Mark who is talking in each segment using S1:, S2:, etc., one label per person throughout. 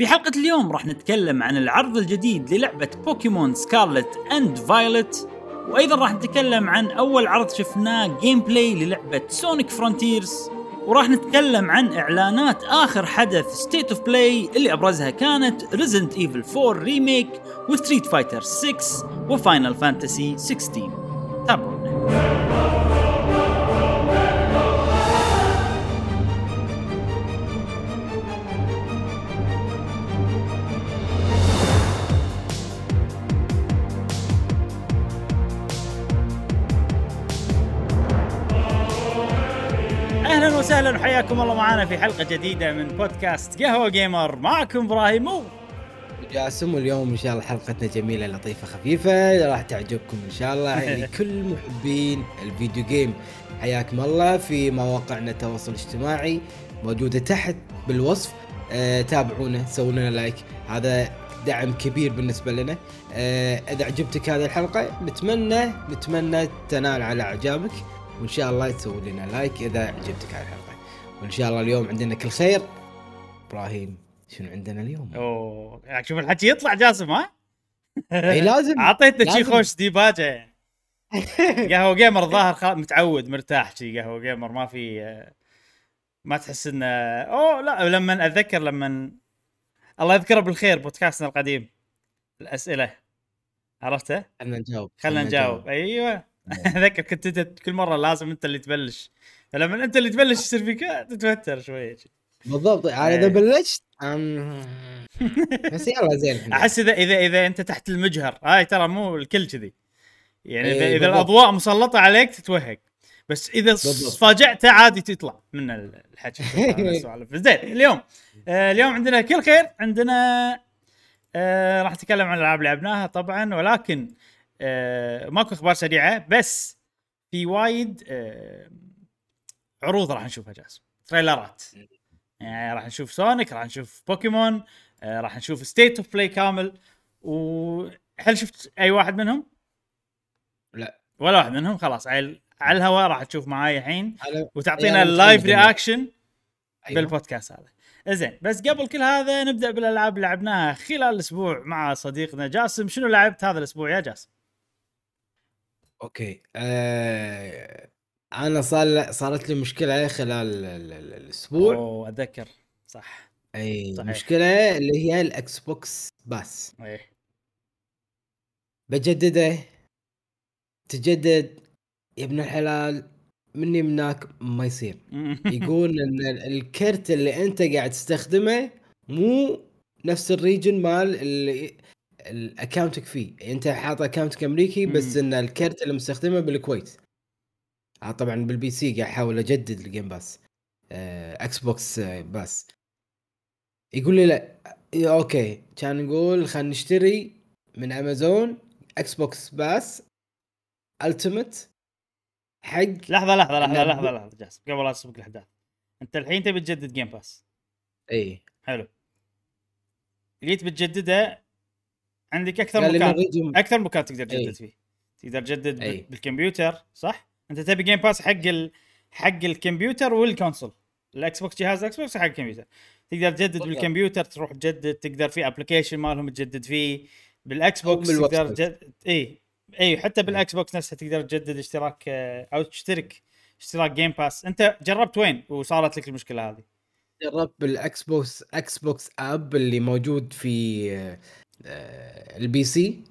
S1: في حلقة اليوم راح نتكلم عن العرض الجديد للعبة بوكيمون Scarlet and Violet وأيضا راح نتكلم عن أول عرض شفناه gameplay للعبة Sonic Frontiers وراح نتكلم عن إعلانات آخر حدث State of Play اللي أبرزها كانت Resident Evil 4 Remake و Street Fighter 6 و Final Fantasy 16 تابعونا وحياكم الله معنا في حلقة جديدة من بودكاست قهوة Gamer. معكم إبراهيم. و
S2: جاسم واليوم إن شاء الله حلقتنا جميلة لطيفة خفيفة. راح تعجبكم إن شاء الله. لكل محبين ال video game حياكم الله. في مواقعنا التواصل الاجتماعي موجودة تحت بالوصف. آه تابعونا سووا لنا like. هذا دعم كبير بالنسبة لنا. آه إذا عجبتك هذه الحلقة نتمنى نتمنى تنال على إعجابك. وإن شاء الله تسوي لنا like إذا عجبتك هذه الحلقة. وإن شاء الله اليوم عندنا كل خير. إبراهيم شنو عندنا اليوم؟
S1: أوه يعني شوف الحكي يطلع جاسم ها؟
S2: إي لازم.
S1: اعطيتنا شي. خوش ديباجه يعني قهوة Gamer الظاهر خ- متعود مرتاح شي قهوة Gamer ما في ما تحس إنه أوه لا لما اتذكر لما الله يذكره بالخير بودكاستنا القديم. الأسئلة. عرفته؟
S2: خلنا نجاوب
S1: خلنا نجاوب. أيوه. اتذكر كنت أنت كل مرة لازم أنت اللي تبلش. فلما أنت اللي تبلش يصير فيك تتوتر شوي
S2: بالضبط أنا إذا
S1: إيه.
S2: بلشت. بس يلا زين
S1: أحس إذا إذا إذا أنت تحت المجهر هاي ترى مو الكل كذي يعني اذا
S2: إيه،
S1: إذا
S2: بالضبط.
S1: الأضواء مسلطة عليك تتوهق بس
S2: إذا.
S1: فاجأته عادي تطلع من الحكي. زين اليوم آه اليوم عندنا كل خير عندنا آه راح نتكلم عن الألعاب اللي لعبناها طبعا ولكن آه ماكو إخبار سريعة بس في وايد آه عروض راح نشوفها جاسم تريلرات يعني راح نشوف سونيك راح نشوف بوكيمون آه راح نشوف State of Play كامل وهل شفت أي واحد منهم؟
S2: لا.
S1: ولا واحد منهم خلاص على على الهواء راح تشوف معاي الحين وتعطينا
S2: يعني ال live.
S1: reaction
S2: أيوة.
S1: بالبودكاست هذا زين بس قبل كل هذا نبدأ بالألعاب اللي لعبناها خلال الأسبوع مع صديقنا جاسم شنو لعبت هذا الأسبوع يا جاسم؟
S2: okay آه... أنا صار صارت لي مشكلة خلال ال- ال- الأسبوع.
S1: أوه أتذكر. صح.
S2: إي
S1: صحيح.
S2: مشكلة اللي هي ال Xbox Pass
S1: إيه
S2: بجدده تجدد يا ابن الحلال مني منك ما يصير. يقول إن ال- الكرت اللي أنت قاعد تستخدمه مو نفس ال region مال اللي الاكونتك فيه. أنت حاط اكونتك أمريكي بس. إن الكرت اللي مستخدمه بالكويت. آه طبعا بال PC قاعد أحاول أجدد ال Game Pass آه Xbox آه Pass يقول لي لا إيه، okay. كان نقول خلينا نشتري من Amazon Xbox Pass Ultimate حق
S1: لحظة لحظة
S2: لحظة
S1: لحظة لحظة جاسم قبل لا تسبق الأحداث. أنت الحين تبي تجدد Game Pass
S2: إي.
S1: حلو. جيت بتجدده عندك
S2: أكثر
S1: مكان. أكثر مكان تقدر تجدد
S2: أي.
S1: فيه. تقدر تجدد
S2: أي.
S1: بالكمبيوتر صح؟ انت تبي Game Pass حق ال... حق الكمبيوتر وال console. ال Xbox جهاز ال Xbox حق الكمبيوتر. تقدر تجدد. بالكمبيوتر تروح تجدد تقدر في application مالهم تجدد فيه. بال
S2: Xbox
S1: تقدر. تجدد اي اي حتى بال Xbox نفسها تقدر تجدد اشتراك آه، أو تشترك اشتراك Game Pass أنت جربت وين وصارت لك المشكلة هذه؟
S2: جربت بال Xbox Xbox app اللي موجود في آه، آه، ال
S1: PC.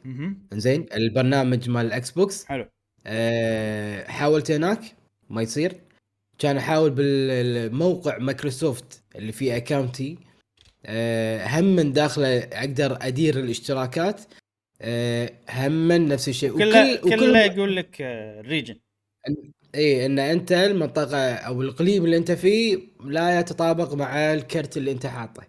S2: زين البرنامج مال ال Xbox.
S1: حلو.
S2: آه، حاولت هناك ما يصير. كان أحاول بالموقع مايكروسوفت اللي فيه account ي آه، هم من داخله أقدر أدير الاشتراكات. آه، هم من نفس الشيء.
S1: كله
S2: وكل
S1: كله
S2: وكل
S1: يقول لك آه، ال region
S2: اي إن أنت المنطقة أو الاقليم اللي أنت فيه لا يتطابق مع الكرت اللي أنت حاطه.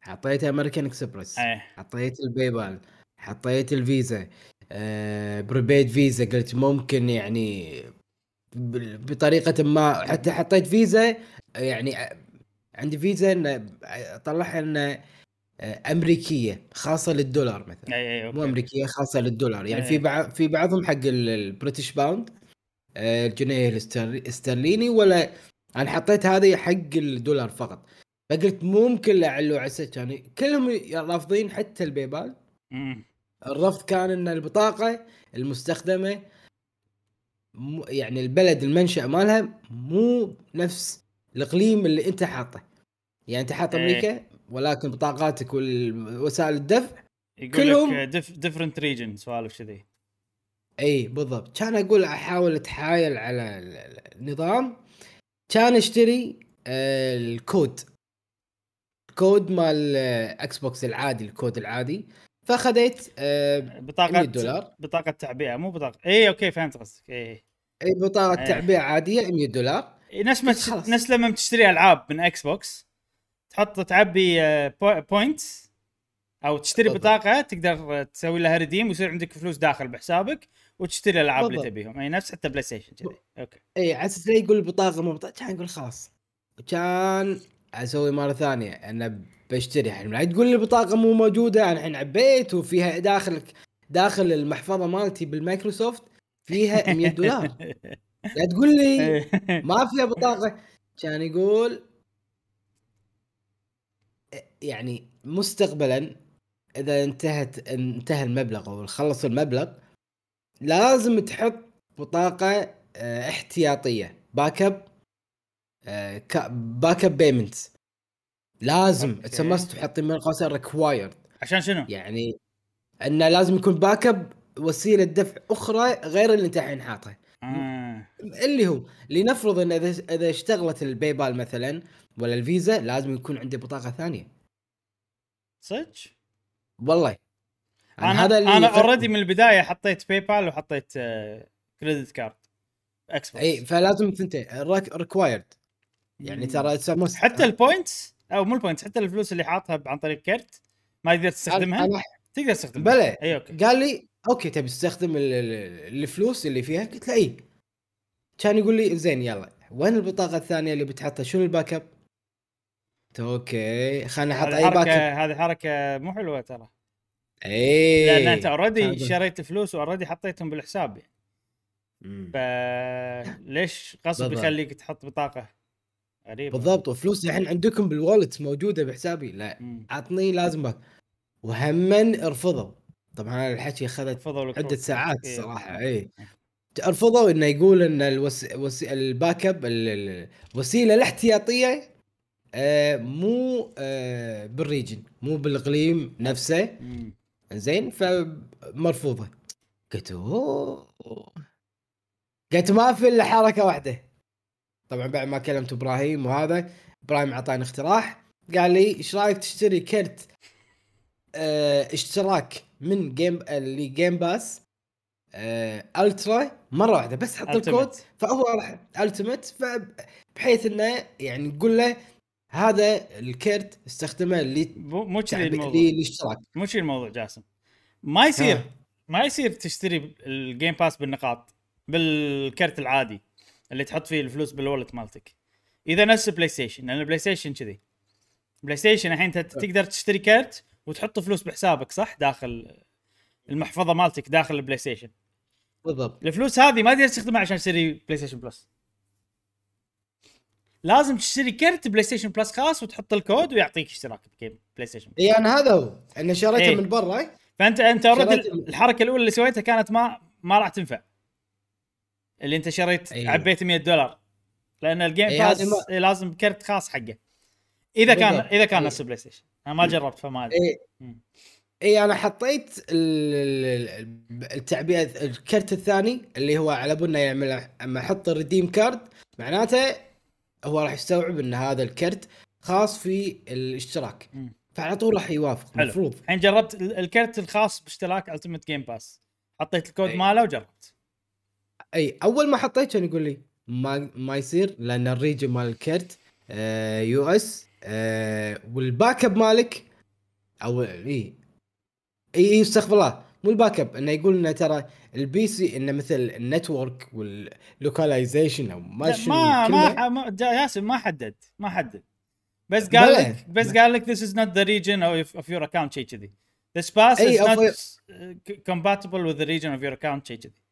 S2: حطيت American Express
S1: إيه.
S2: حطيت ال PayPal حطيت الفيزا. آه prepaid Visa قلت ممكن يعني بطريقة ما حتى حطيت فيزا يعني آه، عندي فيزا ان اطلعها ان آه، أمريكية خاصة للدولار مثلا.
S1: أي أي
S2: مو أمريكية خاصة للدولار. يعني
S1: إيه.
S2: في بعض في بعضهم حق ال- ال British pound آه، الجنيه الاستر- الاسترليني ولا أنا حطيت هذه حق الدولار فقط. فقلت ممكن لعلو عسى كان كلهم رافضين حتى ال
S1: PayPal.
S2: الرفض كان إن البطاقة المستخدمة يعني البلد المنشأ مالها مو نفس الإقليم اللي أنت حاطه. يعني أنت حاط
S1: إيه.
S2: أمريكا ولكن بطاقاتك ووسائل الدفع
S1: يقول
S2: كلهم-
S1: different region سوالف كذي.
S2: إي بالضبط. كان أقول أحاول أتحايل على ال- ال- النظام. كان أشتري آه، الكود. الكود مال آه، Xbox العادي الكود العادي. فاخذت آه،
S1: بطاقة
S2: 100 دولار.
S1: بطاقة تعبئة مو بطاقة اي okay فهمت قصدك اي
S2: اي بطاقة
S1: إيه.
S2: تعبئة عادية 100 دولار
S1: إيه، نفس ما
S2: خلاص.
S1: نفس لما تشتري ألعاب من Xbox تحط تعبي points أو تشتري
S2: بالضبط.
S1: بطاقة تقدر تسوي لها redeem ويصير عندك فلوس داخل بحسابك وتشتري الألعاب اللي. تبيهم اي نفس حتى PlayStation كذي okay
S2: اي على أساس لا يقول البطاقه مو بطاقة كان يقول خلاص كان أسوي مرة ثانية أنا بشتري الحين لا تقول لي البطاقه مو موجودة أنا الحين عبيت وفيها داخل داخل المحفظة مالتي بالمايكروسوفت فيها 100 دولار. لا تقول لي ما فيها بطاقة. كان يقول يعني مستقبلا إذا انتهت انتهى المبلغ أو خلص المبلغ لازم تحط بطاقة آه، احتياطية backup backup payment لازم. it's must تحط بين قوسين required
S1: عشان شنو؟
S2: يعني إنه لازم يكون backup وسيلة دفع أخرى غير اللي أنت الحين حاطه
S1: آه.
S2: اللي هو لنفرض إن إذا إذا اشتغلت ال PayPal مثلا ولا الفيزا لازم يكون عندي بطاقة ثانية
S1: صدق؟
S2: والله
S1: أنا
S2: هذا اللي
S1: أنا
S2: يفرق.
S1: already من البداية حطيت PayPal وحطيت credit card Xbox
S2: إي فلازم ثنتين required يعني ترى
S1: حتى ال points أو مو ال points حتى الفلوس اللي حاطها عن طريق كرت ما تقدر تستخدمها
S2: أنا
S1: تقدر تستخدمها.
S2: بلى
S1: إي okay.
S2: قال لي okay تبي تستخدم ال- ال- الفلوس اللي فيها؟ قلت له إي. كان يقول لي زين يلا وين البطاقة الثانية اللي بتحطها؟ شنو ال backup؟ okay خليني أحط أي
S1: backup هذه حركة مو حلوة ترى. إي. لأن أنت
S2: already.
S1: شريت فلوس و already حطيتهم بالحساب يعني. فليش غصب. يخليك تحط بطاقة؟ غريبه
S2: بالضبط. وفلوس الحين عندكم بال wallet موجودة بحسابي. لا. عطني لازم backup وهمن رفضوا طبعا الحكي أخذت
S1: عدة.
S2: ساعات
S1: إيه.
S2: صراحة اي رفضوا إنه يقول إن الوس... وس... ال backup ال- ال- الوسيلة الاحتياطية آه مو آه بال region مو بالإقليم نفسه. زين فمرفوضة. قلت أوه. قلت ما في إلا حركة واحدة. طبعا بعد ما كلمت إبراهيم وهذا إبراهيم أعطاني اقتراح قال لي إيش رأيك تشتري كرت آه اشتراك من Game اللي Game Pass آه Ultra مرة واحدة بس حط الكود. فهو راح Ultimate بحيث إنه يعني نقول له هذا الكرت استخدمه لي
S1: مو مو كذي الموضوع
S2: للاشتراك
S1: مو كذي الموضوع جاسم ما يصير
S2: ها.
S1: ما يصير تشتري ال Game Pass بالنقاط بالكرت العادي اللي تحط فيه الفلوس بال wallet مالتك. إذا نفس PlayStation لأن ال PlayStation كذي. PlayStation الحين انت تقدر تشتري كرت وتحط فلوس بحسابك صح؟ داخل المحفظة مالتك داخل ال PlayStation
S2: بالضبط.
S1: الفلوس هذه ما تقدر تستخدمها عشان تشتري PlayStation Plus لازم تشتري كرت PlayStation Plus خاص وتحط الكود ويعطيك اشتراك ب Game PlayStation
S2: إي أنا هذا هو. انه شريته
S1: إيه.
S2: من برا.
S1: فانت
S2: أنت already
S1: الحركة الأولى اللي سويتها كانت ما ما راح تنفع. اللي انت شريت
S2: أيوه.
S1: عبيت 100 دولار لأن ال
S2: Game
S1: أي
S2: Pass ما-
S1: لازم كرت خاص حقه إذا كان. إذا كان
S2: أي.
S1: نفس ال PlayStation أنا ما جربت فما أدري
S2: اي. اي أنا حطيت ال- ال- التعبئه الكرت الثاني اللي هو على بالنا يعمل اما أحط ال redeem card معناته هو راح يستوعب إن هذا الكرت خاص في الاشتراك. فعلى طول راح يوافق. المفروض
S1: الحين جربت ال- الكرت الخاص باشتراك Ultimate Game Pass حطيت الكود
S2: أي.
S1: ماله وجربت
S2: أي أول ما حطيت كان يقول لي ما ما يصير لأن ال region مال الكرت آه US آه وال backup مالك أو إي إي استغفر الله مو ال backup إنه يقول إنه ترى ال PC إنه مثل ال network وال
S1: localization
S2: أو
S1: ما
S2: شنو
S1: ما. ما ما ياسر ما حدد ما حدد بس قال. لك بس قال لك this is not the region of, your account شيء كذي this pass is not compatible with the region of your account شيء كذي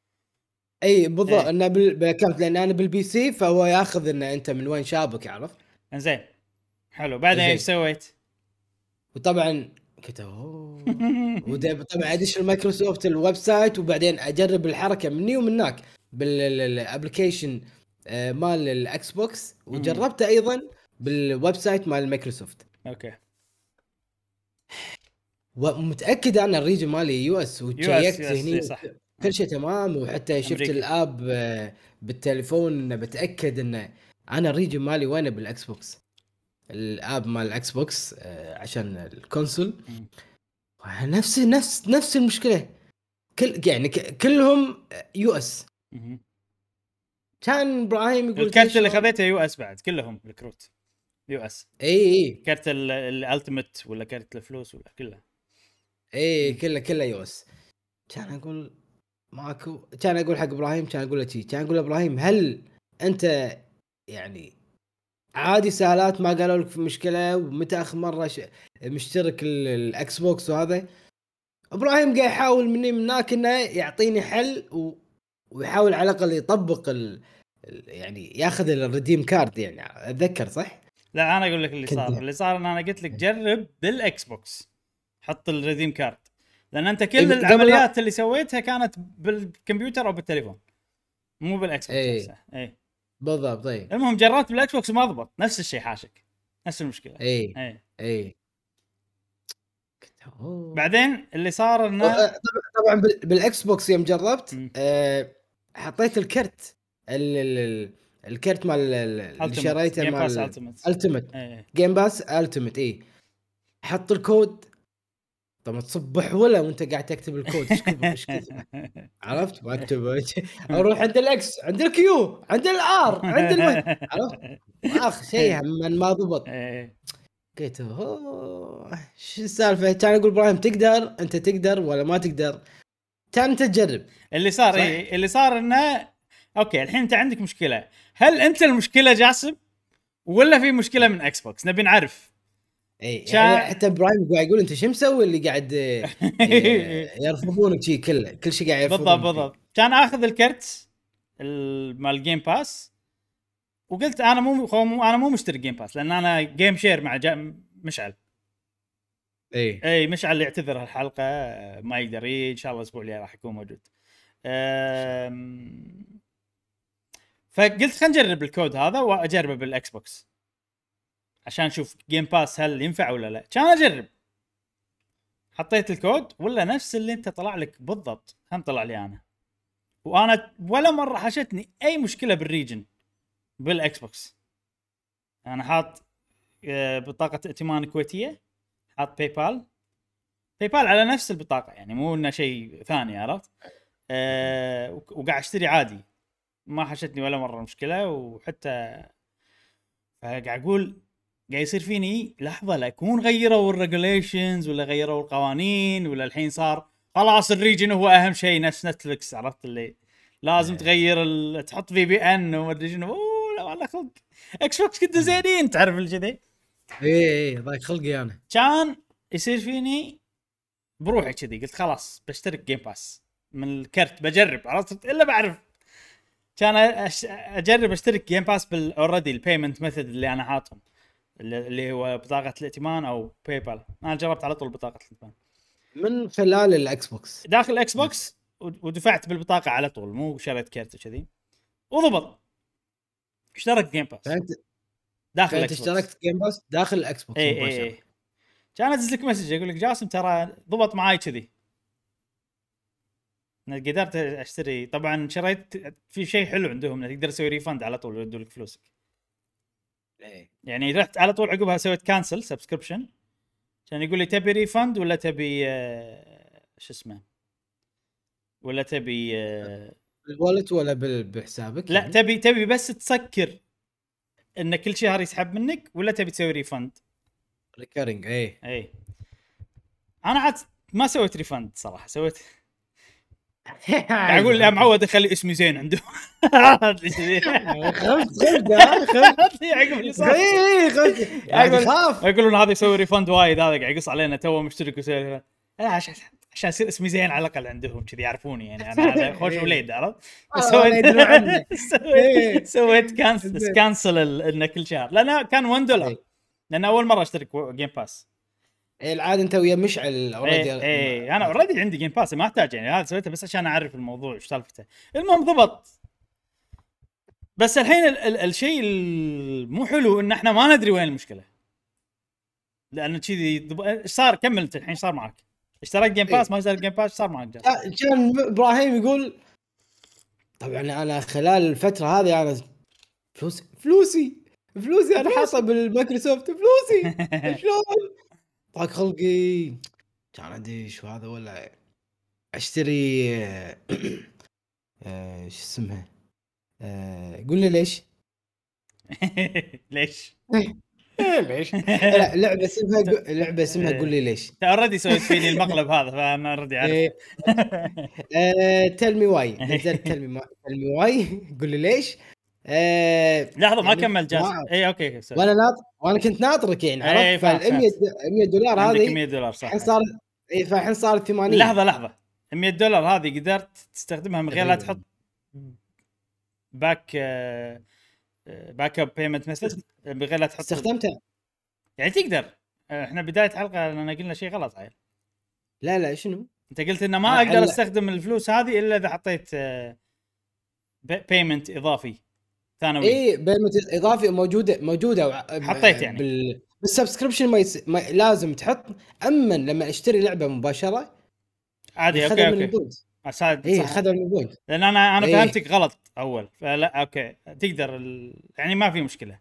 S2: إي بالضبط.
S1: إنه
S2: بال- بال account لأن أنا بال PC فهو ياخذ إنه أنت من وين شابك عرفت؟
S1: إنزين حلو بعدين. إيش سويت؟
S2: وطبعا قلت طبعا ادش ال Microsoft ال website وبعدين أجرب الحركة مني ومن هناك بال application آه، مال ال Xbox وجربته أيضا بال website مال Microsoft
S1: okay
S2: ومتأكد أنا ال region مالي US وشيكت
S1: US
S2: هني
S1: صح.
S2: كل شيء تمام وحتى شفت
S1: أمريكا.
S2: ال app آه، بالتليفون إنه بتأكد إنه أنا ال region مالي وينه بال Xbox. ال app مال ال Xbox آه، عشان ال
S1: console.
S2: نفس نفس نفس المشكلة. كل يعني كلهم
S1: US.
S2: كان إبراهيم يقول
S1: الكرت اللي؟ خذيته US بعد كلهم الكروت. US.
S2: إي إي.
S1: كرت ال Ultimate ولا كرت الفلوس ولا كله.
S2: إي كله كله US. كان أقول ماكو كان أقول حق إبراهيم كان أقول له شي كان أقول إبراهيم هل أنت يعني عادي سهالات ما قالوا لك في مشكلة ومتى آخر مرة ش... مشترك ال- ال Xbox وهذا إبراهيم قاعد يحاول مني من هناك إنه يعطيني حل و... ويحاول على الأقل يطبق ال... ال- يعني ياخذ ال redeem card يعني أتذكر صح؟
S1: لا أنا أقول لك اللي صار اللي صار إن أنا قلت لك جرب بالإكس بوكس حط ال redeem card لأن أنت كل
S2: إيه،
S1: العمليات اللي سويتها كانت بالكمبيوتر أو بالتليفون مو بال
S2: Xbox.
S1: نفسه اي
S2: بالضبط طيب
S1: المهم جربت بال Xbox ما ضبط نفس الشيء حاشك نفس المشكلة.
S2: اي
S1: اي
S2: اي.
S1: بعدين اللي صار إنه
S2: طبعا طبعا بال- بال Xbox يوم جربت. آه حطيت الكرت ال ال ال الكرت مال ال- اللي شريته مال
S1: اي
S2: Game Pass Ultimate اي حط الكود طبعا تصب حوله وانت قاعد تكتب الكود إيش كثر إيش كثر عرفت؟ ما أكتب. أروح عند ال X عند ال Q عند ال R عند الوين عرفت؟ آخر شيء هم ما ضبط.
S1: إيه.
S2: قلت أوه شو السالفة؟ كان أقول إبراهيم تقدر؟ أنت تقدر ولا ما تقدر؟ كان انت تجرب.
S1: اللي صار. اي اللي صار إنه okay الحين أنت عندك مشكلة. هل أنت المشكلة جاسم ولا في مشكلة من Xbox نبي نعرف.
S2: اي
S1: شا-
S2: يعني حتى إبراهيم قاعد يقول أنت شو مسوي اللي قاعد آه، يرفضونك شيء كله كل شيء قاعد يرفضونك
S1: بالضبط بالضبط. كان آخذ الكرت ال- مال Game Pass وقلت أنا مو أنا مو مشتري Game Pass لأن أنا game share مع جا مشعل.
S2: اي
S1: اي مشعل يعتذر هالحلقة آه، ما يقدر يجي إن شاء الله الأسبوع الجاي راح يكون موجود. أم، فقلت خلينا نجرب الكود هذا وأجربه بال Xbox عشان أشوف Game Pass هل ينفع ولا لا. كان أجرب. حطيت الكود ولا نفس اللي أنت طلع لك بالضبط. هم طلع لي أنا. وأنا ولا مرة حشتني أي مشكلة بال region بال Xbox أنا حاط آه، بطاقة ائتمان كويتية حاط PayPal PayPal على نفس البطاقة يعني مو إنه شيء ثاني عرفت؟ وق- وقاعد أشتري عادي. ما حشتني ولا مرة مشكلة وحتى فقاعد أقول قاعد يصير فيني لحظة لا يكون غيروا ال regulations ولا غيروا القوانين ولا الحين صار خلاص ال region هو أهم شيء نفس Netflix عرفت اللي؟ لازم
S2: إيه.
S1: تغير ال... تحط VPN وما أدري شنو. أوه لا والله خلق. Xbox كنتوا زينين تعرف الكذي
S2: اي اي ضايق خلقي أنا.
S1: كان يصير فيني بروحي كذي قلت خلاص بشترك Game Pass من الكرت بجرب عرفت؟ إلا بعرف. كان أش... أجرب أشترك Game Pass بال already ال payment method اللي أنا حاطهم. اللي هو بطاقة الائتمان أو PayPal أنا جربت على طول بطاقة الائتمان.
S2: من خلال ال Xbox.
S1: داخل ال Xbox ودفعت بالبطاقة على طول مو شريت كرت وكذي. وضبط. اشتركت Game Pass
S2: فانت
S1: داخل ال Xbox
S2: اشتركت Game Pass داخل ال Xbox
S1: اي اي كان ادز لك message أقول لك جاسم ترى ضبط معاي كذي. قدرت أشتري. طبعا شريت في شيء حلو عندهم تقدر تسوي refund على طول يردوا لك فلوسك. يعني رحت على طول عقبها سويت cancel subscription عشان يقول لي تبي refund ولا تبي آه، شو اسمه؟ ولا تبي آه،
S2: بال wallet ولا بحسابك
S1: لا
S2: يعني؟
S1: تبي تبي بس تسكر إن كل شهر يسحب منك ولا تبي تسوي refund
S2: recurring اي
S1: اي أنا عاد ما سويت refund صراحة سويت أقول يا معود أخلي اسمي زين عنده
S2: خفت خفت ها، خفت
S1: عقب اللي صار
S2: اي اي خاف
S1: يقولون هذا يسوي refund وايد هذا قاعد يقص علينا تو مشترك ويسوي عشان عشان يصير اسمي زين على الأقل عندهم كذي يعرفوني يعني أنا خوش وليد عرفت؟
S2: آه،
S1: سويت. سويت
S2: إيه.
S1: cancel
S2: زين.
S1: cancel ال- إنه كل شهر لأنه كان 1 دولار
S2: إيه.
S1: لأن أول مرة أشترك Game Pass
S2: إيه، العاده انت ويا مشعل
S1: اي
S2: already-
S1: اي أنا already عندي Game Pass ما أحتاج يعني هذا سويته بس عشان أعرف الموضوع إيش سالفته. المهم ضبط. بس الحين ال- ال- الشيء المو حلو إن إحنا ما ندري وين المشكلة. لأنه كذي إيش صار؟ كمل أنت الحين صار معك؟ اشتريت Game Pass ما اشتريت Game Pass صار معك جاد؟
S2: كان إبراهيم يقول طبعا أنا خلال الفترة هذه أنا فلوسي فلوسي. فلوسي أنا حاطه بالمايكروسوفت فلوسي. شلون؟ ضاق خلقي كان ادش وهذا ولا أشتري آه، آه، شو اسمها آه، قول لي ليش؟
S1: ليش؟
S2: ليش؟ لا لعبة اسمها لعبة اسمها قول لي ليش؟
S1: انت already سويت فيني المقلب هذا فأنا already عارف
S2: إيه، Tell Me Why نزلت Tell Me Tell Me Why قول لي ليش؟ آه،
S1: لحظة ما
S2: يعني
S1: كمل
S2: جاسم
S1: اي okay okay sorry.
S2: وأنا ناطر وأنا كنت ناطرك يعني
S1: إيه،
S2: عرفت؟ فال 100 100 دولار هذه
S1: 100 دولار صح.
S2: الحين صارت اي فالحين صارت 80
S1: لحظة لحظة. 100 دولار هذه قدرت تستخدمها من غير لا. تحط back backup payment message من غير لا تحط
S2: استخدمتها.
S1: يعني تقدر. آه، إحنا بداية حلقة لأن قلنا شيء غلط عيل.
S2: لا لا شنو؟
S1: أنت قلت إنه ما
S2: آه، أقدر.
S1: أستخدم الفلوس هذه إلا إذا حطيت payment إضافي. ثانوي.
S2: اي payment إضافي موجوده موجودة
S1: حطيت يعني.
S2: بال بال subscription ما, يس... ما لازم تحط. اما لما أشتري لعبة مباشرة
S1: عادي okay
S2: okay.
S1: أساعد-
S2: اي
S1: صح.
S2: خذها من ال
S1: point لأن أنا أنا
S2: إيه.
S1: فهمتك غلط أول. فلا أوكي. تقدر ال... يعني ما في
S2: مشكلة.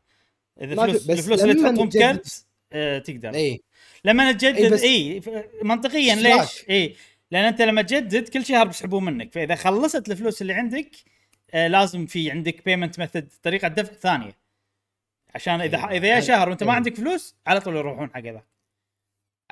S1: إذا
S2: بس
S1: الفلوس اللي تحطهم card آه تقدر.
S2: اي
S1: لما
S2: إي
S1: تجدد
S2: بس-
S1: اي ف- منطقيا. ليش؟ اي لأن أنت لما تجدد كل شهر بيسحبون منك. فإذا خلصت الفلوس اللي عندك لازم في عندك payment method طريقة دفع ثانية. عشان إذا
S2: أيوة.
S1: إذا يا شهر وأنت ما
S2: أيوة.
S1: عندك فلوس على طول يروحون حق ذا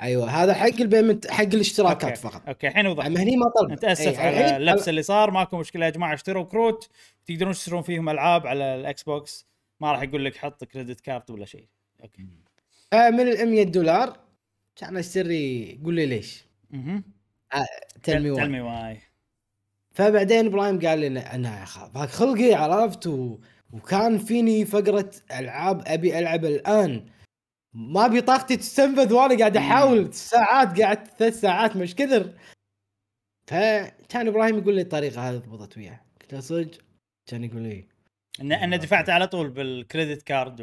S2: أيوه هذا حق ال payment حق الاشتراكات
S1: okay
S2: فقط.
S1: okay الحين وضح
S2: اما هني ما طلب.
S1: نتاسف
S2: إي،
S1: على اللبس اللي صار ماكو مشكلة يا جماعة اشتروا كروت تقدرون تشترون فيهم ألعاب على الإكس بوكس. ما راح يقول لك حط credit card ولا شيء. أوكي.
S2: آه، من ال 100 دولار كان أشتري قول لي ليش؟
S1: أها
S2: tell me
S1: why tell me why
S2: فبعدين إبراهيم قال لي أنا ضاق خلقي عرفت؟ و... وكان فيني فقرة ألعاب أبي ألعب الآن. ما أبي طاقتي تستنفذ وأنا قاعد أحاول ساعات قعدت ثلاث ساعات مش كثر. فكان إبراهيم يقول لي الطريقة هذه ضبطت وياه. قلت له صدق؟ كان يقول لي
S1: ان إن دفعت على طول بال credit card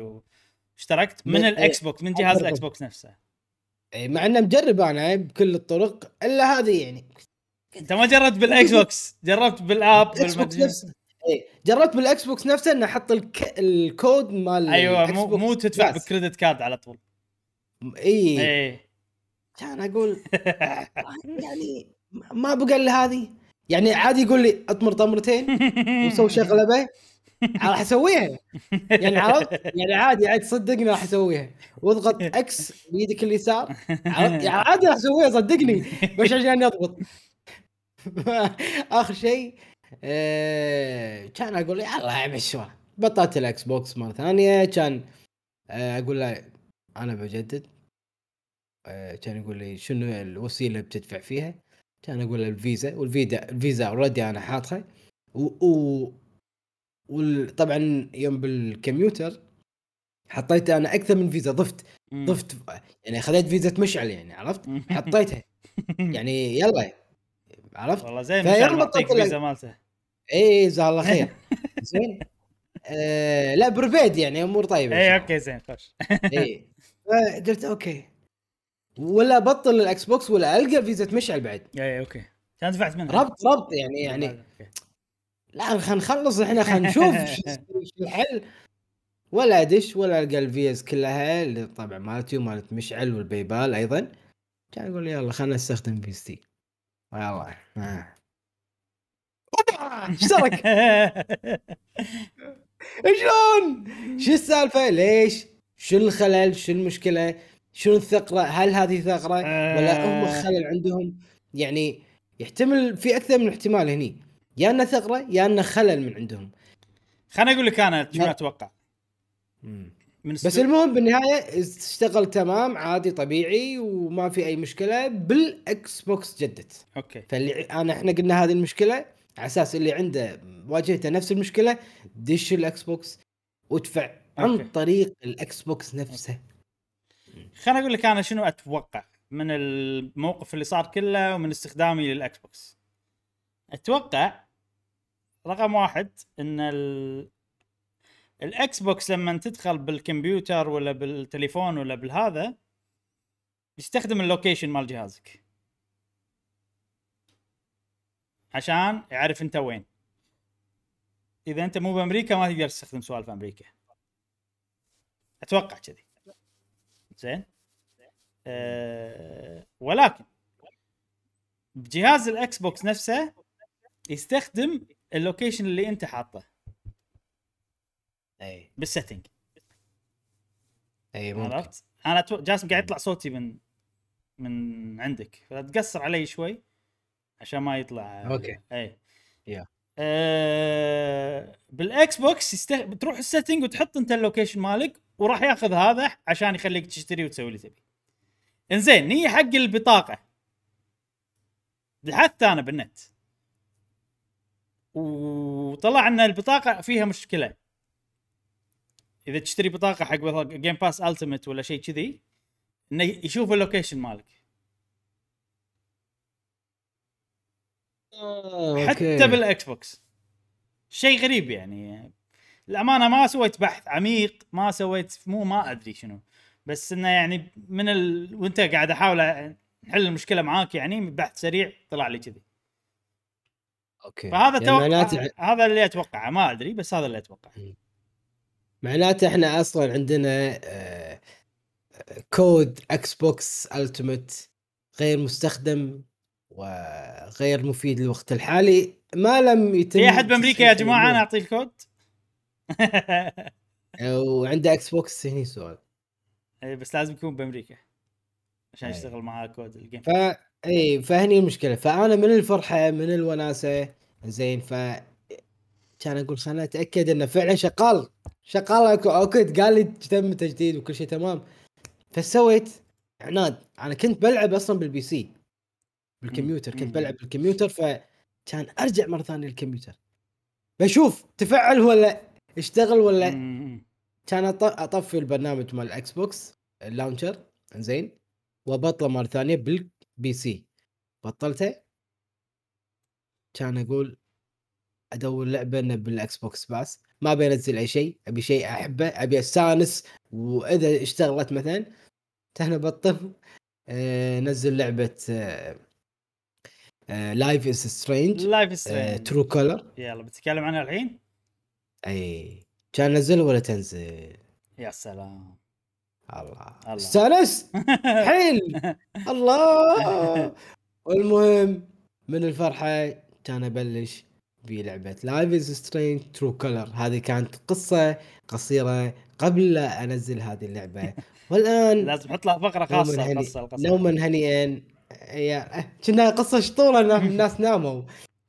S1: واشتركت من
S2: من-
S1: الاكس بوكس من جهاز. الاكس بوكس نفسه.
S2: إي، مع إنه مجرب أنا بكل الطرق إلا هذه يعني.
S1: انت ما جربت بالإكس بوكس؟ جربت بال app
S2: الاكس بوكس نفسه. اي جربت بالإكس بوكس نفسه إنه أحط ال co... ال
S1: code
S2: مال
S1: أيوه
S2: مو
S1: مو تدفع.
S2: بال
S1: credit card على طول.
S2: إي.
S1: اي
S2: كان أقول يعني ما بقى إلا هذه. يعني عادي يقول لي أطمر طمرتين وسوي شغلبة. راح أسويها. يعني عرفت؟ يعني عادي عادي صدقني راح أسويها. واضغط X بيدك اليسار. عرفت؟ يعني عادي راح أسويها صدقني. بس عشان أضبط. اخر شيء آه، كان أقول يلا مشوا بطلت الاكس بوكس مرة ثانية كان آه، أقول له أنا بجدد آه، كان يقول لي شنو الوسيلة اللي بتدفع فيها؟ كان أقول له الفيزا والفيزا الفيزا already أنا حاطها و, و... وال... طبعا يوم بالكمبيوتر حطيت أنا أكثر من فيزا ضفت ضفت يعني خذيت فيزا مشعل يعني عرفت؟ حطيتها. يعني يلا عرفت؟
S1: والله زين مشعل معطيك فيزا مالته.
S2: اي جزاه الله خير. زين. آه لا بربيد يعني أمور طيبة.
S1: اي okay زين خش.
S2: اي فقلت okay. ولا بطل الإكس بوكس ولا ألقى فيزا مشعل بعد.
S1: اي okay. كان دفعت منها.
S2: ربط ربط يعني يعني
S1: okay.
S2: لا خلينا نخلص إحنا خلينا نشوف شو الحل؟ ولا أدش ولا ألقى الفيز كلها. اللي طبعا مالتي ومالت مشعل والباي بال أيضا. كان يقول يلا خلينا نستخدم فيزتي يلا آه. اشترك شلون؟ شو السالفة؟ ليش؟ شو الخلل؟ شو المشكلة؟ شنو الثغره؟ هل هذه ثغره؟ ولا هم
S1: آه.
S2: خلل عندهم؟ يعني يحتمل في أكثر من احتمال هني يا أنه ثغره يا أنه خلل من عندهم.
S1: خليني أقول لك أنا شنو
S2: لا.
S1: أتوقع من
S2: بس المهم بالنهاية اشتغل تمام عادي طبيعي وما في أي مشكلة. بالاكس بوكس جدت.
S1: okay.
S2: فاللي أنا إحنا قلنا هذه المشكلة على أساس اللي عنده واجهته نفس المشكلة دش الاكس بوكس وادفع عن
S1: okay.
S2: طريق الاكس بوكس نفسه
S1: خليني أقول لك أنا شنو أتوقع من الموقف اللي صار كله ومن استخدامي للاكس بوكس أتوقع رقم واحد إن ال... الإكس بوكس لما تدخل بالكمبيوتر ولا بالتليفون ولا بالهذا يستخدم ال location مال جهازك. عشان يعرف أنت وين. إذا أنت مو بأمريكا ما تقدر تستخدم سوالف أمريكا. أتوقع كذي. زين؟ أه ولكن بجهاز الإكس بوكس نفسه يستخدم ال location اللي أنت حاطه.
S2: إي.
S1: بال
S2: setting إي ممكن.
S1: عرفت؟ أنا تو... جاسم قاعد يطلع صوتي من من عندك. فتقصر علي شوي عشان ما يطلع.
S2: okay.
S1: إي.
S2: يا.
S1: آه... بالإكس بوكس يست... بتروح ال setting وتحط أنت ال location مالك وراح ياخذ هذا عشان يخليك تشتري وتسوي اللي تبي. إنزين نيجي حق البطاقة. بحثت أنا بالنت. وطلع إن البطاقة فيها مشكلة. إذا تشتري بطاقة حق مثلا Game Pass Ultimate ولا شيء كذي إنه يشوف ال location مالك.
S2: آه،
S1: حتى
S2: okay.
S1: بالإكس بوكس. شيء غريب يعني. الأمانة ما سويت بحث عميق ما سويت مو ما أدري شنو. بس إنه يعني من ال... وأنت قاعد أحاول نحل المشكلة معاك يعني بحث سريع طلع لي كذي.
S2: okay.
S1: فهذا
S2: يعني
S1: توقع هذا اللي أتوقعه ما أدري بس هذا اللي أتوقعه.
S2: معناته إحنا أصلا عندنا آه، كود Xbox Ultimate غير مستخدم وغير مفيد للوقت الحالي. ما لم يتم
S1: في أحد بأمريكا يا جماعة
S2: أنا.
S1: أعطيه الكود.
S2: وعنده Xbox هني سؤال.
S1: إيه، بس لازم يكون بأمريكا عشان. يشتغل معاه كود ال game.
S2: ف اي فهني المشكلة. فأنا من الفرحة من الوناسة زين ف كان أقول خلنا أتأكد انه فعلا شغال. شغال okay قال لي تم تجديد وكل شيء تمام. فسويت عناد. أنا كنت بلعب أصلا بال PC بالكمبيوتر. كنت بلعب بالكمبيوتر فكان أرجع مرة ثانية للكمبيوتر. بشوف تفعل ولا اشتغل ولا. كان أطفي البرنامج مال ال Xbox ال launcher زين وبطله مرة ثانية بال PC. بطلته. كان أقول أدور لعبة بال Xbox بس ما أبي أنزل أي شيء أبي شيء أحبه أبي أستانس. وإذا اشتغلت مثلا كان بطل آه نزل لعبة Life is Strange
S1: Life Strange
S2: True Colors
S1: يلا بتتكلم عنها الحين؟
S2: أي كان نزل ولا تنزل؟
S1: يا سلام.
S2: الله.
S1: الله.
S2: استانس حيل. الله. والمهم من الفرحة كان أبلش بلعبه Life is Strange True Colors هذه كانت قصة قصيرة قبل لا أنزل هذه اللعبة. والآن
S1: لازم نحط لها فقرة
S2: نوما
S1: خاصة
S2: هني
S1: القصة القصة.
S2: نوما هنيئا كنا قصة شطورة إن الناس ناموا.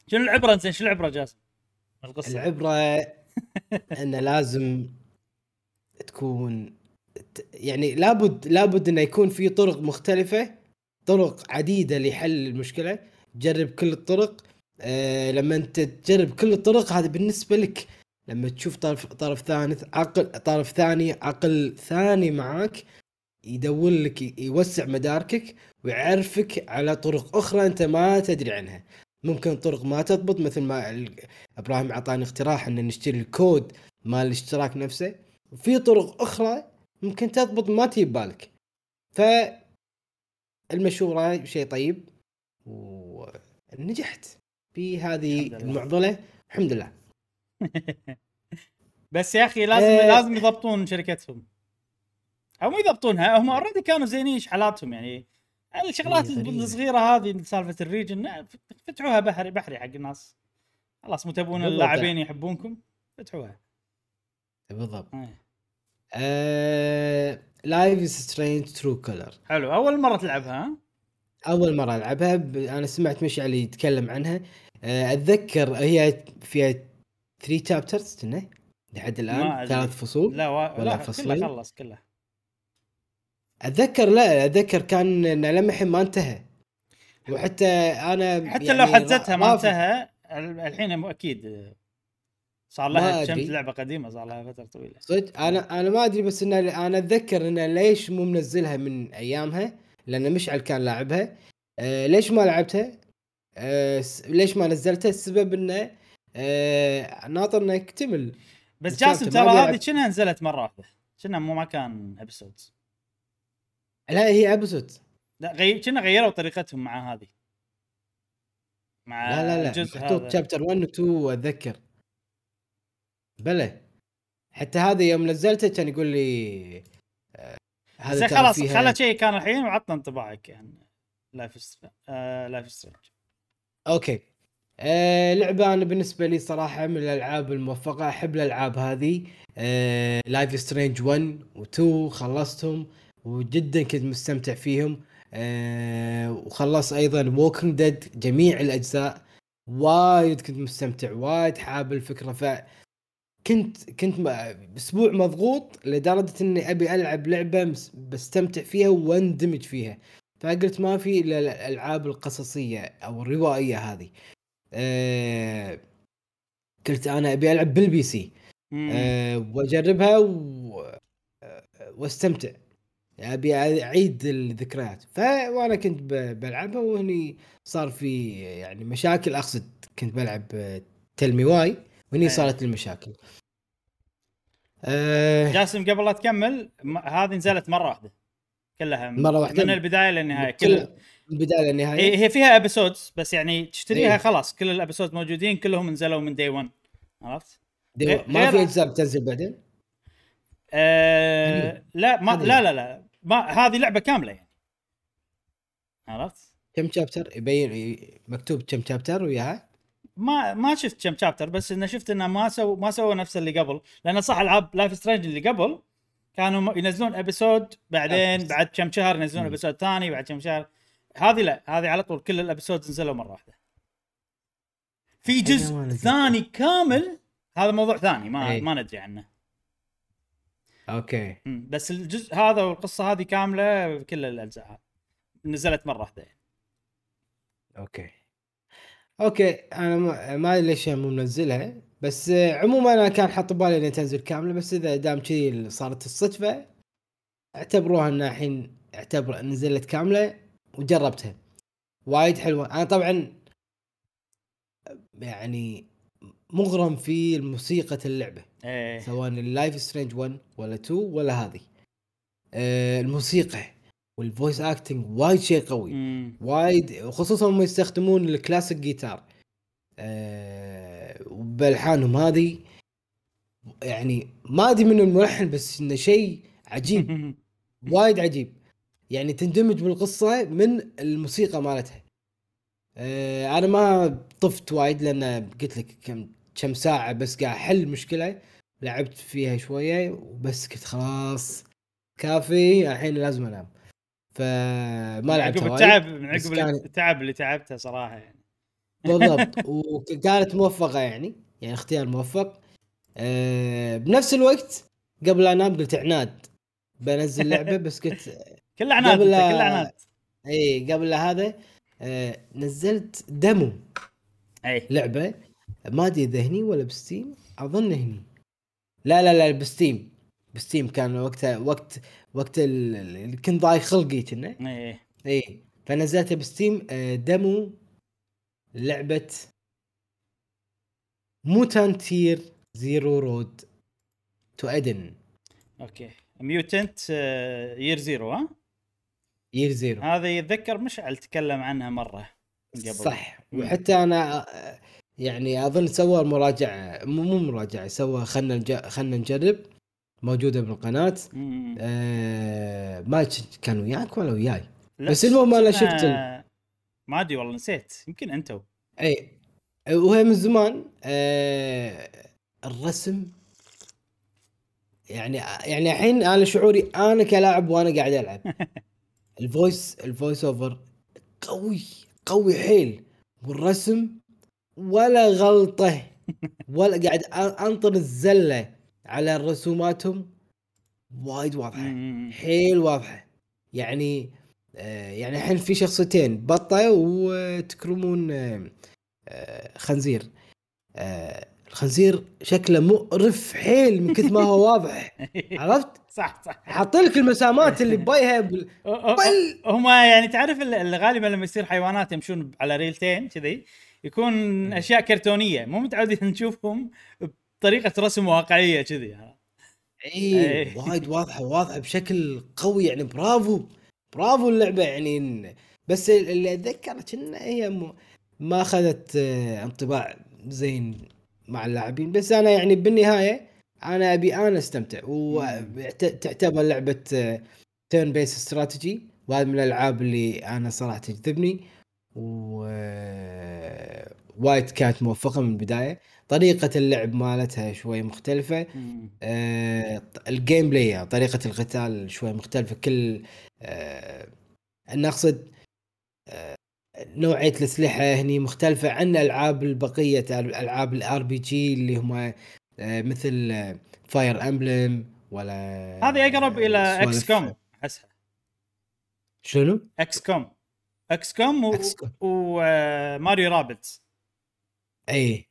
S1: شنو العبرة؟ انت شنو العبرة جاسم؟ القصة.
S2: العبرة إن لازم تكون يعني لابد لابد إنه يكون في طرق مختلفة طرق عديدة لحل المشكلة. جرب كل الطرق آه لما انت تجرب كل الطرق هذا بالنسبة لك. لما تشوف طرف طرف ثالث عقل طرف ثاني عقل ثاني معاك يدور لك يوسع مداركك ويعرفك على طرق أخرى انت ما تدري عنها. ممكن طرق ما تضبط مثل ما إبراهيم أعطاني اقتراح ان نشتري الكود مال الاشتراك نفسه. وفي طرق أخرى ممكن تضبط ما تجي ببالك ف المشورة شيء طيب ونجحت. في هذه
S1: الحمد لله.
S2: المعضلة الحمد لله
S1: بس يا أخي لازم
S2: آه.
S1: لازم يضبطون شركتهم أو مو يضبطونها هم اوريدي كانوا زينين إيش حالاتهم يعني الشغلات
S2: إيه،.
S1: الصغيرة هذه سالفة ال region فتحوها بحري بحري حق الناس خلاص مو تبون. اللاعبين يحبونكم فتحوها
S2: بالضبط
S1: إيه.
S2: Life Strange True Colors
S1: حلو أول مرة تلعبها ها؟
S2: أول مرة ألعبها ب... أنا سمعت مشعل يتكلم عنها. آه، أتذكر هي فيها 3 chapters كنا لحد
S1: الآن.
S2: ثلاث فصول
S1: لا و...
S2: ولا
S1: لا
S2: فصلين؟
S1: كلها خلص كلها
S2: أتذكر لا أتذكر كان إنه لما الحين ما انتهى. وحتى أنا
S1: حتى
S2: يعني
S1: لو حزتها ما انتهى ال- الحين أكيد. صار لها. كم لعبة قديمة صار لها فترة طويلة.
S2: صدق أنا أنا ما أدري بس إن أنا أتذكر انه ليش مو منزلها من أيامها. لأن مشعل كان لاعبها. آه ليش ما لعبتها؟ آه ليش ما نزلتها؟ السبب إنه آه ناطر إنه يكتمل.
S1: بس جاسم ترى. هذه كأنها نزلت مرة واحدة. كأنها مو ما كان episodes
S2: لا هي episode
S1: لا غي... كنا غيروا طريقتهم مع هذه. مع
S2: لا لا لا
S1: الجزء هذا.
S2: chapter 1 و 2 اتذكر بلى. حتى هذا يوم نزلته كان يقول لي ترى
S1: خلاص خلى شيء كان الحين وعطنا انطباعك يعني. Life Strange آه Life Strange
S2: okay. آه لعبة أنا بالنسبة لي صراحة من الألعاب الموفقة أحب الألعاب هذه. آه Life Strange 1 و2 خلصتهم وجدا كنت مستمتع فيهم. آه وخلص أيضا Walking Dead جميع الأجزاء. وايد كنت مستمتع وايد حاب الفكرة ف كنت كنت أسبوع مضغوط لدرجة إني أبي ألعب لعبة بستمتع فيها واندمج فيها. فقلت ما في إلا الألعاب القصصية أو الروائية هذه. أه قلت أنا أبي ألعب بال
S1: PC.
S2: أه وأجربها و... آه، وأستمتع. أبي أعيد الذكريات. ف وأنا كنت ب... بلعبها وهني صار في يعني مشاكل. أقصد كنت بلعب Tell Me Why وهني
S1: أيه.
S2: صارت المشاكل أه
S1: جاسم قبل لا تكمل م- هذه نزلت مرة واحدة كلها
S2: مرة واحدة؟
S1: من البداية للنهاية
S2: كل
S1: كلها
S2: من البداية للنهاية
S1: هي فيها episodes بس يعني تشتريها
S2: إيه.
S1: خلاص كل ال episode موجودين كلهم نزلوا من day 1 عرفت؟
S2: دي-
S1: غير-
S2: ما في اجزاء بتنزل بعدين هذه-
S1: لا ما. لا لا لا ما هذه لعبة كاملة يعني عرفت؟
S2: كم chapter يبين مكتوب كم chapter وياها
S1: ما ما شفت كم chapter بس إنه شفت إنه ما سووا ما سووا نفس اللي قبل لأن صح العاب Life Strange اللي قبل كانوا ينزلون episode بعدين. بعد كم شهر ينزلون. episode ثاني بعد كم شهر هذه لا هذه على طول كل ال episode نزلوا مرة واحدة في جزء
S2: ما نزل.
S1: ثاني كامل هذا موضوع ثاني ما
S2: أي.
S1: ما ندري عنه okay. بس الجزء هذا والقصة هذه كاملة بكل الأجزاء نزلت مرة واحدة.
S2: أوكي أوكي أنا ما ما ادري ليش مو منزلها بس عموما أنا كان حاط بالي إنها تنزل كاملة بس إذا دام كذي صارت الصدفة اعتبروها إنها الحين اعتبر نزلت كاملة وجربتها. وايد حلوة. أنا طبعا يعني مغرم في موسيقى اللعبة
S1: إيه.
S2: سواء ال Life Strange 1 ولا 2 ولا هذه. آه الموسيقى. وال voice acting وايد شيء قوي.
S1: مم.
S2: وايد خصوصا هم يستخدمون ال classic guitar وبالحانهم هذه يعني ما أدري من الملحن بس إنه شيء عجيب. وايد عجيب. يعني تندمج بالقصة من الموسيقى مالتها. آه أنا ما طفت وايد لأن قلت لك كم كم ساعة بس قاعد أحل مشكلة. لعبت فيها شوية وبس قلت خلاص كافي الحين لازم أنام. فما لعبت
S1: عقب التعب من عقب
S2: كان-
S1: التعب اللي تعبته صراحة يعني.
S2: بالضبط. وكانت موفقة يعني يعني اختيار موفق. أه بنفس الوقت قبل انام قلت عناد بنزل لعبة بس قلت
S1: كله عناد
S2: قبل
S1: كله عناد.
S2: إي قبل هذا أه نزلت demo
S1: إي.
S2: لعبة ما أدري إذا هني ولا ب Steam أظن هني. لا لا لا ب Steam. ب Steam كان وقتها وقت وقت ال- اللي كنت ضايق خلقي كنا.
S1: اي
S2: اي فنزلتها ب Steam آه، demo لعبة Mutant Year Zero Road to
S1: Eden Okay. Mutant Year Zero ها؟
S2: Year Zero
S1: هذا يتذكر مشعل تكلم عنها مرة قبل.
S2: صح. وحتى أنا آه، يعني أظن سوى مراجعة مو مراجعة سوى خلنا خلنا نجرب. موجودة بالقناة.
S1: مم.
S2: آه ما كان وياك ولا وياي؟ بس المهم أنا
S1: كنا-
S2: شفت ال-
S1: ما أدري والله نسيت. يمكن أنتو.
S2: اي وهي من زمان آه الرسم. يعني يعني الحين أنا شعوري أنا كلاعب وأنا قاعد ألعب. ال voice ال voice over قوي قوي حيل. والرسم ولا غلطة ولا قاعد أنطر الزلة. على رسوماتهم وايد
S1: واضحة.
S2: حيل واضحة. يعني آه يعني الحين في شخصيتين بطة وتكرمون آه آه خنزير. آه الخنزير شكله مقرف حيل من كثر ما هو واضح. عرفت؟
S1: صح صح.
S2: حاط لك المسامات اللي بيها بال... بل-
S1: هم يعني تعرف ال- اللي غالبا لما يصير حيوانات يمشون على ريلتين كذي يكون أشياء كرتونية. مو متعودين نشوفهم بطريقه رسم واقعية كذي
S2: اي
S1: إيه.
S2: وايد واضحة واضحة بشكل قوي يعني برافو برافو اللعبة يعني بس اللي أتذكر كنا هي م- ما أخذت آه، انطباع زين مع اللاعبين بس أنا يعني بالنهاية أنا أبي أنا أستمتع. وتعتبر لعبة turn-based استراتيجي وهذا من الألعاب اللي أنا صراحة تجذبني و آه، وايد كانت موفقة من البداية. طريقة اللعب مالتها شوي مختلفة. آه، ال gameplay طريقة القتال شوي مختلفة. كل آه، أنا أقصد آه، نوعية الأسلحة هني مختلفة عن ألعاب البقية ألعاب ال RPG اللي هم آه، مثل Fire Emblem ولا
S1: هذه أقرب إلى
S2: سوالف-
S1: XCOM أحسها.
S2: شنو؟
S1: XCOM XCOM. و Mario Rabbids
S2: اي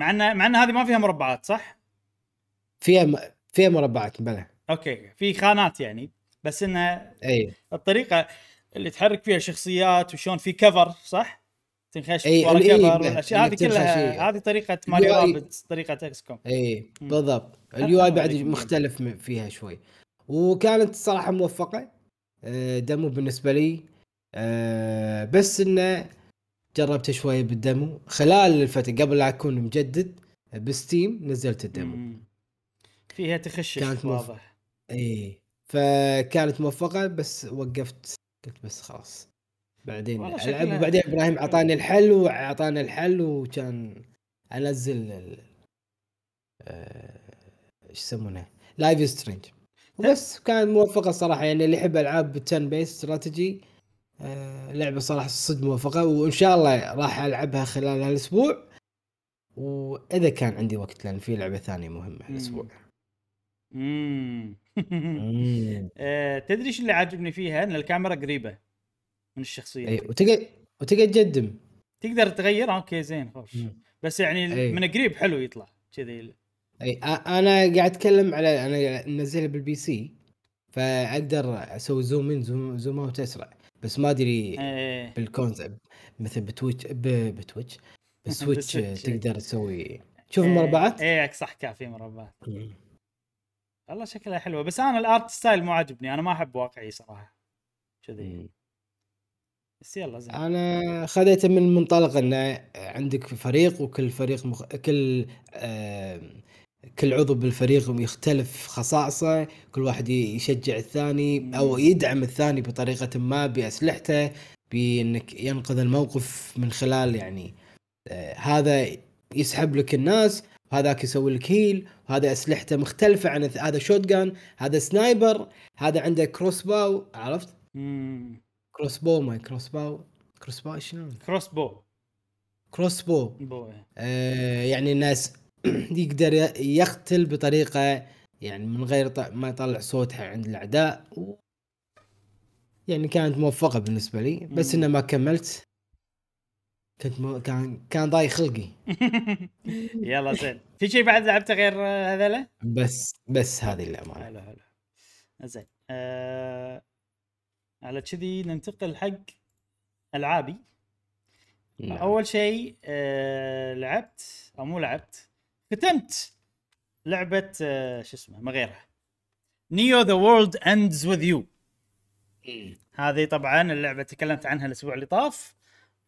S1: مع ان مع إن هذه ما فيها مربعات صح؟
S2: فيها م... فيها مربعات بلا
S1: okay في خانات يعني بس انها
S2: إي
S1: الطريقة اللي تحرك فيها شخصيات وشون في cover صح؟ تنخش
S2: إي،
S1: ورا cover
S2: ب-
S1: الأشياء هذه كلها. هذه طريقة Mario. Rabbids طريقة
S2: XCOM
S1: إي.
S2: بالضبط ال UI بعد. مختلف فيها شوي وكانت صراحة موفقة آه، demo بالنسبة لي آه، بس إنه جربت شوي بال demo. خلال الفترة قبل لا أكون مجدد ب Steam نزلت ال demo.
S1: مم. فيها تخشش
S2: كانت
S1: واضح.
S2: إي. فكانت موفقة بس وقفت. قلت بس خلاص. بعدين
S1: ألعب
S2: وبعدين إبراهيم أعطاني الحل واعطاني الحل وكان أنزل ال- آه، إيش يسمونه؟ Life is Strange وبس كان موفقة صراحة. يعني اللي يحب ألعاب 10 بيس استراتيجي آه، لعبة صراحة صدق موفقه وإن شاء الله راح ألعبها خلال هالأسبوع وإذا كان عندي وقت لأن في لعبة ثانية مهمة هالأسبوع
S1: مم.
S2: مم.
S1: آه، تدري إيش اللي عاجبني فيها؟ إن الكاميرا قريبة من الشخصية
S2: أي وتقدر وتقدر تقدم
S1: تقدر تغير okay زين خوش. بس يعني
S2: أي.
S1: من قريب حلو يطلع كذي
S2: أي أنا قاعد أتكلم على أنا منزلها بال PC فأقدر أسوي zoom in zoom, zoom out أسرع بس ما أدري
S1: إيه
S2: بالكونسبت مثل بتويتش بتويتش بالسويتش. تقدر تسوي شوف
S1: إيه،
S2: المربعات
S1: إيه صح كافي مربعات
S2: مم.
S1: والله شكلها حلوة بس أنا ال art style مو عاجبني أنا ما أحب واقعي صراحة كذي. بس يلا زين
S2: أنا خذيته من منطلق إنه عندك فريق وكل فريق مخ... كل آه... كل عضو بالفريق يختلف خصائصه كل واحد يشجع الثاني أو يدعم الثاني بطريقة ما بأسلحته بإنك ينقذ الموقف من خلال يعني آه هذا يسحب لك الناس وهذاك يسوي لك هيل وهذا أسلحته مختلفة عن هذا شوت جان هذا سنايبر هذا عنده crossbow عرفت؟
S1: مم.
S2: كروس بو ما كروس باو كروس باو شنو؟
S1: كروس بو
S2: كروس بو
S1: بو.
S2: آه يعني الناس يقدر يقتل بطريقة يعني من غير ما يطلع صوتها عند الأعداء. و... يعني كانت موفقة بالنسبة لي بس. إنه ما كملت. كنت مو... كان كان ضايق خلقي.
S1: يلا زين. في شيء بعد لعبته غير هذيلا؟
S2: بس بس هذه الأمانة.
S1: حلو حلو زين. آه... على كذي ننتقل حق ألعابي.
S2: نعم.
S1: أول شيء آه... لعبت أو مو لعبت ختمت لعبة آه... شو اسمه ما غيرها. NEO The World Ends with You هذه طبعا اللعبة تكلمت عنها الأسبوع اللي طاف.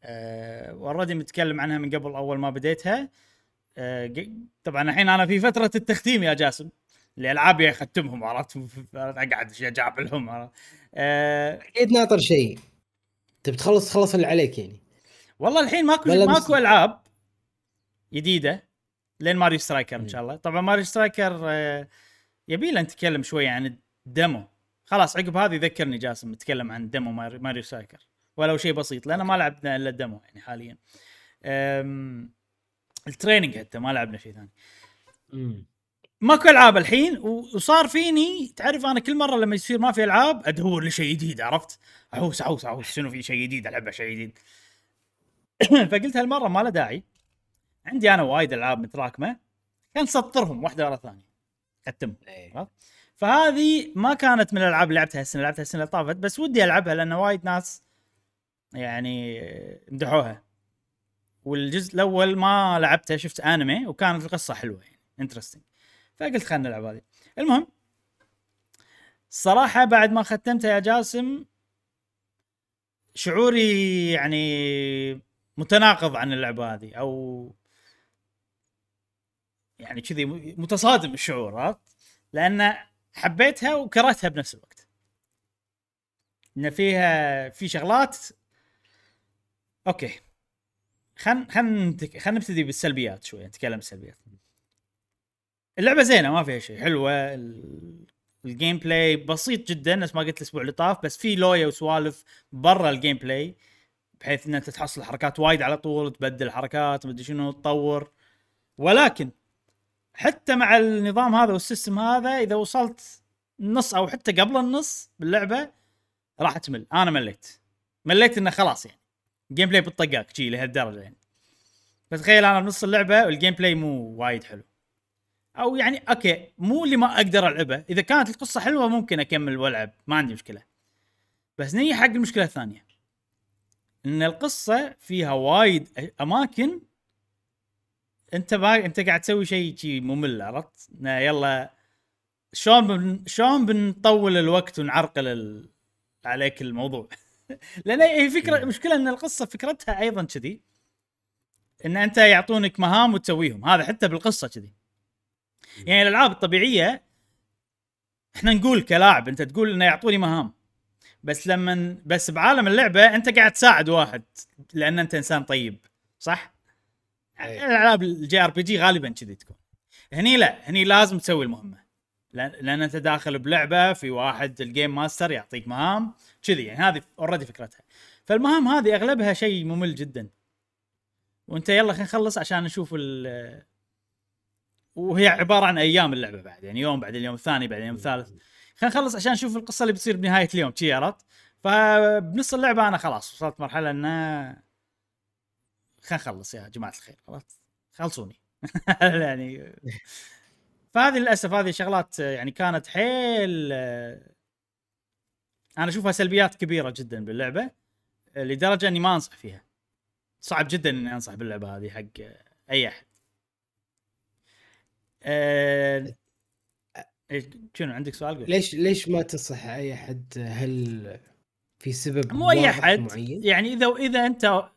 S1: آه already متكلم عنها من قبل أول ما بديتها. ج- طبعا الحين أنا في فترة التختيم يا جاسم. الألعاب يا اختمهم عرفت؟ اقعد اجابلهم عرفت؟ آه
S2: أكيد ناطر شيء. تبي تخلص تخلص اللي عليك يعني.
S1: والله الحين ماكو ماكو ألعاب جديدة لين Mario Strikers إن شاء الله. طبعا Mario Strikers آه يبي له نتكلم شوي عن ال demo. خلاص عقب هذه ذكرني جاسم نتكلم عن Mari- Mario Strikers. ولو شيء بسيط لأن ما لعبنا إلا ال demo يعني حاليا. ال training حتى ما لعبنا شيء ثاني. ماكو ألعاب الحين وصار فيني تعرف أنا كل مرة لما يصير ما في ألعاب ادور لشيء جديد عرفت؟ أحوس أحوس أحوس شنو في شيء جديد؟ العبه شيء جديد. فقلت هالمرة ما له داعي. عندي أنا وايد ألعاب متراكمه كان تسطرهم واحدة ورا الثانية. ختمهم
S2: إيه.
S1: عرفت؟ فهذه ما كانت من الألعاب اللي لعبتها السنة لعبتها السنة اللي طافت بس ودي ألعبها لأن وايد ناس يعني مدحوها. والجزء الأول ما لعبته شفت أنمي وكانت القصة حلوة يعني انترستنج فقلت خلينا نلعب هذه. المهم الصراحه بعد ما ختمتها يا جاسم شعوري يعني متناقض عن اللعبة هذه أو يعني كذي متصادم الشعور عرفت؟ لأن حبيتها وكرهتها بنفس الوقت. إن فيها في شغلات okay خلينا خلينا خلينا نبتدي بالسلبيات شوي نتكلم بالسلبيات. اللعبة زينة ما فيها شيء حلوة ال gameplay بسيط جدا نفس ما قلت الأسبوع اللي طاف بس في لويا وسوالف برا ال gameplay بحيث ان انت تحصل حركات وايد على طول تبدل حركات مدري شنو تطور ولكن حتى مع النظام هذا وال system هذا إذا وصلت نص أو حتى قبل النص باللعبة راح تمل. أنا مليت. مليت إنه خلاص يعني. gameplay بالطقاق شي لهالدرجة يعني. فتخيل أنا بنص اللعبة وال gameplay مو وايد حلو. أو يعني okay مو اللي ما أقدر ألعبه. إذا كانت القصة حلوة ممكن أكمل وألعب ما عندي مشكلة. بس نيجي حق المشكلة الثانية. إن القصة فيها وايد أماكن انت با... انت قاعد تسوي شيء شي ممل عرفت؟ يلا شلون بن... شلون بنطول الوقت ونعرقل ال... عليك الموضوع؟ لأن هي فكرة المشكلة إن القصة فكرتها أيضا كذي. إن أنت يعطونك مهام وتسويهم هذا حتى بالقصة كذي. يعني الألعاب الطبيعية إحنا نقول كلاعب أنت تقول إنه يعطوني مهام. بس لما بس بعالم اللعبة أنت قاعد تساعد واحد لأن أنت إنسان طيب صح؟
S2: أي.
S1: الألعاب ال JRPG غالبا كذي تكون. هني لا هني لازم تسوي المهمة. لأن أنت داخل بلعبة في واحد ال game master يعطيك مهام كذي يعني هذه already فكرتها. فالمهام هذه أغلبها شيء ممل جدا. وأنت يلا خلينا نخلص عشان نشوف ال وهي عبارة عن أيام اللعبة بعد يعني يوم بعد اليوم الثاني بعد اليوم الثالث. خلينا نخلص عشان نشوف القصة اللي بتصير بنهاية اليوم شي عرفت؟ فبنص اللعبة أنا خلاص وصلت مرحلة ان خلينا نخلص يا جماعة الخير خلاص؟ خلصوني. يعني فهذه للأسف هذه شغلات يعني كانت حيل أنا أشوفها سلبيات كبيرة جدا باللعبة لدرجة إني ما أنصح فيها. صعب جدا إني أنصح باللعبة هذه حق أي أحد. أه... شنو عندك سؤال؟ قول.
S2: ليش ليش ما تنصح أي أحد؟ هل في سبب
S1: مو
S2: أي
S1: أحد
S2: معين؟
S1: يعني اذا إذا أنت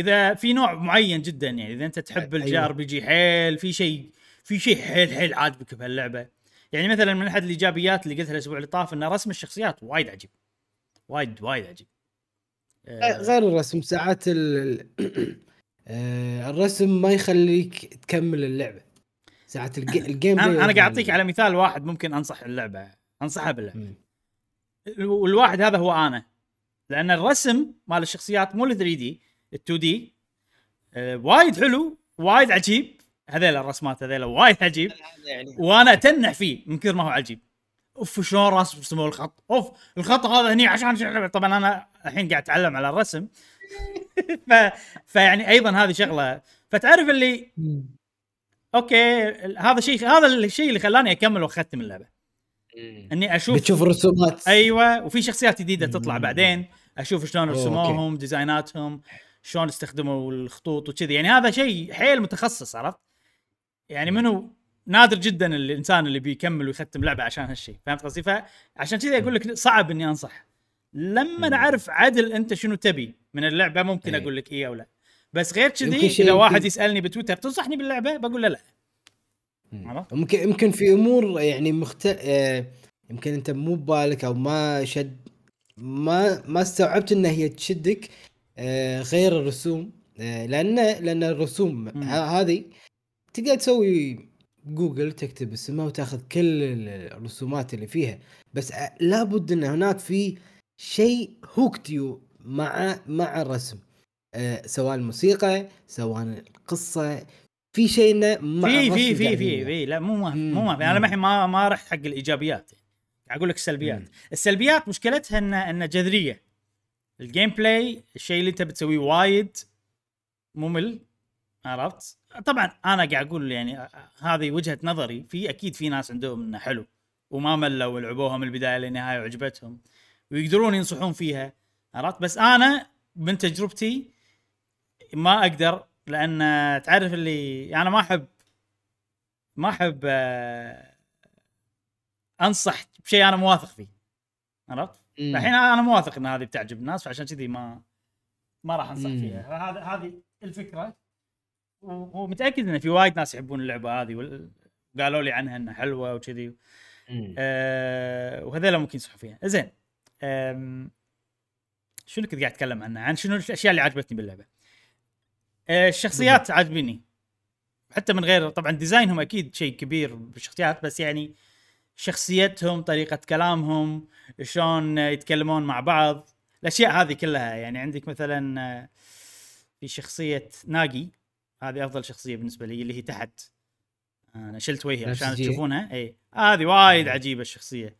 S1: إذا في نوع معين جدا يعني إذا أنت تحب. ال JRPG حيل في شيء في شيء حيل حيل عاجبك بهاللعبة. يعني مثلا من أحد الإيجابيات اللي قلتها الأسبوع اللي طاف إن رسم الشخصيات وايد عجيب. وايد وايد عجيب. آه،
S2: غير الرسم ساعات ال... آه، الرسم ما يخليك تكمل اللعبة. ساعات الج... الجيم
S1: أنا قاعد. أعطيك على مثال واحد ممكن أنصح اللعبة أنصحها باللعبه. والواحد هذا هو أنا. لأن الرسم مال الشخصيات مو ال 3 دي ال 2 دي آه، وايد حلو وايد عجيب. هذيل الرسمات هذيل وايد عجيب.
S2: يعني.
S1: وأنا أتنح فيه من كثر ما هو عجيب. أوف شلون رسموا الخط؟ أوف الخط هذا هني عشان طبعا أنا الحين قاعد أتعلم على الرسم. ف... فيعني أيضا هذه شغلة. فتعرف اللي. أوكي هذا شيء هذا الشيء اللي خلاني أكمل واختم اللعبة. إني أشوف
S2: بتشوف الرسومات.
S1: أيوه وفي شخصيات جديدة تطلع. بعدين. أشوف شلون رسموهم ديزايناتهم. شلون استخدموا الخطوط وكذي. يعني هذا شيء حيل متخصص عرفت؟ يعني منو؟ نادر جدا الإنسان اللي بيكمل ويختم لعبة عشان هالشيء فهمت قصدي؟ فعشان كذا أقول لك صعب إني أنصح. لما
S2: مم.
S1: اعرف عدل أنت شنو تبي من اللعبة ممكن
S2: أي.
S1: أقول لك إيه أو لا. بس غير كذي إذا واحد يسألني بتويتر تنصحني باللعبة؟ بقول له لا؟
S2: يمكن يمكن في أمور يعني مخت... آه، يمكن أنت مو ببالك أو ما شد ما ما استوعبت إن هي تشدك غير الرسوم. آه، لأن لأن الرسوم هذه تقدر تسوي جوجل تكتب اسمها وتاخذ كل الرسومات اللي فيها. بس آه، لابد إن هناك في شيء هوكتيو مع مع الرسم. آه، سواء الموسيقى سواء القصة في شيء إنه مع
S1: في في في في لا مو. مو في أنا الحين ما ما رحت حق الإيجابيات. أقول لك السلبيات
S2: مم.
S1: السلبيات مشكلتها ان إن جذرية. ال gameplay الشيء اللي انت بتسويه وايد ممل عرفت؟ طبعا أنا قاعد أقول يعني آه، هذه وجهة نظري. في أكيد في ناس عندهم إنه حلو وما ملوا ولعبوها من البداية للنهاية وعجبتهم ويقدرون ينصحون فيها عرفت؟ بس أنا من تجربتي ما أقدر لأن تعرف اللي أنا ما أحب ما أحب آه، أنصح بشيء أنا موافق فيه عرفت؟ الحين أنا موافق إن هذه بتعجب الناس فعشان كذي ما ما راح أنصح
S2: مم.
S1: فيها. هذا هذه الفكرة. ومتأكد إن في وايد ناس يحبون اللعبة هذه وقالوا لي عنها إنها حلوة وكذي. أه وهذول ممكن ينصحوا فيها. زين. شنو كنت قاعد أتكلم عنها عن شنو الاشياء اللي عجبتني باللعبة. أه الشخصيات عاجبيني حتى من غير طبعا ديزاينهم أكيد شيء كبير بالشخصيات بس يعني شخصيتهم طريقة كلامهم شلون يتكلمون مع بعض. الأشياء هذه كلها يعني عندك مثلا آه، في شخصية ناجي هذه أفضل شخصية بالنسبة لي اللي هي تحت. أنا شلت وجهي عشان. تشوفونها. إي. هذه وايد عجيبة الشخصية.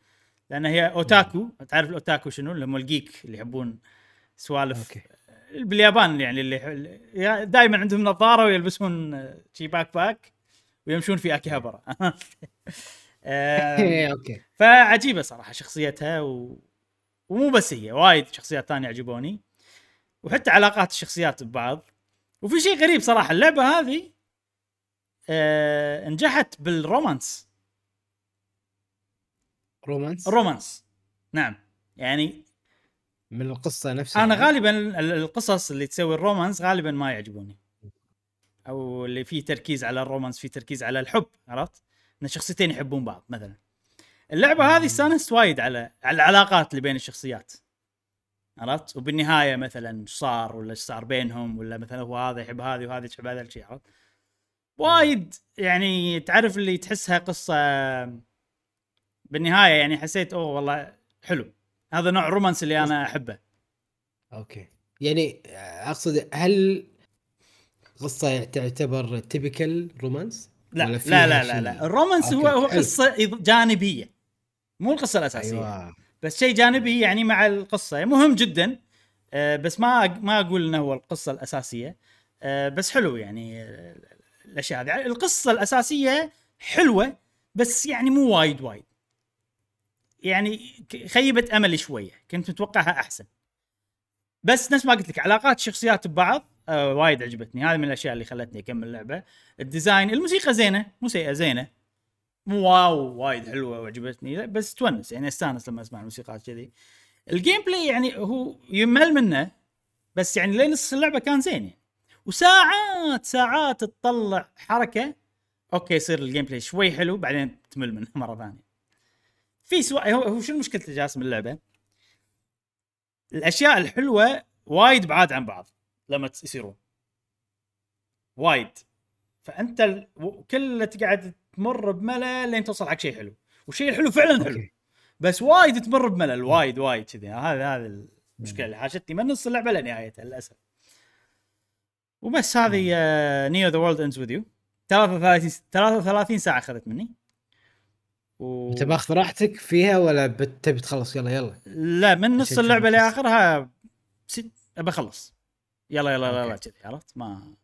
S1: لأن هي أوتاكو. تعرف الأوتاكو شنو؟ اللي هم ال geek اللي يحبون سوالف باليابان يعني اللي دائما عندهم نظارة ويلبسون آه، شي backpack ويمشون في اكيهابرا
S2: okay.
S1: فعجيبة صراحة شخصيتها و... ومو بس هي وايد شخصيات ثانية عجبوني. وحتى علاقات الشخصيات ببعض. وفي شيء غريب صراحة اللعبة هذه آه نجحت بال
S2: romance.
S1: romance؟ ال romance نعم. يعني
S2: من القصة نفسها
S1: أنا
S2: يعني؟
S1: غالبا ال- القصص اللي تسوي ال romance غالبا ما يعجبوني. أو اللي فيه تركيز على ال romance فيه تركيز على الحب عرفت؟ إن شخصيتين يحبون بعض مثلا. اللعبة هذه استانست وايد على على العلاقات اللي بين الشخصيات. عرفت؟ وبالنهاية مثلا صار ولا إيش صار بينهم ولا مثلا هو هذا يحب هذه وهذه تحب هذا الشيء عرفت؟ وايد يعني تعرف اللي تحسها قصة بالنهاية يعني حسيت أوه والله حلو. هذا نوع ال romance اللي أنا أحبه.
S2: okay. يعني أقصد هل قصة تعتبر typical romance
S1: لا لا لا لا؟ لا. ال
S2: romance
S1: هو هو. قصة جانبية. مو القصة الأساسية. أيوة. بس شيء جانبي يعني مع القصة. مهم جدا. آه، بس ما ما أقول إنه هو القصة الأساسية. آه، بس حلو يعني آه، الأشياء هذه. القصة الأساسية حلوة بس يعني مو وايد وايد. يعني خيبت أملي شوية. كنت متوقعها أحسن. بس نفس ما قلت لك علاقات الشخصيات ببعض آه وايد عجبتني. هذه من الأشياء اللي خلتني أكمل اللعبه ال design الموسيقى زينة مو سيئه زينة. مو wow وايد حلوة وعجبتني. بس تونس يعني أستانس لما أسمع الموسيقات كذي. ال gameplay يعني هو يمل منه بس يعني لين نص اللعبة كان زين وساعات ساعات تطلع حركة. okay يصير ال gameplay شوي حلو بعدين تمل منه مرة ثانية. في سوا... هو هو شنو مشكلته جاسم اللعبة؟ الأشياء الحلوة وايد بعاد عن بعض. لما يصيرون. وايد. فأنت ال... كله تقعد تمر بملل لين توصل حق شيء حلو. والشيء الحلو فعلا حلو. بس وايد تمر بملل. وايد وايد كذي. هذا هذا المشكلة اللي حاشتني. من نص اللعبة لنهايتها للأسف. وبس هذه NEO The World Ends with You 33 33 ساعة أخذت مني. و...
S2: أنت ماخذ راحتك فيها ولا تبي تخلص؟ يلا يلا.
S1: لا من نص
S2: اللعبة
S1: لآخرها ست... أخلص. يلا يلا يلا, يلا. كذي عرفت؟ ما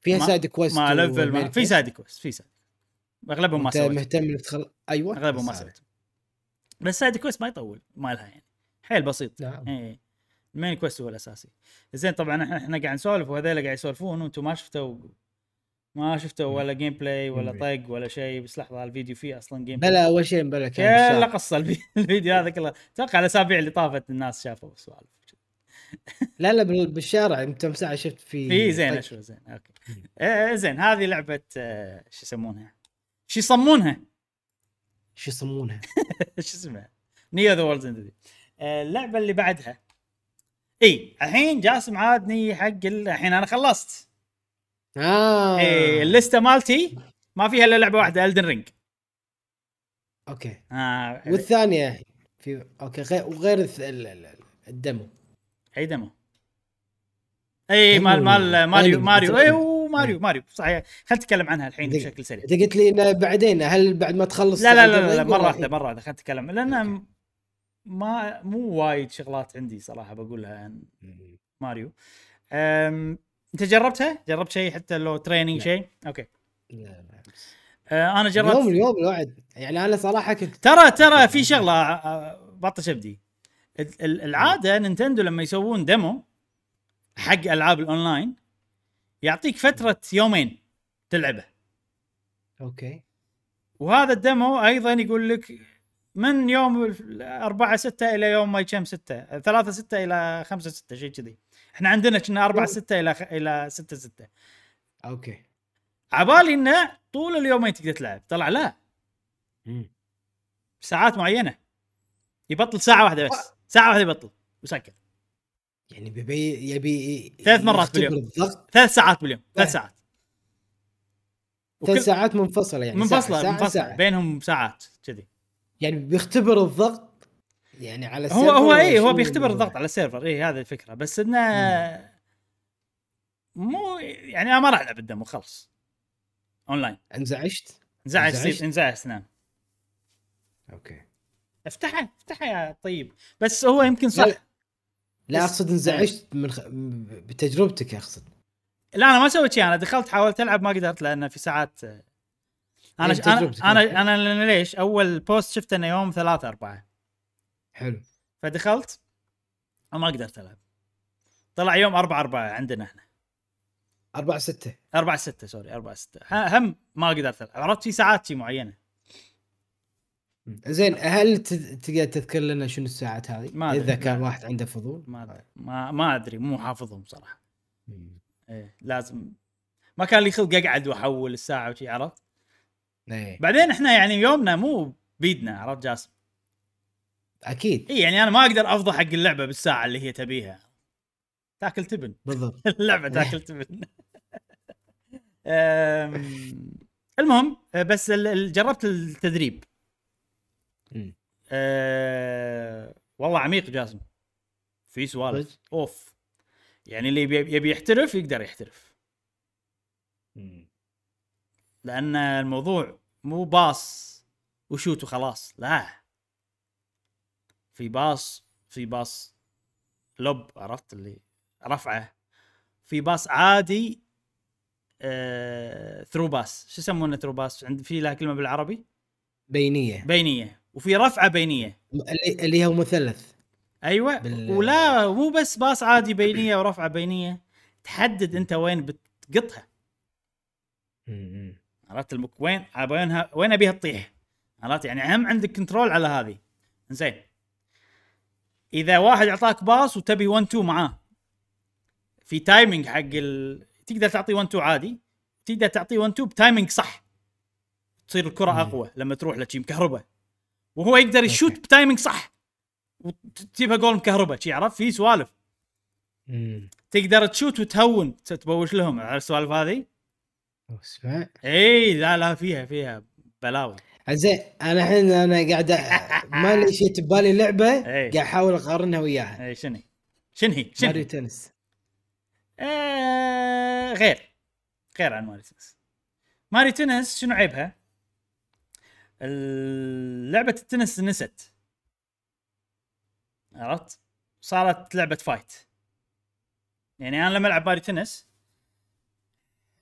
S2: فيها side quest
S1: ما ليفل ما في side quest في side أغلبهم ما سويت.
S2: مهتم إنك تخل أيوه.
S1: أغلبهم ما سويت. بس side quest ما يطول ما لها يعني. حيل بسيط.
S2: لا
S1: إيه. ال main quest هو الأساسي. زين طبعا إحنا إحنا قاعد نسولف وهذول قاعد يسولفون وأنتم ما شفتوا ما شفتوا ولا gameplay ولا. طق ولا شيء. بس لحظة الفيديو فيه أصلا gameplay
S2: بلا أول شيء بلا كان
S1: كله. قصه الفي- الفيديو. هذا كله. أتوقع الأسابيع اللي طافت الناس شافوا سوالف
S2: لا لا بال- بالشارع انت مساعة شفت في
S1: في زين. أشوف زين أوكي. آه زين هذه لعبة آه شو يسمونها؟ شو يصمونها؟
S2: شو يسمونها؟
S1: شو اسمها؟ نيو the world اللعبة اللي بعدها. إي الحين جاسم عادني حق ال- الحين أنا خلصت.
S2: آه.
S1: إي ال list ة مالتي ما فيها إلا لعبة واحدة Elden Ring
S2: أوكي.
S1: آه
S2: والثانية في أوكي غير وغير ال demo.
S1: اي demo اي مال مال ماريو
S2: ثاني
S1: ماريو
S2: مثل-
S1: اي ماريو ماريو صحيح خلينا نتكلم عنها الحين. بشكل سريع
S2: انت قلت لي إنه بعدين هل بعد ما تخلص
S1: لا لا لا, لا, لا مرة
S2: واحدة؟
S1: مرة واحدة خلينا نتكلم
S2: لأن.
S1: ما مو وايد شغلات عندي صراحة بقولها عن. ماريو أم أنت جربتها؟ جربت شيء حتى لو
S2: training.
S1: شيء؟ أوكي
S2: لا.
S1: آه أنا
S2: اليوم
S1: جربت
S2: اليوم الواحد يعني أنا صراحة كنت
S1: ترى ترى في شغلة آه، بطش أبدي العادة نينتندو لما يسوون demo حق ألعاب الأونلاين يعطيك فترة يومين تلعبه.
S2: أوكي.
S1: وهذا ال demo أيضا يقول لك من يوم 4 6 إلى يوم ما كم 6 3 6 إلى 5 6 شيء كذي. إحنا عندنا كنا 4 6 إلى. إلى 6 6
S2: أوكي.
S1: عبالي إنه طول اليومين تقدر تلعب. طلع لا. ساعات معينة. يبطل ساعة واحدة بس. ساعة واحدة يبطل وسكر
S2: يعني بيبي يبي
S1: ثلاث مرات باليوم. ثلاث ساعات باليوم ثلاث
S2: لا.
S1: ساعات.
S2: ثلاث
S1: وكل-
S2: ساعات منفصلة يعني
S1: منفصلة
S2: ساعة ساعة
S1: منفصلة.
S2: ساعة.
S1: بينهم ساعات كذي.
S2: يعني بيختبر الضغط يعني على
S1: هو هو
S2: ال server
S1: اي هو بيختبر الضغط على ال server. اي هذه الفكرة. بس إنه مو يعني أنا ما راح ألعب ال demo خلص أونلاين.
S2: انزعجت؟
S1: انزعج
S2: انزعجت؟
S1: سيف انزعج سنان
S2: أوكي.
S1: افتحها افتحها يا طيب. بس هو يمكن صح.
S2: لا, لا اقصد انزعجت من خ... بتجربتك اقصد
S1: لا أنا ما سويت شيء أنا دخلت حاولت ألعب ما قدرت لأن في ساعات أنا
S2: إيه،
S1: أنا. أنا, أنا ليش؟ أول post شفته إنه يوم ثلاثة أربعة.
S2: حلو.
S1: فدخلت وما قدرت ألعب. طلع يوم أربعة أربعة عندنا إحنا.
S2: أربعة ستة.
S1: أربعة ستة سوري أربعة ستة. هم ما قدرت ألعب. عرفت في ساعات شي معينة.
S2: زين هل تقدر تذكر لنا شنو الساعات هذه؟
S1: ما أدري.
S2: اذا كان. واحد عنده فضول.
S1: ما أدري. ما, ما أدري. مو حافظهم صراحة.
S2: مم.
S1: إيه لازم. ما كان لي خلق أقعد وأحول الساعة وشي عرفت؟
S2: إيه.
S1: بعدين إحنا يعني يومنا مو بيدنا عرفت جاسم؟
S2: أكيد.
S1: اي يعني أنا ما أقدر افضل حق اللعبة بالساعة اللي هي تبيها. تاكل تبن.
S2: بالضبط.
S1: اللعبة تاكل تبن. المهم بس جربت التدريب. أه، والله عميق جاسم. في سوالف؟ أوف. يعني اللي يبي يبي يحترف يقدر يحترف.
S2: مم.
S1: لأن الموضوع مو pass و shoot وخلاص. لا. في pass في pass lob عرفت اللي رفعه. في pass عادي آه through pass شو يسمونه through pass عند في لها كلمة بالعربي؟
S2: بينية.
S1: بينية. وفي رفعة بينية.
S2: اللي اللي هو مثلث
S1: أيوه.
S2: بال-
S1: ولا مو بس pass عادي بينية ورفعة بينية تحدد أنت وين بتقطها. عرفت المك وين وينها وين أبيها تطيح. عرفت؟ يعني هم عندك control على هذه. زين إذا واحد أعطاك pass وتبي 1 2 معاه. في timing حق ال... تقدر تعطيه 1 2 عادي. تقدر تعطيه 1 2 ب timing صح. تصير
S2: الكرة.
S1: أقوى لما تروح لشي مكهربة. وهو يقدر يشوت
S2: أوكي.
S1: ب timing صح. وتجيبها جول مكهربة شي عرفت؟ في سوالف. تقدر تشوت وتهون تبوش لهم على السوالف هذه.
S2: اسمع
S1: إي لا لا فيها فيها بلاوي
S2: زين أنا الحين أنا قاعد ما لي شيء ببالي
S1: لعبة.
S2: قاعد أحاول أقارنها وياها.
S1: إي شنو؟ شنهي
S2: ماريو
S1: شنهي
S2: تنس.
S1: آه غير. غير عن ماري تنس. ماري تنس شنو عيبها؟ لعبة التنس نست. عرفت؟ صارت لعبة fight يعني أنا لما ألعب ماري تنس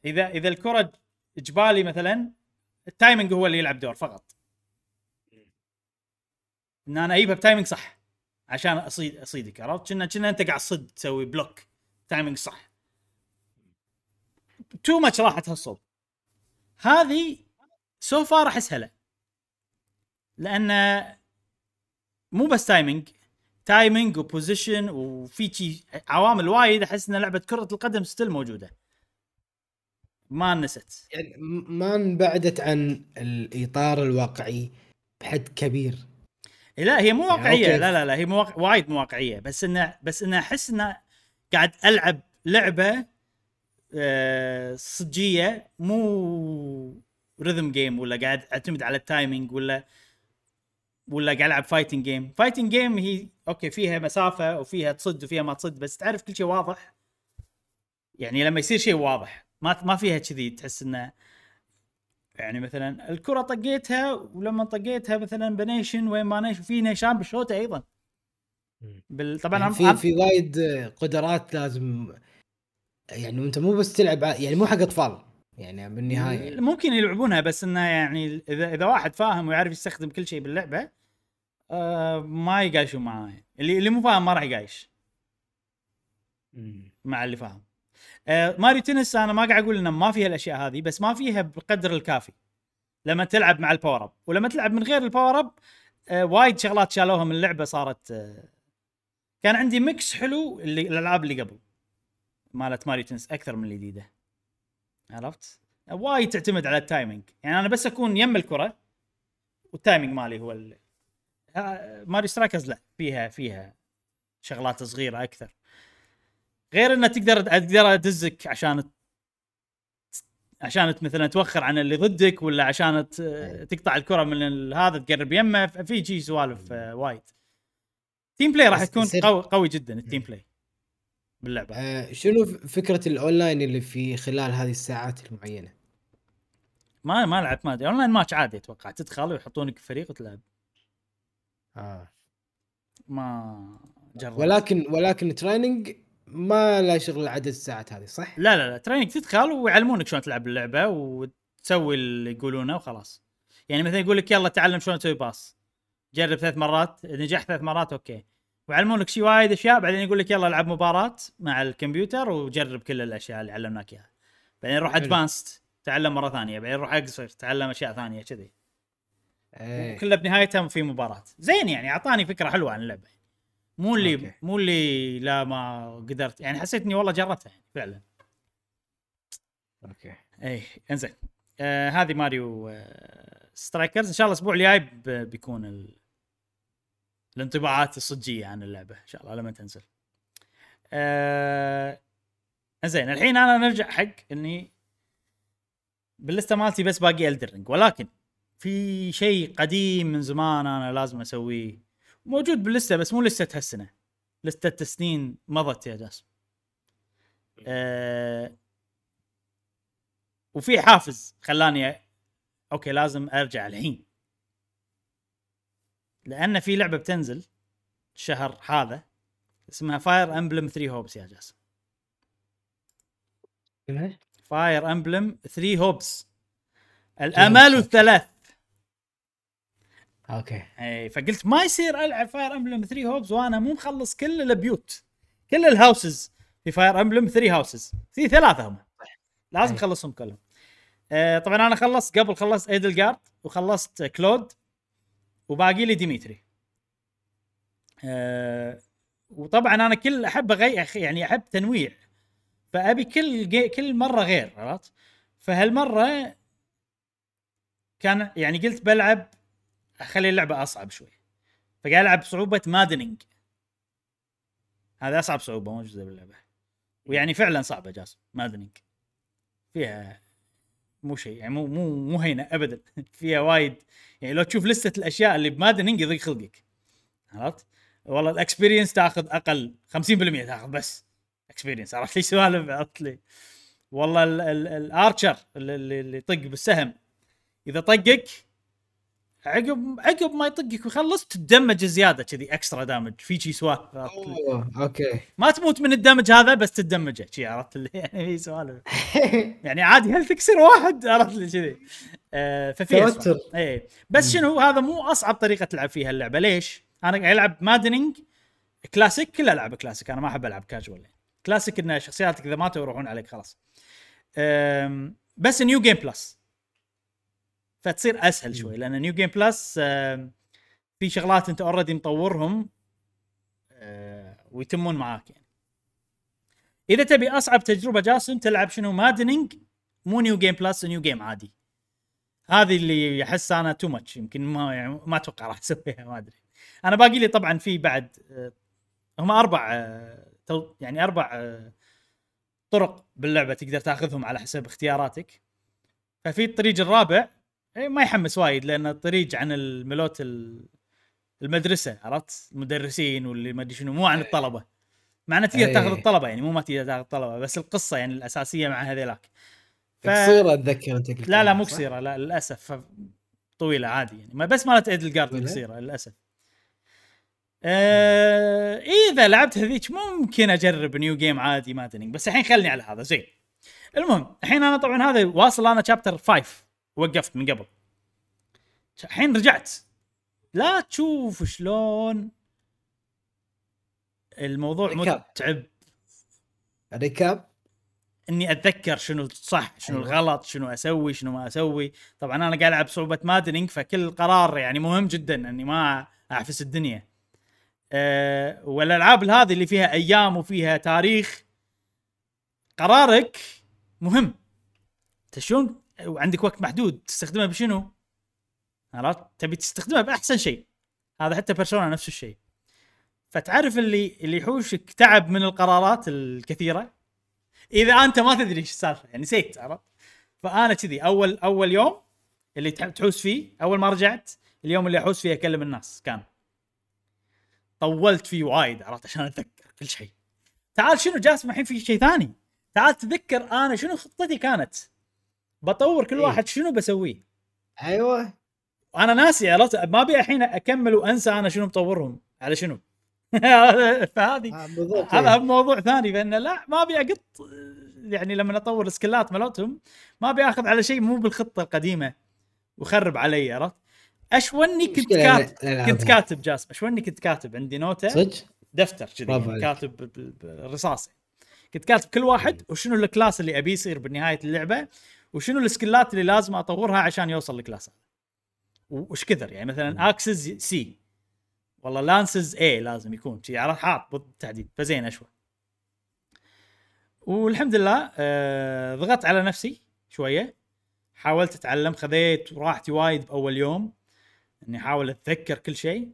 S1: اذا إذا الكرة جبالي مثلا ال timing هو اللي يلعب دور فقط. إن أنا أجيبها ب timing صح عشان اصيد أصيدك عرفت؟ كنا كنا أنت قاعد تصد تسوي block timing صح. too much راح تهصل هذه so far أحسها لا. لأن مو بس timing timing و position وفي شي عوامل وايد أحس إن لعبة كرة القدم still موجودة. ما نست.
S2: يعني ما انبعدت عن الإطار الواقعي بحد كبير.
S1: لا هي مو
S2: يعني
S1: واقعية.
S2: أوكي.
S1: لا لا لا هي مو واقع... وايد مو واقعية. بس انه بس انه أحس انه قاعد ألعب لعبة آه، صجية مو rhythm game ولا قاعد أعتمد على ال timing ولا ولا قاعد ألعب fighting game fighting game هي أوكي فيها مسافة وفيها تصد وفيها ما تصد بس تعرف كل شيء واضح يعني لما يصير شيء واضح ما ما فيها كذي تحس إنه يعني مثلا الكرة طقيتها ولما طقيتها مثلا بنيشن وين ما نيشن في نيشان بالشوطة أيضا بال... طبعا
S2: يعني. في. في وايد قدرات لازم يعني انت مو بس تلعب يعني مو حق أطفال يعني بالنهاية
S1: ممكن يلعبونها بس إنه يعني إذا إذا واحد فاهم ويعرف يستخدم كل شيء باللعبة آه ما يقايشون معاه يعني. اللي اللي مو فاهم ما راح يقايش. مع اللي فاهم. آه ماريو تنس أنا ما قاعد أقول إنه ما فيها الأشياء هذه بس ما فيها بقدر الكافي. لما تلعب مع ال power up ولما تلعب من غير ال power up آه وايد شغلات شالوها من اللعبه صارت آه كان عندي mix حلو اللي الألعاب اللي قبل. مالت ماريو تنس أكثر من الجديده عرفت؟ وايد تعتمد على ال timing يعني أنا بس أكون يم الكرة وال timing مالي هو ال... آه، ماريو Strikers لا فيها فيها شغلات صغيرة أكثر. غير إنه تقدر تقدر أدزك عشان عشان مثلا توخر عن اللي ضدك ولا عشان ت- تقطع الكرة من هذا تقرب يمه في شي سوالف آه، وايد. team play راح تكون قوي, قوي جدا ال team play باللعبة.
S2: آه شنو فكرة الأونلاين اللي في خلال هذه الساعات المعينة؟
S1: ما ما لعبت ما أدري. online match عادي أتوقع. تدخل ويحطونك في فريق وتلعب.
S2: آه.
S1: ما جربت.
S2: ولكن ولكن training ما له شغل عدد الساعات هذه صح؟
S1: لا لا لا training تدخل ويعلمونك شلون تلعب اللعبة وتسوي اللي يقولونه وخلاص. يعني مثلا يقول لك يلا تعلم شلون تسوي pass. جرب ثلاث مرات نجحت ثلاث مرات okay. ويعلمونك شيء وايد أشياء بعدين يقول لك يلا العب مباراة مع الكمبيوتر وجرب كل الأشياء اللي علمناك إياها. بعدين روح. advanced تعلم مرة ثانية. بعدين روح أقصر تعلم أشياء ثانية كذي.
S2: إيه.
S1: كلها بنهايتها في مباراة. زين يعني أعطاني فكرة حلوة عن اللعبة. مو اللي
S2: okay.
S1: مو اللي لا ما قدرت. يعني حسيت إني والله جربتها يعني فعلا.
S2: okay.
S1: اي انزين. آه هذه ماريو آه Strikers. إن شاء الله الأسبوع الجاي بيكون ال... الانطباعات الصجية عن اللعبة. إن شاء الله لما تنزل. آه زين الحين أنا نرجع حق إني بال list ة مالتي بس باقي الدرينج ولكن في شيء قديم من زمان أنا لازم أسويه. موجود باللستة بس مو لستة هالسنة. لستة سنين مضت يا جاسم. آه وفي حافز خلاني okay لازم أرجع الحين. لأن في لعبة بتنزل الشهر هذا اسمها Fire Emblem Three Hopes يا جاسم؟ Fire Emblem Three Hopes الأمل الثلاث.
S2: okay
S1: اي فقلت ما يصير ألعب Fire Emblem Three Hopes وأنا مو مخلص كل البيوت كل ال houses في Fire Emblem Three Houses في ثلاثة هم لازم. اخلصهم كلهم آه طبعا أنا خلصت قبل خلصت Edelgard وخلصت Claude وباقي لي Dimitri آه وطبعا أنا كل أحب. أخ- يعني أحب تنويع فأبي كل. كل مرة غير عرفت فهالمرة كان يعني قلت بلعب أخلي اللعبة أصعب شوي. فقاعد ألعب بصعوبة maddening. هذا أصعب صعوبة موجوده باللعبة. ويعني فعلا صعبة جاسم maddening. فيها مو شيء يعني مو مو مو هينة ابدا. فيها وايد يعني لو تشوف لستة الأشياء اللي ب maddening يضيق خلقك. عرفت؟ والله ال experience تاخذ أقل 50% تاخذ بس. experience عرفت لي سوالف؟ عرفت لي والله ال- ال- ال archer اللي يطق بالسهم. إذا طقك عقب عقب ما يطقك ويخلص ت damage زيادة كذي extra damage في شي سوالف.
S2: okay.
S1: ما تموت من ال damage هذا بس ت damage ه. شي عرفت اللي يعني في سوالف. يعني عادي هل تكسر واحد؟ عرفت لي كذي. آه. سوالف. اي بس شنو هذا مو أصعب طريقة تلعب فيها اللعبة. ليش؟ أنا قاعد ألعب maddening classic كل ألعاب كلاسيك أنا ما أحب ألعب casual. classic إن شخصياتك إذا ماتوا يروحون عليك خلاص. بس new game plus فتصير أسهل شوي لأن new game plus في شغلات أنت already مطورهم أه، ويتمون معاك يعني. إذا تبي أصعب تجربة جاسم تلعب شنو؟ maddening مو new game plus new game عادي. هذه اللي أحس أنا too much يمكن ما يعني ما أتوقع راح أسويها ما أدري. أنا باقي لي طبعا في بعد أه، هم أربع تو- يعني أربع طرق باللعبة تقدر تاخذهم على حسب اختياراتك. ففي الطريق الرابع إيه، ما يحمس وايد لأن الطريق عن الملوت ال- المدرسة عرفت؟ المدرسين واللي ما أدري شنو مو عن الطلبة. مع انه تقدر
S2: إيه.
S1: تاخذ الطلبة يعني مو ما تقدر تاخذ الطلبة بس القصة يعني الأساسية مع هذيلاك. ف...
S2: قصيرة أتذكر أنت قلت
S1: لا لا مو؟ قصيرة لا للأسف. طويلة عادي يعني. ما بس مالت إيدل جارد
S2: طويلة؟
S1: قصيرة للأسف. آه إذا لعبت هذيك ممكن أجرب new game عادي maddening بس الحين خلني على هذا زين. المهم الحين أنا طبعا هذا واصل أنا chapter 5 وقفت من قبل. الحين رجعت. لا تشوف شلون الموضوع. متعب
S2: recap
S1: إني أتذكر شنو الصح شنو
S2: أيوة.
S1: الغلط شنو أسوي شنو ما أسوي. طبعا أنا قاعد ألعب صعوبة maddening فكل قرار يعني مهم جدا إني ما أعفس الدنيا. أه والألعاب هذه اللي فيها أيام وفيها تاريخ قرارك مهم. أنت شلون وعندك وقت محدود تستخدمه بشنو؟ عرفت؟ تبي تستخدمه بأحسن شيء. هذا حتى بيرسونا نفس الشيء. فتعرف اللي اللي يحوشك تعب من القرارات الكثيرة؟ إذا أنت ما تدري إيش السالفة يعني نسيت عرفت؟ فأنا كذي أول أول يوم اللي تحوس فيه أول ما رجعت اليوم اللي أحوس فيه أكلم الناس كان. طولت فيه وايد عرفت؟ عشان أتذكر كل شيء. تعال شنو جاسم الحين في شيء ثاني؟ تعال تذكر أنا شنو خطتي كانت؟ بطور كل
S2: إيه.
S1: واحد شنو بسويه
S2: أيوه
S1: أنا ناسي عرفت ما أبي الحين أكمل وأنسى أنا شنو مطورهم على شنو فهذه
S2: آه،
S1: هذا
S2: إيه.
S1: موضوع ثاني فإنه لا ما أبي أقط يعني لما أطور ال skill ات مالتهم ما أبي آخذ على شيء مو بالخطة القديمة وخرب علي عرفت؟ اشوني كنت كاتب كنت. كاتب جاسم اشوني كنت كاتب عندي نوتة
S2: صدق
S1: دفتر كذي. كاتب بالرصاصه كنت كاتب كل واحد وشنو ال class اللي أبي يصير بنهايه اللعبة وشنو ال skill ات اللي لازم أطورها عشان يوصل ال class هذا؟ وش كثر؟ يعني مثلا اكسز سي والله lances A لازم يكون. شي عرفت؟ حاط بالتحديد فزين أشوى. والحمد لله آه ضغطت على نفسي شوية. حاولت أتعلم خذيت راحتي وايد بأول يوم إني أحاول أتذكر كل شيء.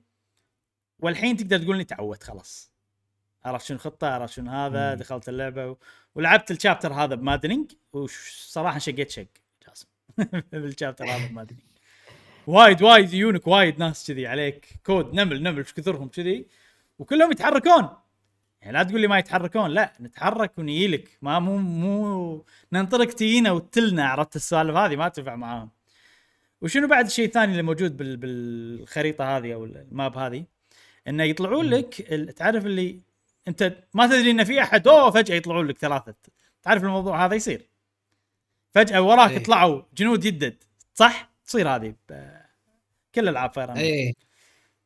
S1: والحين تقدر تقول إني تعودت خلاص. عرفت شنو الخطه عرفت شنو هذا؟
S2: مم.
S1: دخلت اللعبة. ولعبت ال chapter هذا ب Maddening وصراحة شقيت شق جاسم. بال chapter هذا ب Maddening. وايد وايد يجونك وايد ناس كذي عليك. كود نمل نمل إيش كثرهم كذي. وكلهم يتحركون. يعني لا تقول لي ما يتحركون لا نتحرك ونجيلك ما مو مو ننطرق تجينا وتلنا عرفت السوالف هذه؟ ما تنفع معاهم. وشنو بعد الشيء الثاني اللي موجود بال بالخريطة هذه أو الماب هذه؟ إنه يطلعون. لك تعرف اللي انت ما تدري ان في احد أوه فجأة يطلعون لك ثلاثة. تعرف الموضوع هذا يصير؟ فجأة وراك
S2: إيه.
S1: طلعوا جنود يدد. صح؟ تصير هذه كل العاب Fire
S2: Em-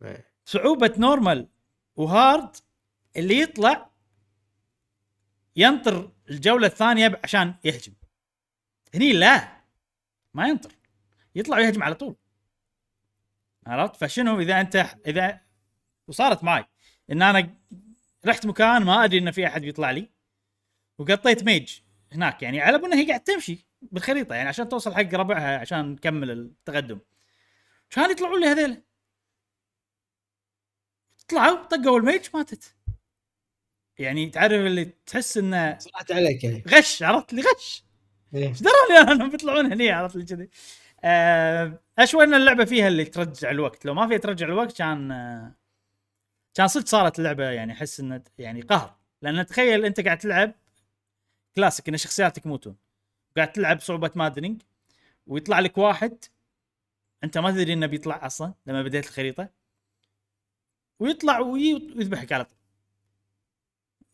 S2: إيه.
S1: صعوبة Normal و Hard اللي يطلع ينطر الجولة الثانية عشان يهجم. هني لا ما ينطر. يطلع ويهجم على طول. عرفت؟ فشنو إذا أنت إذا وصارت معي إن أنا رحت مكان ما أدري إن في أحد بيطلع لي وقطيت mage هناك يعني على انها هي قاعد تمشي بالخريطة يعني عشان توصل حق ربعها عشان نكمل التقدم. كان يطلعون لي هذيل. طلعوا طقوا الميج ماتت. يعني تعرف اللي تحس إنه
S2: صلحت عليك يعني.
S1: غش عرفت لي غش؟
S2: إيه.
S1: إيش دروني أنا بيطلعون هني عرفت لي كذي. آه، أشوى إن اللعبة فيها اللي ترجع الوقت. لو ما فيها ترجع الوقت كان آه، كان صدق صارت اللعبة يعني أحس إنه يعني قهر. لأن تخيل أنت قاعد تلعب كلاسيك إن شخصياتك يموتون قاعد تلعب صعوبة Maddening ويطلع لك واحد أنت ما تدري إنه بيطلع أصلا لما بديت الخريطة ويطلع وي- ويذبحك على طول.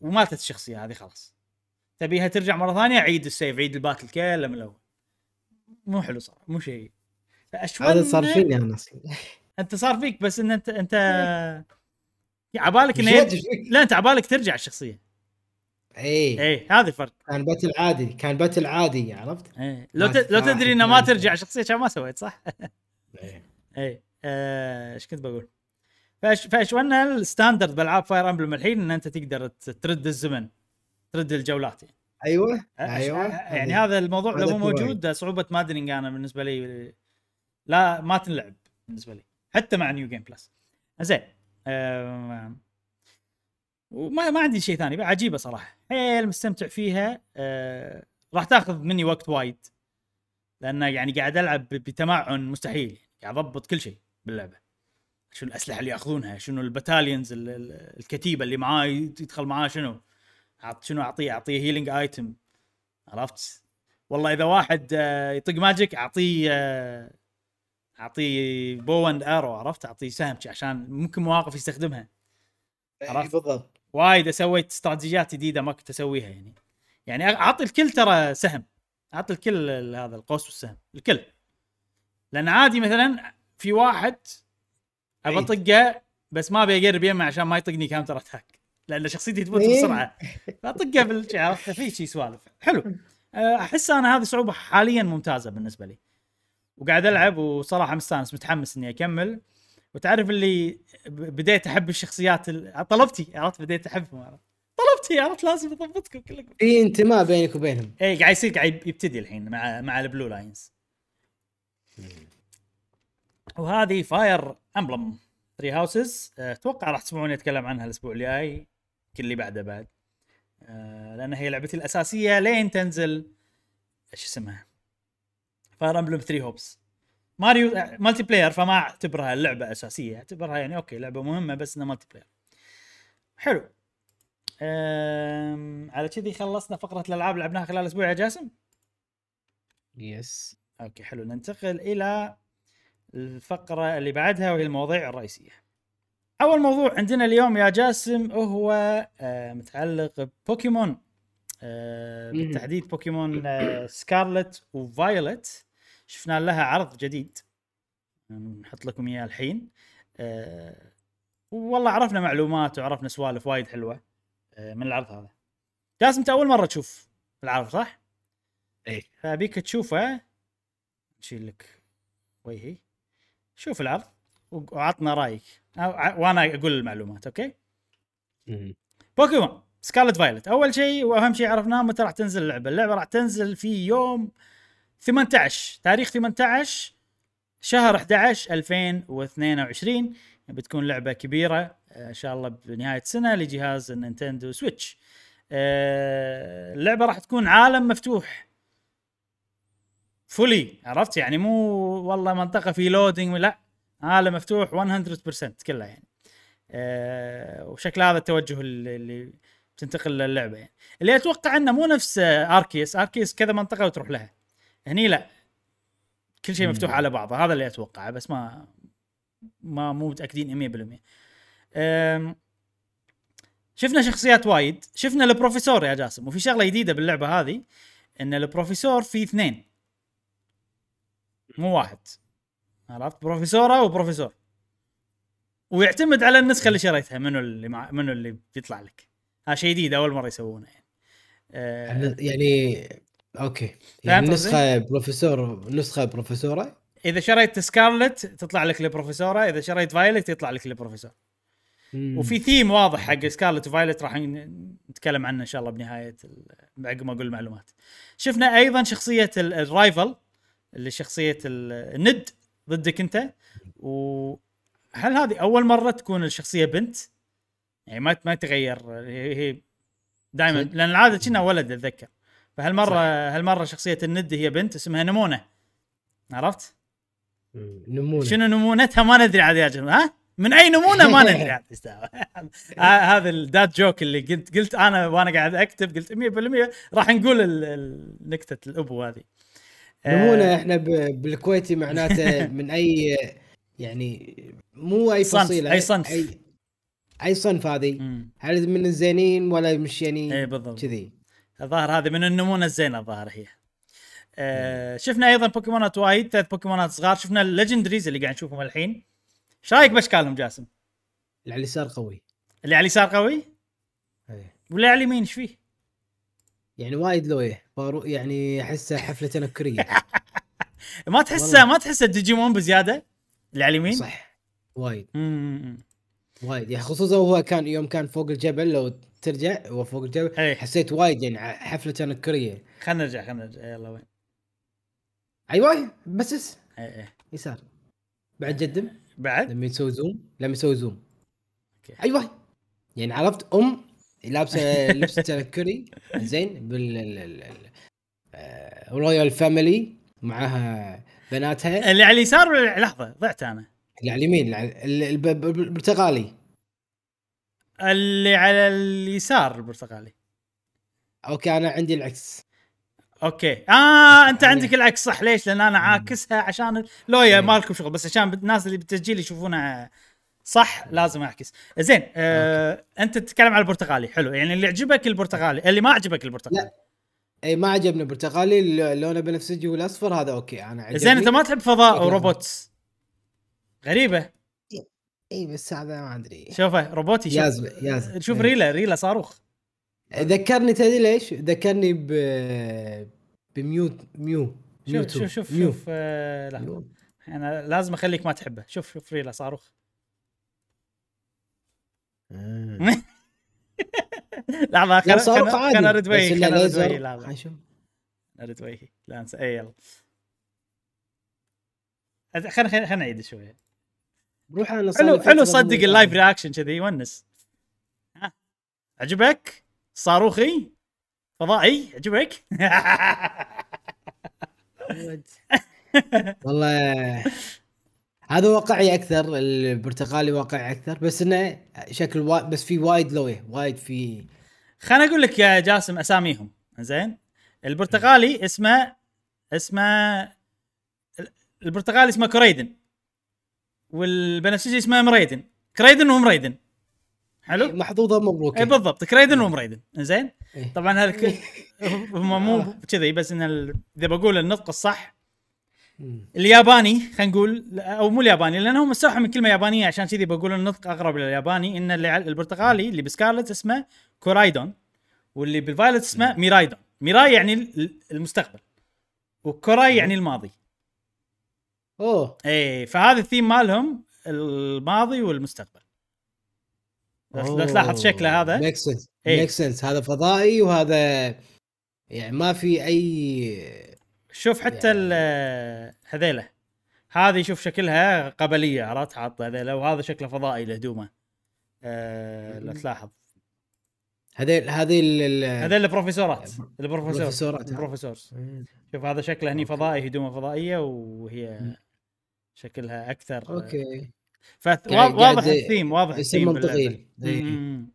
S1: وماتت الشخصية هذه خلاص. تبيها ترجع مرة ثانية عيد ال save عيد ال battle كله من الأول. مو حلو صراحة مو شيء.
S2: هذا صار فيني أنا أصلا.
S1: أنت صار فيك بس إن انت أنت عبالك
S2: إنه؟
S1: لا أنت عبالك ترجع الشخصية
S2: اي
S1: اي هذا الفرق
S2: كان battle عادي كان battle عادي عرفت؟
S1: اي لو ت... لو
S2: تتلاحق
S1: تدري إنه ما
S2: ما
S1: ترجع الشخصيه كان ما سويت صح؟ اي آه، إيش كنت بقول؟ فايش فايش وأنا ال standard بألعاب Fire Emblem الحين إن أنت تقدر ترد الزمن ترد الجولات يعني. أيوه
S2: أيوه
S1: يعني هذا الموضوع لو مو. موجود صعوبة Maddening أنا بالنسبة لي لا ما تنلعب بالنسبة لي حتى مع New Game Plus زين آه وما ما عندي شيء ثاني عجيبة صراحة. حيل مستمتع فيها. آه راح تاخذ مني وقت وايد. لأن يعني قاعد ألعب بتمعن مستحيل. قاعد أضبط كل شيء باللعبة. شنو الأسلحة اللي يأخذونها؟ شنو ال battalions ال- ال- الكتيبة اللي معاه يدخل معاه شنو؟ أعط شنو اعطيه أعطيه healing item عرفت؟ والله إذا واحد آه، يطق magic أعطيه آه، أعطيه bow and arrow عرفت؟ أعطيه سهم عشان ممكن مواقف يستخدمها. عرفت؟
S2: بالضبط.
S1: وايد سويت استراتيجيات جديدة ما كنت أسويها يعني. يعني أعطي الكل ترى سهم. أعطي الكل ال- هذا القوس والسهم. الكل. لأن عادي مثلا في واحد أبى
S2: إيه.
S1: أطقه بس ما أبي أقرب يمه عشان ما يطقني counter attack لأن شخصيتي تموت
S2: إيه.
S1: بسرعة. فأطقه بالشي عرفت؟ في شي سوالف. حلو. أه، أحس أنا هذه صعوبة حاليا ممتازة بالنسبة لي. وقاعد ألعب وصراحة مستانس متحمس إني أكمل. وتعرف اللي بديت أحب الشخصيات ال- طلبتي عرفت؟ بديت أحبهم عرفت؟ طلبتي عرفت؟ لازم أضبطكم كلكم.
S2: في انتماء بينك وبينهم.
S1: اي قاعد يصير قاعد يبتدي الحين مع مع ال Blue Lions. وهذه Fire Emblem Three Houses أتوقع راح تسمعوني أتكلم عنها الأسبوع الجاي. كل اللي بعده بعد. أه لأن هي لعبتي الأساسية لين تنزل. إيش اسمها؟ Fire Emblem 3 Hopes. ماريو آه، multiplayer فما اعتبرها اللعبه أساسية. اعتبرها يعني أوكي لعبة مهمة بس إنها multiplayer حلو. أم على كذي خلصنا فقرة الألعاب اللي لعبناها خلال الأسبوع يا جاسم؟
S2: yes
S1: أوكي حلو. ننتقل إلى الفقرة اللي بعدها وهي المواضيع الرئيسية. أول موضوع عندنا اليوم يا جاسم هو آه، متعلق ببوكيمون. آه،. بالتحديد بوكيمون آه، سكارلت وفايولت شفنا لها عرض جديد. نحط لكم إياه الحين. آه، والله عرفنا معلومات وعرفنا سوالف وايد حلوة. آه، من العرض هذا. جاسم انت أول مرة تشوف العرض صح؟
S2: إيه.
S1: فأبيك تشوفه. نشيل لك وجهي. شوف العرض وعطنا رأيك. وأنا أقول المعلومات أوكي؟
S2: مم.
S1: بوكيمون سكارلت فايلت. أول شيء وأهم شيء عرفناه متى راح تنزل اللعبة. اللعبة راح تنزل في يوم 18 تاريخ 18 شهر 11 2022 بتكون لعبة كبيرة آه، إن شاء الله بنهاية السنة لجهاز النينتندو سويتش. آه، اللعبة راح تكون عالم مفتوح. fully عرفت؟ يعني مو والله منطقة في loading لا عالم مفتوح 100% كلها يعني. آه، وشكل هذا التوجه اللي- اللي بتنتقل للعبة يعني. اللي أتوقع إنه مو نفس آه، أركيس. أركيس كذا منطقة وتروح لها. هني لا. كل شيء. مفتوح على بعضه هذا اللي اتوقعه بس ما ما مو متأكدين 100% أم، شفنا شخصيات وايد. شفنا البروفيسور يا جاسم وفي شغلة جديدة باللعبة هذه إن البروفيسور في اثنين. مو واحد. عرفت؟ بروفيسوره وبروفيسور. ويعتمد على النسخة اللي شريتها منو اللي مع منو اللي بيطلع لك. هذا شيء جديد أول مرة يسوونه يعني. أه
S2: يعني
S1: أوكي
S2: يعني؟ نسخة بروفيسور نسخة بروفيسورة
S1: إذا شريت سكارلت تطلع لك البروفيسوره إذا شريت فايلت يطلع لك البروفيسور. وفي ثيم واضح حق سكارلت وفايلت راح نتكلم عنه إن شاء الله بنهاية عقب ما أقول المعلومات. شفنا أيضا شخصية ال- الرايفل اللي شخصية ال- الند ضدك أنت وهل هذه أول مرة تكون الشخصية بنت؟ يعني ما ما تغير هي هي دائما؟ لأن العادة كنا ولد أتذكر فهالمره هالمرة شخصية الند هي بنت اسمها نمونة. عرفت؟
S2: نمونة.
S1: شنو نمونتها؟ ما ندري عاد يا جماعة. ها؟ من أي نمونة؟ ما ندري عاد. هذا ال dad joke اللي قلت قلت أنا وأنا قاعد أكتب قلت 100% راح نقول نكتة الأبو هذه.
S2: نمونة
S1: آه،
S2: إحنا بالكويتي معناته من اي يعني مو أي
S1: صنف،
S2: فصيلة
S1: أي صنف.
S2: اي أي صنف هذه. هل من الزينين ولا مش يعني
S1: اي بالضبط.
S2: كذي.
S1: الظاهر هذه من النمونه الزينة الظاهر هي آه شفنا أيضا بوكيمونات وايد ثلاث بوكيمونات صغار شفنا ال legendaries اللي قاعد نشوفهم الحين إيش رأيك باشكالهم جاسم؟
S2: اللي على اليسار قوي
S1: اللي على اليسار قوي
S2: إيه.
S1: واللي على اليمين إيش فيه؟
S2: يعني وايد لوية فارو- يعني احسه حفلة تنكرية
S1: ما تحسه. ما تحسه ديجيمون بزيادة اللي على اليمين؟
S2: صح وايد. وايد يعني خصوصا هو كان يوم كان فوق الجبل لو ترجع هو فوق الجبل
S1: إيه
S2: حسيت وايد يعني حفلة تنكريه
S1: خلينا نرجع خلينا نرجع. يلا وين؟
S2: أيوه بس بس.
S1: إيه إيه
S2: يسار. بعد جدم.
S1: بعد؟
S2: لما يسوي zoom لما يسوي zoom.
S1: okay.
S2: أيوه. يعني عرفت أم لابسة لبس تنكري زين بال ال- ال- ال- آه، royal family معاها بناتها.
S1: اللي على اليسار ولا لحظة ضعت أنا.
S2: اللي على اليمين اللي على- ال- الب- ب- ب- البرتقالي
S1: اللي على اليسار البرتقالي
S2: okay أنا عندي العكس.
S1: okay. آه أنت
S2: أنا-
S1: عندك العكس صح. ليش؟ لأن أنا عاكسها عشان لويا
S2: إيه.
S1: مالكم شغل بس عشان الناس اللي بالتسجيل يشوفونها صح لازم أعكس. زين آه أنت تتكلم على البرتقالي حلو. يعني اللي عجبك البرتقالي اللي ما عجبك البرتقالي
S2: لا. اي ما عجبني البرتقالي لونه بنفسجي والأصفر هذا okay أنا عجبني.
S1: زين أنت ما تحب فضاء
S2: و
S1: robots. غريبة.
S2: اي بس هذا ما أدري
S1: شوفه روبوتي شوف
S2: يازبه يازبه
S1: شوف
S2: إيه.
S1: ريلة ريلة صاروخ
S2: ذكرني تدري ليش؟ ذكرني ب بميو ميو
S1: شوف. شوف شوف
S2: ميو.
S1: شوف آه لا
S2: ميو.
S1: أنا لازم أخليك ما تحبه شوف شوف ريلة صاروخ
S2: آه. لحظة
S1: خل خل خل ارد وجهي
S2: إنه
S1: خل ارد. وجهي
S2: لحظة
S1: ارد وجهي لا انسى اي يلا خلينا خلينا نعيد شوية
S2: روح أنا
S1: حلو حلو صدق
S2: ال
S1: live reaction كذي يونس ها عجبك؟ صاروخي؟ فضائي؟ عجبك؟
S2: والله هذا واقعي أكثر البرتقالي واقعي أكثر بس إنه شكل وا... بس في وايد لوية وايد في
S1: خليني أقول لك يا جاسم أساميهم زين البرتقالي اسمه اسمه البرتقالي اسمه كريدن والبنفسجي اسمه مريدن. كريدن ومريدن. حلو؟
S2: محظوظة مبروكه
S1: اي بالضبط. كريدن ومريدن. زين
S2: إيه.
S1: طبعا هذا هم مو كذي بس إن ال- إذا بقول النطق الصح. الياباني خلينا نقول أو مو الياباني لانهم مستوحى من كلمة يابانية عشان كذي بقول النطق أقرب للياباني إن اللي البرتقالي اللي بسكارلت اسمه كورايدون واللي بال Violet اسمه ميرايدون. ميراي يعني ال- المستقبل وكوراي يعني الماضي.
S2: أوه.
S1: إيه فهذا الثيم مالهم الماضي والمستقبل. لو تلاحظ شكله هذا؟
S2: make sense
S1: إيه.
S2: make sense هذا فضائي وهذا يعني ما في أي
S1: شوف حتى
S2: يعني-
S1: ال- هذيله. هذه شوف شكلها قبلية عرفت؟ حاطه هذيله وهذا شكله فضائي لهدومه. آه لو. تلاحظ.
S2: ال- ال-
S1: هذول البروفيسورات. البروفيسور
S2: البروفيسورات.
S1: ال
S2: professors.
S1: شوف هذا شكله هني فضائي هدومه فضائية وهي شكلها أكثر
S2: okay
S1: فواضح
S2: قاعد
S1: الثيم واضح الثيم
S2: منطقي
S1: باللعبة.
S2: إيه.
S1: مم.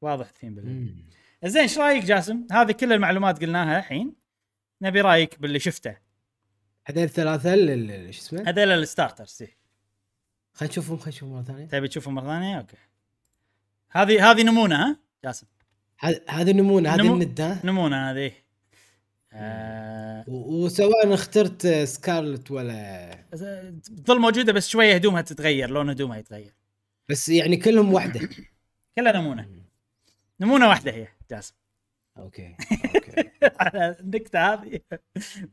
S1: واضح الثيم. زين إيش رأيك جاسم؟ هذه كل المعلومات قلناها الحين نبي رأيك باللي شفته
S2: هذول الثلاثة ال- ال- شو اسمه
S1: هذول ال starters إيه.
S2: خلينا نشوفهم خلينا نشوفهم مرة ثانية
S1: تبي تشوفهم مرة ثانية؟ okay. هذه هذه نمونة ها جاسم
S2: هذا نمونة
S1: نمو-
S2: الند ها
S1: نمونة هذه آه
S2: وسواء اخترت Scarlet ولا
S1: تظل موجودة بس شوية هدومها تتغير لون هدومها يتغير.
S2: بس يعني كلهم واحدة
S1: كلها نمونة. نمونة واحدة هي جاسم.
S2: okay okay.
S1: على النكتة هذه.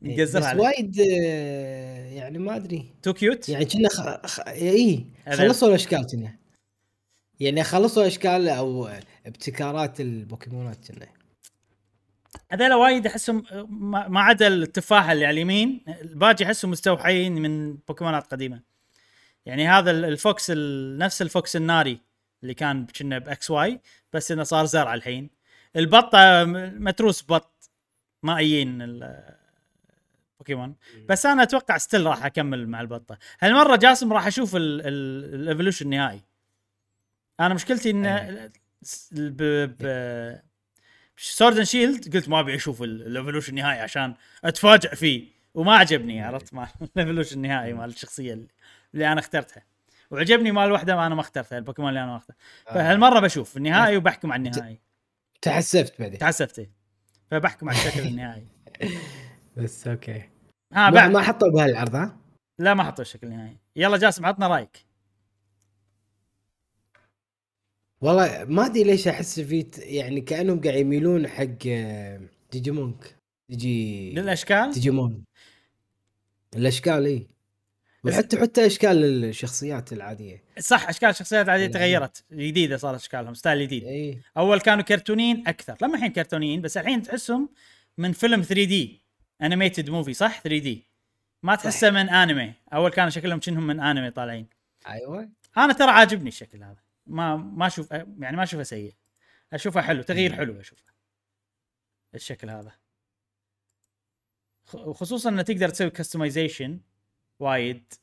S2: إيه، بس وايد آه، يعني ما أدري.
S1: too cute؟
S2: يعني كنا خ... خ... اي خلصوا الاشكال كنا يعني خلصوا أشكال أو ابتكارات البوكيمونات كنا.
S1: هذول وايد احسهم ما عدا التفاحه اللي على اليمين الباقي احسهم مستوحين من بوكيمونات قديمة. يعني هذا ال- ال fox ال- نفس ال fox الناري اللي كان كنا ب X Y بس إنه صار زرع الحين. البطه متروس بط مائيين ال- بوكيمون. بس أنا أتوقع still راح أكمل مع البطة. هالمرة جاسم راح أشوف ال evolution النهائي أنا مشكلتي إن
S2: أي.
S1: س- ب ب Sword and Shield قلت ما أبي أشوف ال evolution النهائي عشان اتفاجئ فيه. وما عجبني عرفت؟ مال ال evolution النهائي مال الشخصية اللي, اللي أنا اخترتها. وعجبني مال واحدة ما أنا ما اخترتها البوكيمون اللي أنا ما اخترتها. فهالمرة بشوف النهائي وبحكم على النهائي.
S2: تحسفت بعدين.
S1: تحسفت إيه. فبحكم على الشكل النهائي.
S2: بس okay.
S1: ها
S2: ما,
S1: بعد.
S2: ما حطوا بهالعرض ها؟
S1: لا ما حطوا الشكل النهائي. يلا جاسم عطنا رأيك.
S2: والله ما أدري ليش أحس في يعني كأنهم قاعد يميلون حق آه، ديجيمونك. تجي
S1: للأشكال؟
S2: ديجيمون. الأشكال
S1: إي.
S2: وحتى حتى أشكال الشخصيات العادية.
S1: صح أشكال الشخصيات عاديه
S2: يعني-
S1: تغيرت. جديدة صارت أشكالهم style جديد.
S2: إي.
S1: أول كانوا كرتونيين أكثر. لما الحين كرتونيين بس الحين تحسهم من فيلم 3D. animated movie صح؟ 3D. ما تحسه من انمي أول كانوا شكلهم كأنهم من انمي طالعين.
S2: أيوه.
S1: أنا ترى عاجبني الشكل هذا. ما ما أشوف يعني ما اشوفه سيء اشوفه حلو تغيير. حلو اشوفه الشكل هذا. خ- وخصوصا إنه تقدر تسوي customization وايد.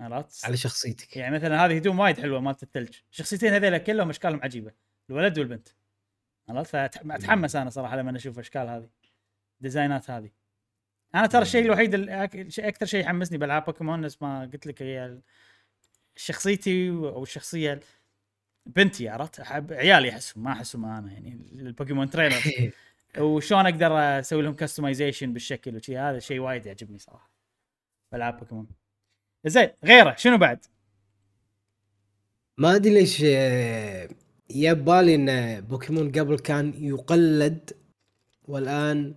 S1: عرفت؟
S2: على شخصيتك.
S1: يعني مثلا هذه هدوم وايد حلوة مالت الثلج الشخصيتين هذيلا كلهم أشكالهم عجيبة. الولد والبنت. عرفت؟ فأتحمس أنا صراحة لما أشوف أشكال هذه. design ات هذه. أنا ترى الشيء الوحيد أكثر شيء يحمسني بالعاب بوكيمون نفس ما قلت لك هي شخصيتي أو الشخصية بنتي عرفت؟ احب عيالي احسهم ما احسهم أنا يعني البوكيمون trainer. وشلون أقدر أسوي لهم customization بالشكل وشي؟ هذا شيء وايد يعجبني صراحة. بالعاب بوكيمون. زين غيره شنو بعد؟
S2: ما أدري ليش آه، يبالي إن بوكيمون قبل كان يقلد والآن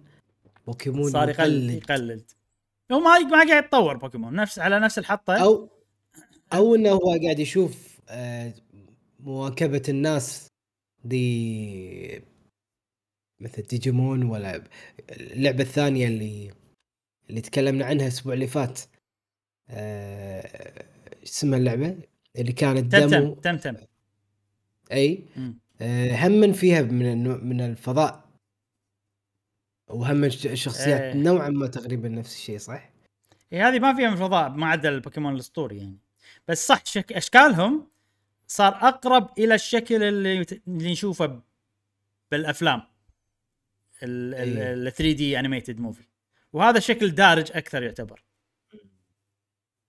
S2: بوكيمون
S1: صار يقلد. يقلد. هو ما ما قاعد يتطور بوكيمون نفس على نفس الحطة.
S2: أو أو إنه هو قاعد يشوف آه، مواكبة الناس دي مثل ديجيمون ولا اللعبة الثانية اللي اللي تكلمنا عنها الأسبوع اللي فات. آه، اسمها اللعبة؟ اللي كانت
S1: دمو تم تم تم.
S2: أي؟ آه، هم من فيها من من الفضاء. وهم الشخصيات إيه. نوعا ما تقريبا نفس الشيء صح؟
S1: اي هذه ما فيها من الفضاء ما عدا البوكيمون الأسطوري يعني. بس صح شك... أشكالهم صار أقرب إلى الشكل اللي اللي نشوفه بالأفلام. ال 3D animated movie وهذا شكل دارج أكثر يعتبر.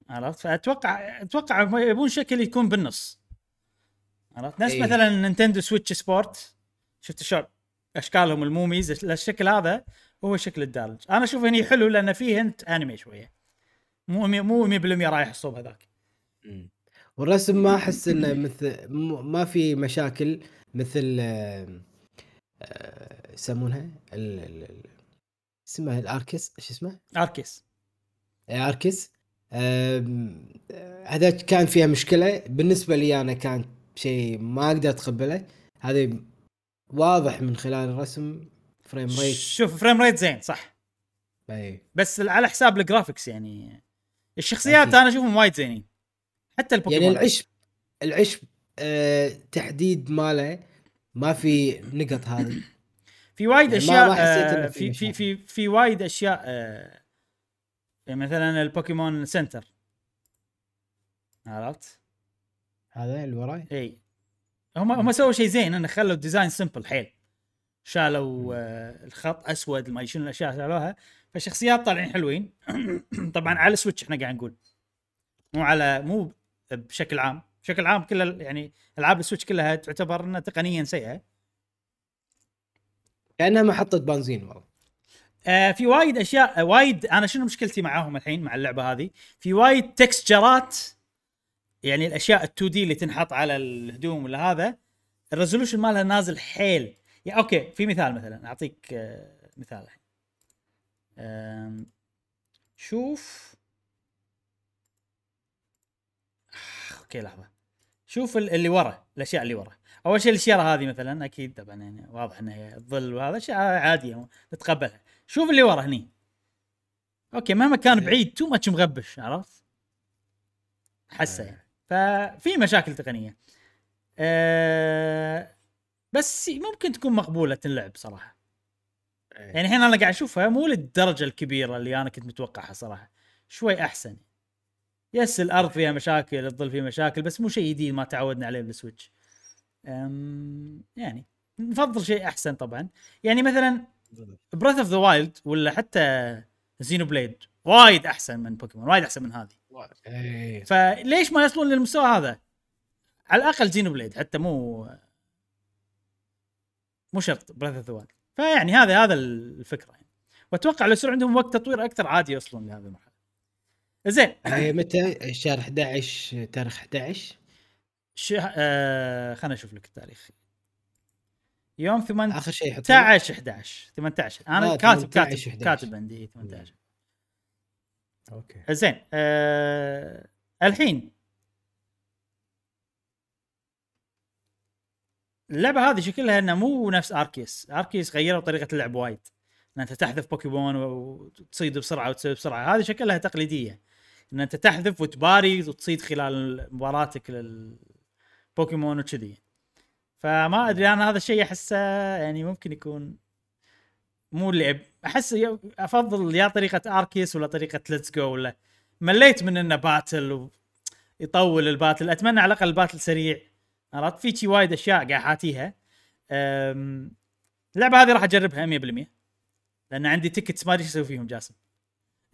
S1: عرفت؟ فأتوقع أتوقع يبون شكل يكون بالنص. عرفت؟ نفس أيه. مثلا Nintendo Switch Sport شفت شلون أشكالهم الموميز؟ الشكل هذا هو الشكل الدارج. أنا أشوف هني حلو لأن فيه انت انمي شوية. مو مو 100% رايح الصوب هذاك.
S2: والرسم ما أحس إنه مثل ما في مشاكل مثل آه، آه، يسمونها اسمها الأركس إيش اسمه؟
S1: أركس.
S2: أركس. هذا كان فيها مشكلة. بالنسبة لي أنا كان شيء ما أقدر أتقبله. هذه واضح من خلال الرسم frame rate.
S1: شوف frame rate زين صح.
S2: اي
S1: بس على حساب ال graphics يعني. الشخصيات أكيد. أنا أشوفهم وايد زينين. حتى البوكيمون
S2: يعني العشب العشب أه تحديد ماله ما في نقط هذه.
S1: في وايد يعني أشياء آه في في في في وايد أشياء آه يعني مثلا البوكيمون center. عرفت؟
S2: هذا اللي وراي؟
S1: إي. هم هم سووا شيء زين إنه خلوا ال design simple حيل. شالوا آه الخط أسود ما شنو الأشياء شالوها. فالشخصيات طالعين حلوين. طبعا على ال Switch إحنا قاعد نقول. مو على مو بشكل عام. بشكل عام كل يعني ألعاب ال Switch كلها تعتبر إنها تقنيا سيئة.
S2: كأنها محطة بنزين والله.
S1: آه في وايد أشياء آه وايد أنا شنو مشكلتي معاهم الحين مع اللعبة هذه؟ في وايد texture ات يعني الأشياء ال 2D اللي تنحط على الهدوم ولا هذا ال resolution مالها نازل حيل. يعني okay في مثال مثلا أعطيك آه مثال الحين. آه شوف. okay لحظة. شوف اللي ورا الأشياء اللي ورا. أول شيء الشجرة هذه مثلا أكيد طبعا يعني واضح إنها الظل وهذا أشياء عادية نتقبلها. شوف اللي ورا هني. okay مهما كان بعيد too much مغبش عرفت؟ حسه يعني. ففي مشاكل تقنية. أه بس ممكن تكون مقبولة تنلعب صراحة. يعني الحين أنا قاعد أشوفها مو للدرجة الكبيرة اللي أنا كنت متوقعها صراحة. شوي أحسن. yes الأرض فيها مشاكل الظل فيه مشاكل بس مو شيء جديد ما تعودنا عليه بال Switch يعني نفضل شيء أحسن طبعا. يعني مثلا Breath of the Wild ولا حتى Xenoblade وايد أحسن من بوكيمون وايد أحسن من هذه.
S2: إيه.
S1: فليش ما يصلون للمستوى هذا؟ على الأقل Xenoblade حتى مو مو شرط Breath of the Wild فيعني هذا هذا الفكرة يعني. وأتوقع لو يصير عندهم وقت تطوير أكثر عادي يوصلون لهذه المرحلة. زين.
S2: إيه، متى؟ شهر 11 تاريخ 11
S1: شه... آه خليني أشوف لك التاريخ. يوم
S2: 8 آخر شيء
S1: 18 11 18 أنا آه كاتب كاتب 11. كاتب عندي 18
S2: okay.
S1: زين آه الحين. اللعبة هذه شكلها انها مو نفس أركيس. أركيس غيروا طريقة اللعب وايد. إن أنت تحذف بوكيمون وتصيد بسرعة وتسوي بسرعة. هذه شكلها تقليدية. إن أنت تحذف وتباري وتصيد خلال مباراتك للبوكيمون وكذي. فما أدري أنا هذا الشيء أحسه يعني ممكن يكون مو اللي أحس أفضل يا طريقة أركيس ولا طريقة Let's Go ولا مليت من إنه battle ويطول ال battle. أتمنى على الأقل ال battle سريع. عرفت؟ في شي وايد أشياء قاعد أحاتيها اللعبة هذه راح أجربها 100% لأن عندي tickets ما أدري إيش أسوي فيهم جاسم.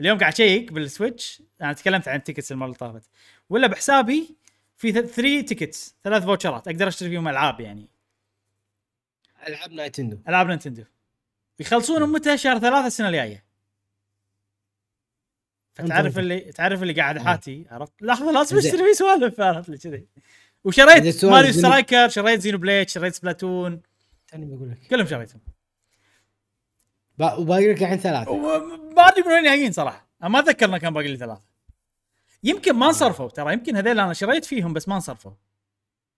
S1: اليوم قاعد أشيك بال Switch أنا تكلمت عن ال tickets المرة اللي طافت. ولا بحسابي في 3 tickets ثلاث voucher ات أقدر أشتري فيهم ألعاب يعني.
S2: ألعاب نايتندو.
S1: ألعاب نينتندو يخلصونهم متى؟ شهر ثلاثة السنة الجاية. فتعرف. اللي تعرف اللي قاعد حاتي؟ عرفت؟ لحظة لازم. اشتري فيه سوالف عرفت لي كذي. وشريت
S2: Mario
S1: Striker شريت Xenoblade شريت Splatoon.
S2: توني بقول لك.
S1: كلهم شريتهم.
S2: با- وباقي لك الحين ثلاثة.
S1: وما أدري من وين جايين صراحة. ما أتذكر كان باقي لي ثلاثة. يمكن ما انصرفوا ترى يمكن هذول أنا شريت فيهم بس ما انصرفوا.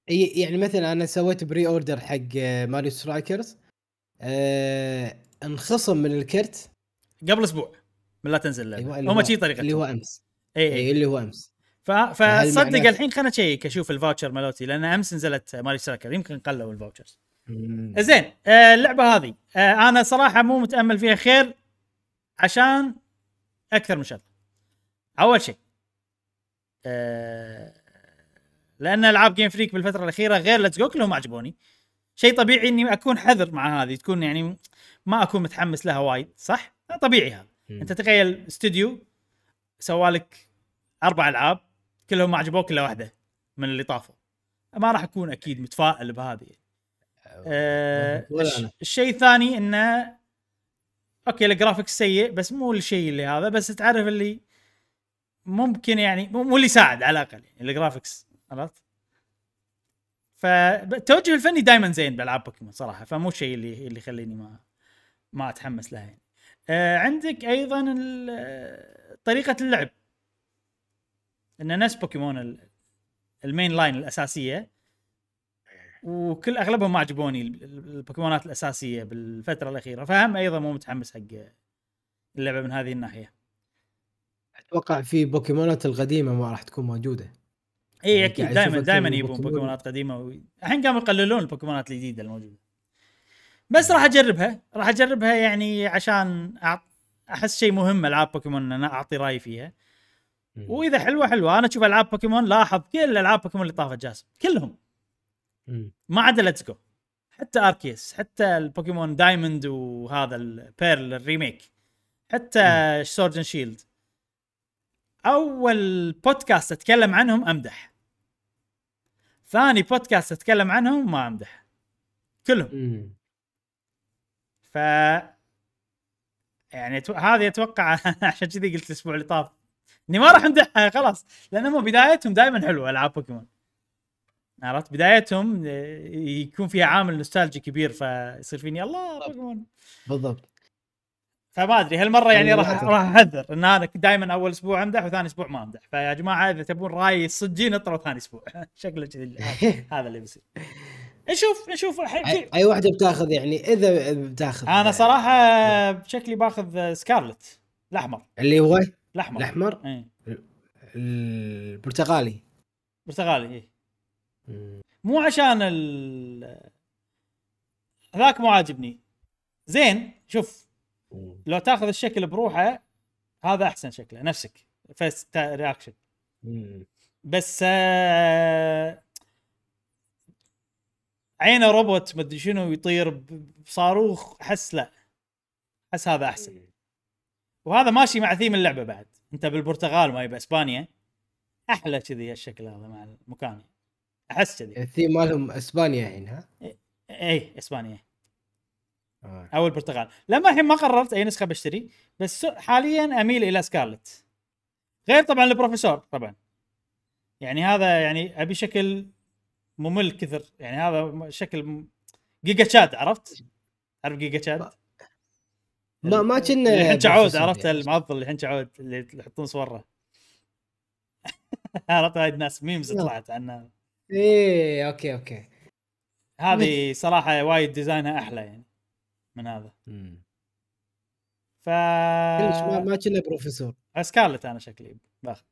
S2: يعني مثلا أنا سويت pre-order حق آه، Mario Strikers آه انخصم من الكرت.
S1: قبل أسبوع. من لا تنزل اللعبه
S2: أيوة،
S1: هم شي طريقتهم.
S2: اللي هو
S1: أمس.
S2: إي
S1: إي.
S2: اللي هو أمس.
S1: ف... فصدق الحين خلنا اشيك أشوف ال voucher مالوتي لأن أمس نزلت Mario Striker يمكن قلوا ال
S2: vouchers.
S1: زين آه اللعبة هذه. آه أنا صراحة مو متأمل فيها خير عشان أكثر من شغله أول شيء آه لأن ألعاب Game Freak بالفترة الأخيرة غير Let's Go كلهم عجبوني شيء طبيعي إني أكون حذر مع هذه تكون يعني ما أكون متحمس لها وايد صح؟ طبيعي هذا. أنت تخيل استوديو سوالك أربع ألعاب كلهم ما عجبوك إلا واحدة من اللي طافوا. ما راح أكون أكيد متفائل بهذه. آه
S2: أنا.
S1: الشيء الثاني إنه okay ال graphics سيء بس مو الشيء اللي هذا بس تعرف اللي ممكن يعني مو اللي يساعد على الأقل يعني ال graphics عرفت؟ فالتوجه الفني دائما زين بألعاب بوكيمون صراحة فمو الشيء اللي اللي يخليني ما ما أتحمس لها يعني. آه عندك أيضا طريقة اللعب إن نفس بوكيمون ال- ال main line الأساسية وكل أغلبهم ما عجبوني ال- ال- البوكيمونات الأساسية بالفترة الأخيرة فهم أيضا مو متحمس حق اللعبة من هذه الناحية.
S2: أتوقع في بوكيمونات القديمة ما راح تكون موجودة.
S1: إي
S2: يعني أكيد
S1: دائما دائما يبون
S2: بوكيمون.
S1: بوكيمونات قديمة. الحين قاموا يقللون البوكيمونات الجديدة الموجودة. بس راح أجربها راح أجربها يعني عشان أعط... أحس شيء مهم ألعاب بوكيمون إن أنا أعطي رأيي فيها. وإذا حلوة حلوة. أنا أشوف ألعاب بوكيمون لاحظ كل ألعاب بوكيمون اللي طافت جاسم كلهم.
S2: مم.
S1: ما عدا Let's Go حتى Arceus حتى البوكيمون Diamond وهذا ال Pearl ال remake حتى Sword Shield أول بودكاست أتكلم عنهم أمدح. ثاني بودكاست أتكلم عنهم ما أمدح. كلهم.
S2: مم.
S1: ف يعني أتو... هذه أتوقع عشان كذي قلت الأسبوع اللي طاف. إني ما راح أمدحها خلاص. لأن هم بدايتهم دائما حلوة ألعاب بوكيمون. عرفت؟ بدايتهم آه، يكون فيها عامل نوستالجي كبير فيصير فيني الله بوكيمون
S2: بالضبط.
S1: فما أدري هالمرة يعني راح. راح أحذر إن أنا دائما أول أسبوع أمدح وثاني أسبوع ما أمدح. فيا جماعة إذا تبون رأي الصجين اطروا ثاني أسبوع. شكله كذي هذا اللي بيصير. نشوف نشوف الحين.
S2: أي واحدة بتاخذ يعني إذا بتاخذ.
S1: أنا صراحة بشكلي باخذ سكارلت الأحمر.
S2: اللي هو
S1: الأحمر.
S2: الأحمر؟
S1: إيه.
S2: البرتقالي
S1: برتغالي إيه.
S2: مم.
S1: مو عشان ال ذاك مو عاجبني. زين شوف لو تاخذ الشكل بروحه هذا أحسن شكله نفسك face
S2: reaction.
S1: بس آه، عينه روبوت مدري شنو يطير بصاروخ أحس لا. أحس هذا أحسن. وهذا ماشي مع ثيم اللعبة بعد. أنت بالبرتغال ما يبقى اسبانيا أحلى كذي الشكل هذا مع المكان. أحس كذي.
S2: الثيم مالهم إسبانيا الحين ها؟
S1: اي إسبانيا.
S2: آه.
S1: أو البرتغال. لما الحين ما قررت أي نسخة بشتري بس حاليا أميل إلى Scarlet. غير طبعا البروفيسور طبعا. يعني هذا يعني أبي شكل ممل كثر. يعني هذا شكل giga chad عرفت؟ تعرف giga chad؟
S2: ما ما كنا
S1: حنشعود
S2: بروفيسور
S1: عرفت؟
S2: يعني.
S1: المعضل اللي حنشعود اللي يحطون صورة. عرفت؟ هاي الناس
S2: memes.
S1: طلعت عنها.
S2: إيه okay okay.
S1: هذه صراحة وايد design ها أحلى يعني من هذا.
S2: مم.
S1: ف
S2: كلش ما ما كنا بروفيسور.
S1: Scarlet أنا شكلي باخذ.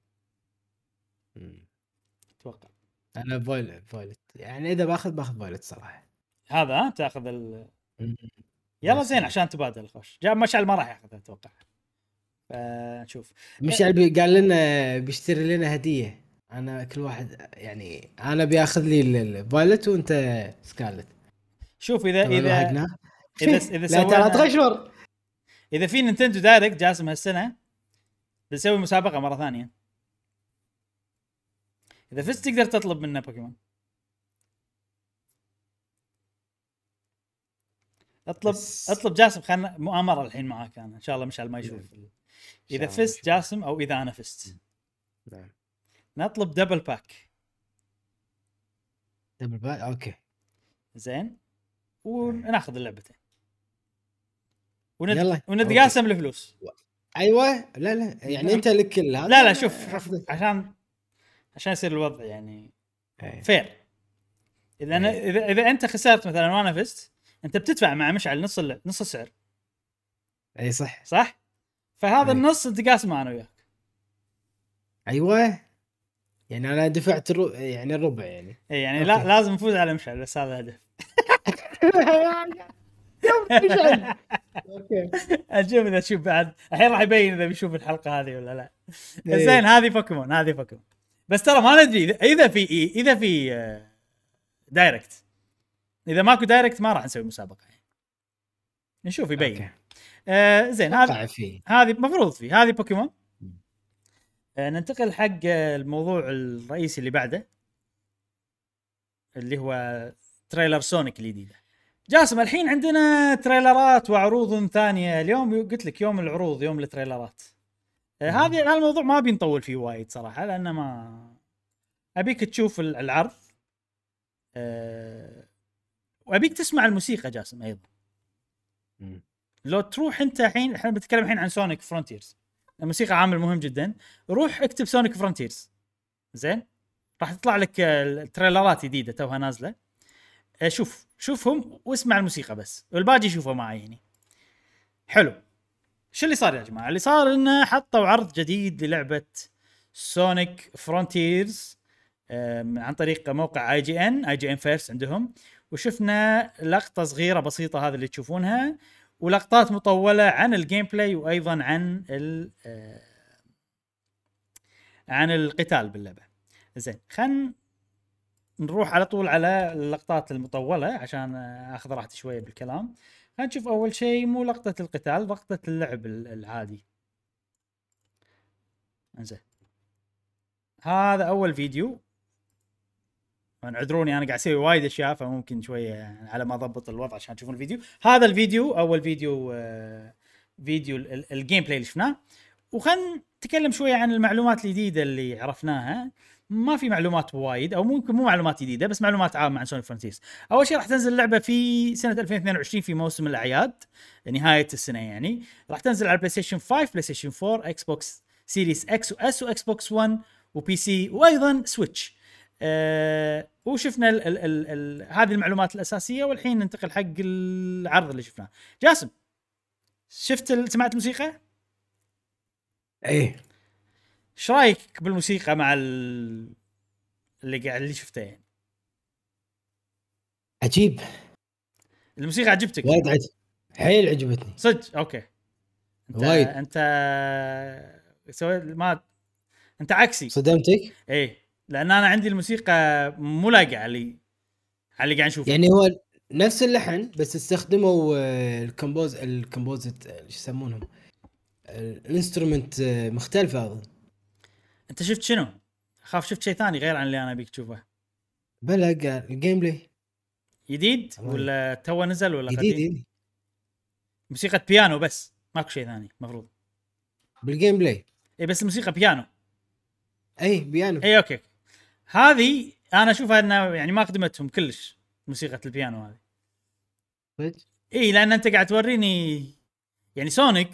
S1: أتوقع.
S2: أنا Violet Violet. يعني إذا بأخذ بأخذ Violet صراحة.
S1: هذا ها؟ تأخذ ال... يلا زين
S2: يعني.
S1: عشان تبادل خوش جاب مشعل ما راح يأخذها أتوقع. فنشوف.
S2: مشعل قال لنا بيشتري لنا هدية. أنا كل واحد يعني أنا بياخذ لي ال- ال Violet وانت Scarlet.
S1: شوف اذا اذا. اذا إذا
S2: لا ترى تغشمر
S1: إذا في Nintendo Direct جاسم هالسنة بنسوي مسابقة مرة ثانية. إذا فزت تقدر تطلب منه بوكيمون اطلب
S2: بس-
S1: اطلب جاسم خلنا مؤامره الحين معاك أنا. إن شاء الله مشعل ما يشوف.
S2: إذا
S1: فزت. جاسم أو إذا أنا فزت.
S2: نعم.
S1: نطلب double pack
S2: double pack okay.
S1: زين. وناخذ اللعبتين. وند...
S2: يلا.
S1: ونتقاسم الفلوس.
S2: أيوه. لا لا. يعني أنت لك كل هذا.
S1: لا لا شوف عشان عشان يصير الوضع يعني
S2: إيه.
S1: فير إذا أنا
S2: إيه.
S1: اذا إذا أنت خسرت مثلا وأنا فزت أنت بتدفع مع مشعل نص ال- نص السعر.
S2: اي صح.
S1: صح؟ فهذا
S2: إيه.
S1: النص انت قاسمه أنا وياك.
S2: أيوه. يعني أنا دفعت الرو... يعني الربع يعني
S1: اي يعني لا. لازم نفوز على مشعل بس هذا الهدف
S2: okay
S1: أشوف إذا تشوف بعد الحين راح يبين إذا بيشوف الحلقة هذه ولا لا
S2: إيه.
S1: زين هذه بوكيمون هذه بوكيمون بس ترى ما ندري اذا في إذا في آه، direct إذا ماكو direct ما راح نسوي مسابقة يعني. نشوف يبين. آه زين
S2: فيه
S1: هذه مفروض فيه هذه بوكيمون. آه ننتقل حق آه، الموضوع الرئيسي اللي بعده اللي هو trailer سونيك الجديده جاسم الحين عندنا trailer ات وعروض ثانية. اليوم قلت لك يوم العروض يوم ال trailer
S2: ات. آه،.
S1: هذه هذا الموضوع ما بنطول فيه وايد صراحة لأنه ما أبيك تشوف ال- العرض. أه... وأبيك تسمع الموسيقى جاسم
S2: أيضا.
S1: لو تروح أنت الحين إحنا بنتكلم الحين عن سونيك فرونتيرز الموسيقى عامل مهم جدا. روح اكتب سونيك فرونتيرز زين؟ راح تطلع لك ال trailer ات جديدة توها نازلة. آه، شوف شوفهم واسمع الموسيقى بس. والباقي شوفه معي يعني حلو. شو اللي صار يا جماعة؟ اللي صار إنه حطوا عرض جديد للعبة سونيك فرونتيرز عن طريق موقع اي جي ان اي جي ان فيرست عندهم. وشفنا لقطة صغيرة بسيطة هذه اللي تشوفونها. ولقطات مطولة عن ال gameplay وأيضا عن ال آه، عن القتال باللعبة. زين خلينا نروح على طول على اللقطات المطولة عشان أخذ راحتي شوية بالكلام. خلينا نشوف أول شيء مو لقطة القتال لقطة اللعب ال- العادي. إنزين. هذا أول فيديو. طبعاً عذروني أنا قاعد أسوي وايد أشياء فممكن شوية يعني على ما أضبط الوضع عشان تشوفون الفيديو. هذا الفيديو أول فيديو آه، فيديو ال- ال- ال gameplay اللي شفناه. وخلينا نتكلم شوية عن المعلومات الجديدة اللي عرفناها. ما في معلومات وايد أو ممكن مو معلومات جديدة بس معلومات عامة عن سونيك فرونتيرز أول شيء راح تنزل اللعبه في سنة 2022 في موسم الأعياد نهاية السنة يعني. راح تنزل على بلاي ستيشن 5 بلاي ستيشن 4 إكس بوكس سيريس إكس و S واكس بوكس 1 و PC وأيضا سويتش أه وشفنا ال ال ال ال هذه المعلومات الأساسية والحين ننتقل حق العرض اللي شفناه. جاسم شفت سمعت الموسيقى؟
S2: إيه.
S1: إيش رأيك بالموسيقى مع ال... اللي قاعد اللي شفته يعني؟
S2: عجيب.
S1: الموسيقى عجبتك؟
S2: وايد عجب حيل عجبتني.
S1: صدق؟ أوكي. انت
S2: وايد.
S1: انت سويت ما أنت عكسي.
S2: صدمتك؟
S1: إيه. لأن أنا عندي الموسيقى مو لايقه على اللي على اللي قاعد نشوفه.
S2: يعني هو نفس اللحن بس استخدموا آه، ال compose ال composed آه، شو يسمونهم؟ ال instrument آه، مختلفه اظن
S1: أنت شفت شنو؟ اخاف شفت شيء ثاني غير عن اللي أنا أبيك تشوفه.
S2: بلا ال gameplay.
S1: جديد. ولا تو نزل ولا
S2: جديد
S1: قديم؟
S2: إيه.
S1: موسيقى بيانو بس ماكو شيء ثاني المفروض
S2: بال gameplay.
S1: اي بس الموسيقى بيانو.
S2: اي بيانو.
S1: اي أوكي. هذه أنا اشوفها أنها يعني ما خدمتهم كلش موسيقى البيانو هذه
S2: صدق؟
S1: إي لأن أنت قاعد توريني يعني سونيك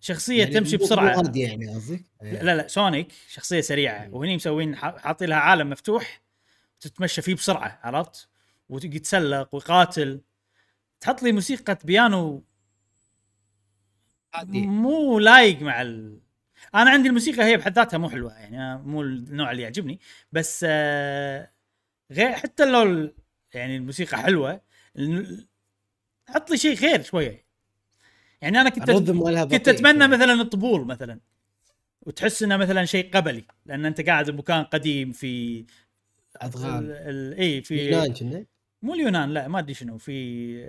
S1: شخصية
S2: يعني
S1: تمشي
S2: بسرعة يعني قصدك إيه.
S1: لا لا سونيك شخصية سريعة وهني مسوين ح- حاطين لها عالم مفتوح تتمشى فيه بسرعة عرفت؟ ويتسلق ويقاتل تحط لي موسيقى بيانو. مو لايق مع ال... أنا عندي الموسيقى هي بحد ذاتها مو حلوة يعني مو النوع اللي يعجبني بس آه، غير حتى لو يعني الموسيقى حلوة حط لي شيء غير شوية. يعني أنا كنت كنت
S2: بطيء
S1: أتمنى
S2: شوي.
S1: مثلا الطبول مثلا وتحس إنه مثلا شيء قبلي لأن أنت قاعد بمكان قديم في
S2: ادغال
S1: إي في
S2: يونان كنا؟
S1: مو اليونان لا ما أدري شنو في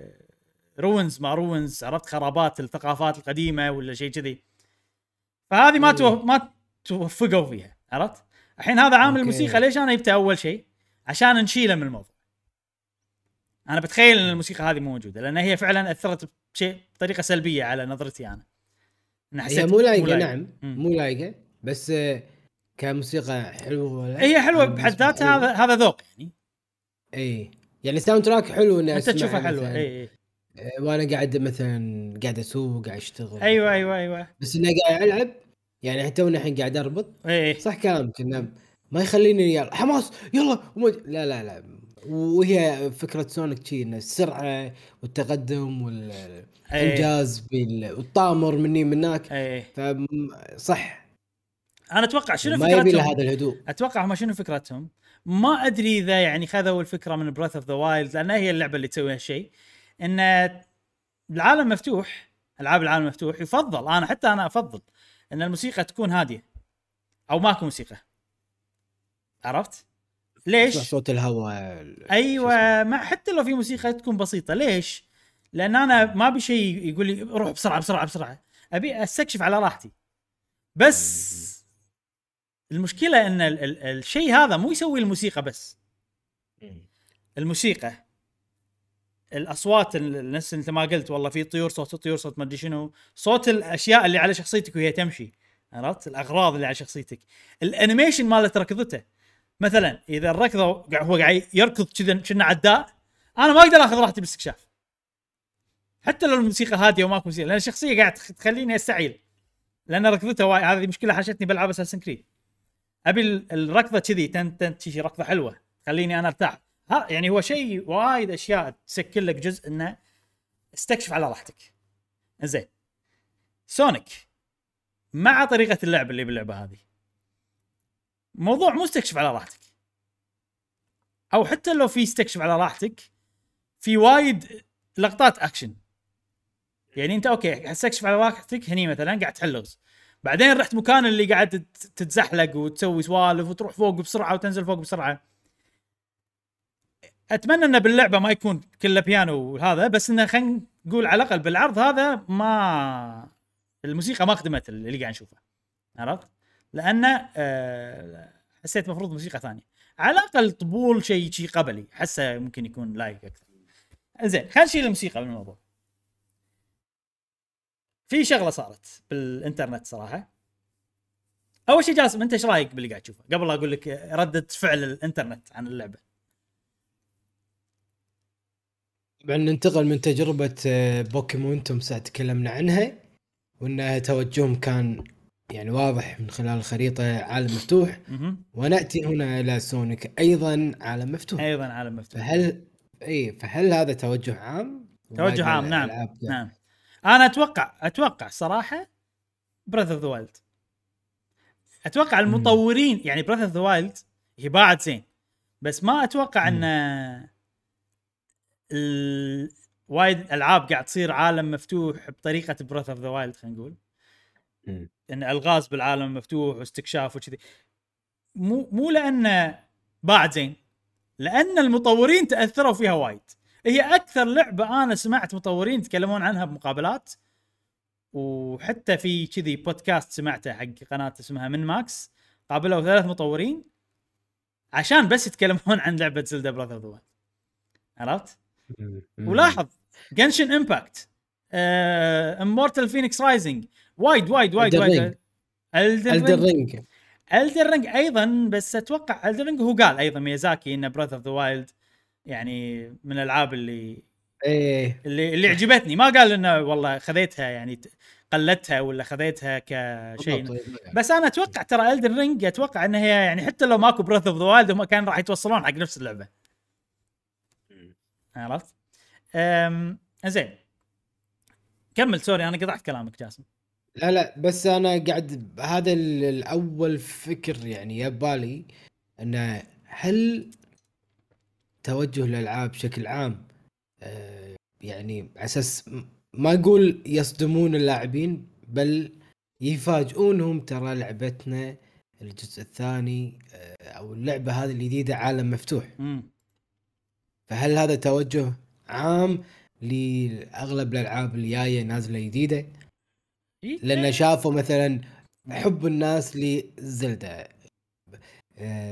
S1: ruins ما ruins عرفت خرابات الثقافات القديمة ولا شيء كذي. فهذه ما
S2: مم.
S1: توف... ما توفقوا فيها عرفت؟ الحين هذا عامل
S2: أوكي.
S1: الموسيقى ليش أنا جبته أول شيء؟ عشان نشيله من الموضوع. أنا بتخيل إن الموسيقى هذه مو موجودة لأن هي فعلا أثرت بشيء بطريقة سلبية على نظرتي أنا. أنا
S2: هي مو لايقة نعم
S1: مم.
S2: مو لايقة بس كموسيقى حلوة
S1: هي
S2: حلوة
S1: بحد ذاتها هذا هذا ذوق يعني
S2: اي يعني soundtrack حلو
S1: إني
S2: أنت
S1: تشوفها
S2: حلوة
S1: اي اي
S2: وأنا قاعد مثلا قاعد أسوق قاعد أشتغل.
S1: أيوه أيوه أيوه.
S2: بس إني قاعد ألعب يعني حتى وأنا الحين قاعد أربط
S1: اي
S2: صح كلامك إنه ما يخليني يلا حماس! يلا! وما- لا لا لا. وهي فكرة سونيك شي إنه السرعة والتقدم والانجاز بال- والطامر مني من هناك
S1: اي
S2: فصح
S1: أنا أتوقع شنو
S2: ما يبي له
S1: فكرتهم؟
S2: هذا الهدوء.
S1: أتوقع هم شنو فكرتهم؟ ما أدري إذا يعني خذوا الفكرة من بريث اوف ذا وايلد لأن هي اللعبة اللي تسوي هالشيء إن العالم مفتوح ألعاب العالم مفتوح يفضل أنا حتى أنا أفضل إن الموسيقى تكون هادية أو ماكو موسيقى. عرفت؟ ليش؟
S2: صوت الهواء؟
S1: أيوه ما حتى لو في موسيقى تكون بسيطة ليش؟ لأن أنا ما أبي شيء يقول لي روح بسرعة بسرعة بسرعة. أبي أستكشف على راحتي. بس المشكلة إن ال- ال- الشيء هذا مو يسوي الموسيقى بس. الموسيقى الاصوات ال- نفس انت ما قلت والله في طيور صوت الطيور صوت ما ادري شنو. صوت الاشياء اللي على شخصيتك وهي تمشي عرفت؟ الاغراض اللي على شخصيتك. ال animation مالت ركضته. مثلا إذا الركضه هو قاعد يركض كذا كنا عداء أنا ما أقدر أخذ راحتي بالاستكشاف حتى لو الموسيقى هادية وماكو موسيقى لأن الشخصية قاعد تخ- تخليني أستعيل. لأن ركضته وايد هذه مشكلة حاشتني بالعاب اساسن كريد أبي ال- الركضة كذي تن تن ركضة حلوة تخليني أنا أرتاح. ها يعني هو شيء وايد أشياء تسكر لك جزء إنه استكشف على راحتك. زين Sonic مع طريقة اللعب اللي باللعبة هذه. موضوع مو استكشف على راحتك. أو حتى لو في استكشف على راحتك في وايد لقطات اكشن يعني أنت okay استكشف على راحتك هني مثلا قاعد تحل لغز بعدين رحت مكان اللي قاعد تت- تتزحلق وتسوي سوالف وتروح فوق بسرعة وتنزل فوق بسرعة. أتمنى انه باللعبة ما يكون كله بيانو وهذا بس انه خلينا نقول على الأقل بالعرض هذا ما الموسيقى ما خدمت اللي قاعد نشوفه. عرفت؟ لأنه آه حسيت مفروض موسيقى ثانية. على الأقل طبول شيء شيء قبلي حسه ممكن يكون لايق أكثر. زين خلينا نشيل الموسيقى من الموضوع. في شغلة صارت بالإنترنت صراحة. أول شيء جاسم أنت إيش رأيك باللي قاعد تشوفه؟ قبل لا أقول لك ردة فعل الإنترنت عن اللعبة.
S2: طبعا ننتقل من تجربة آه، بوكيمون توم ساعة تكلمنا عنها وانها توجههم كان يعني واضح من خلال الخريطة عالم مفتوح. ونأتي هنا إلى Sonic أيضا عالم مفتوح.
S1: أيضا عالم مفتوح.
S2: فهل إي فهل هذا توجه عام؟
S1: توجه عام نعم؟ نعم. أنا أتوقع أتوقع صراحة Breath of the Wild أتوقع المطورين يعني Breath of the Wild هي باعت زين بس ما أتوقع ان ال... وايد ألعاب قاعد تصير عالم مفتوح بطريقة Breath of the Wild خلينا نقول. إن ألغاز بالعالم المفتوح واستكشاف وكذي مو مو لأن باعت زين لأن المطورين تأثروا فيها وايد هي أكثر لعبة أنا سمعت مطورين يتكلمون عنها بمقابلات وحتى في كذي بودكاست سمعته حق قناة اسمها MinnMax قابلوا ثلاث مطورين عشان بس يتكلمون عن لعبة Zelda Breath of the عرفت؟ ولاحظ Genshin Impact Immortals Fenyx Rising وايد وايد وايد وايد. Elden
S2: Ring
S1: Elden Ring أيضا بس أتوقع Elden Ring هو قال أيضا ميازاكي ان Breath of the Wild يعني من الألعاب اللي
S2: إيه.
S1: اللي اللي عجبتني. ما قال إنه والله خذيتها يعني قلدتها ولا خذيتها كشيء.
S2: بالضبط.
S1: بس أنا أتوقع ترى Elden Ring أتوقع ان هي يعني حتى لو ماكو Breath of the Wild هم كانوا راح يتوصلون حق نفس اللعبة. عرفت؟ أم... زين. كمل sorry أنا قطعت كلامك جاسم.
S2: لا لا بس أنا قاعد هذا ال- الأول فكر يعني يبالي انه هل توجه الالعاب بشكل عام آه، يعني على أساس ما أقول يصدمون اللاعبين بل يفاجئونهم ترى لعبتنا الجزء الثاني آه، أو اللعبة هذه الجديدة عالم مفتوح.
S1: امم
S2: فهل هذا توجه عام لأغلب الألعاب اللي جاية نازلة
S1: جديدة؟
S2: لأن شافوا مثلا حب الناس ل Zelda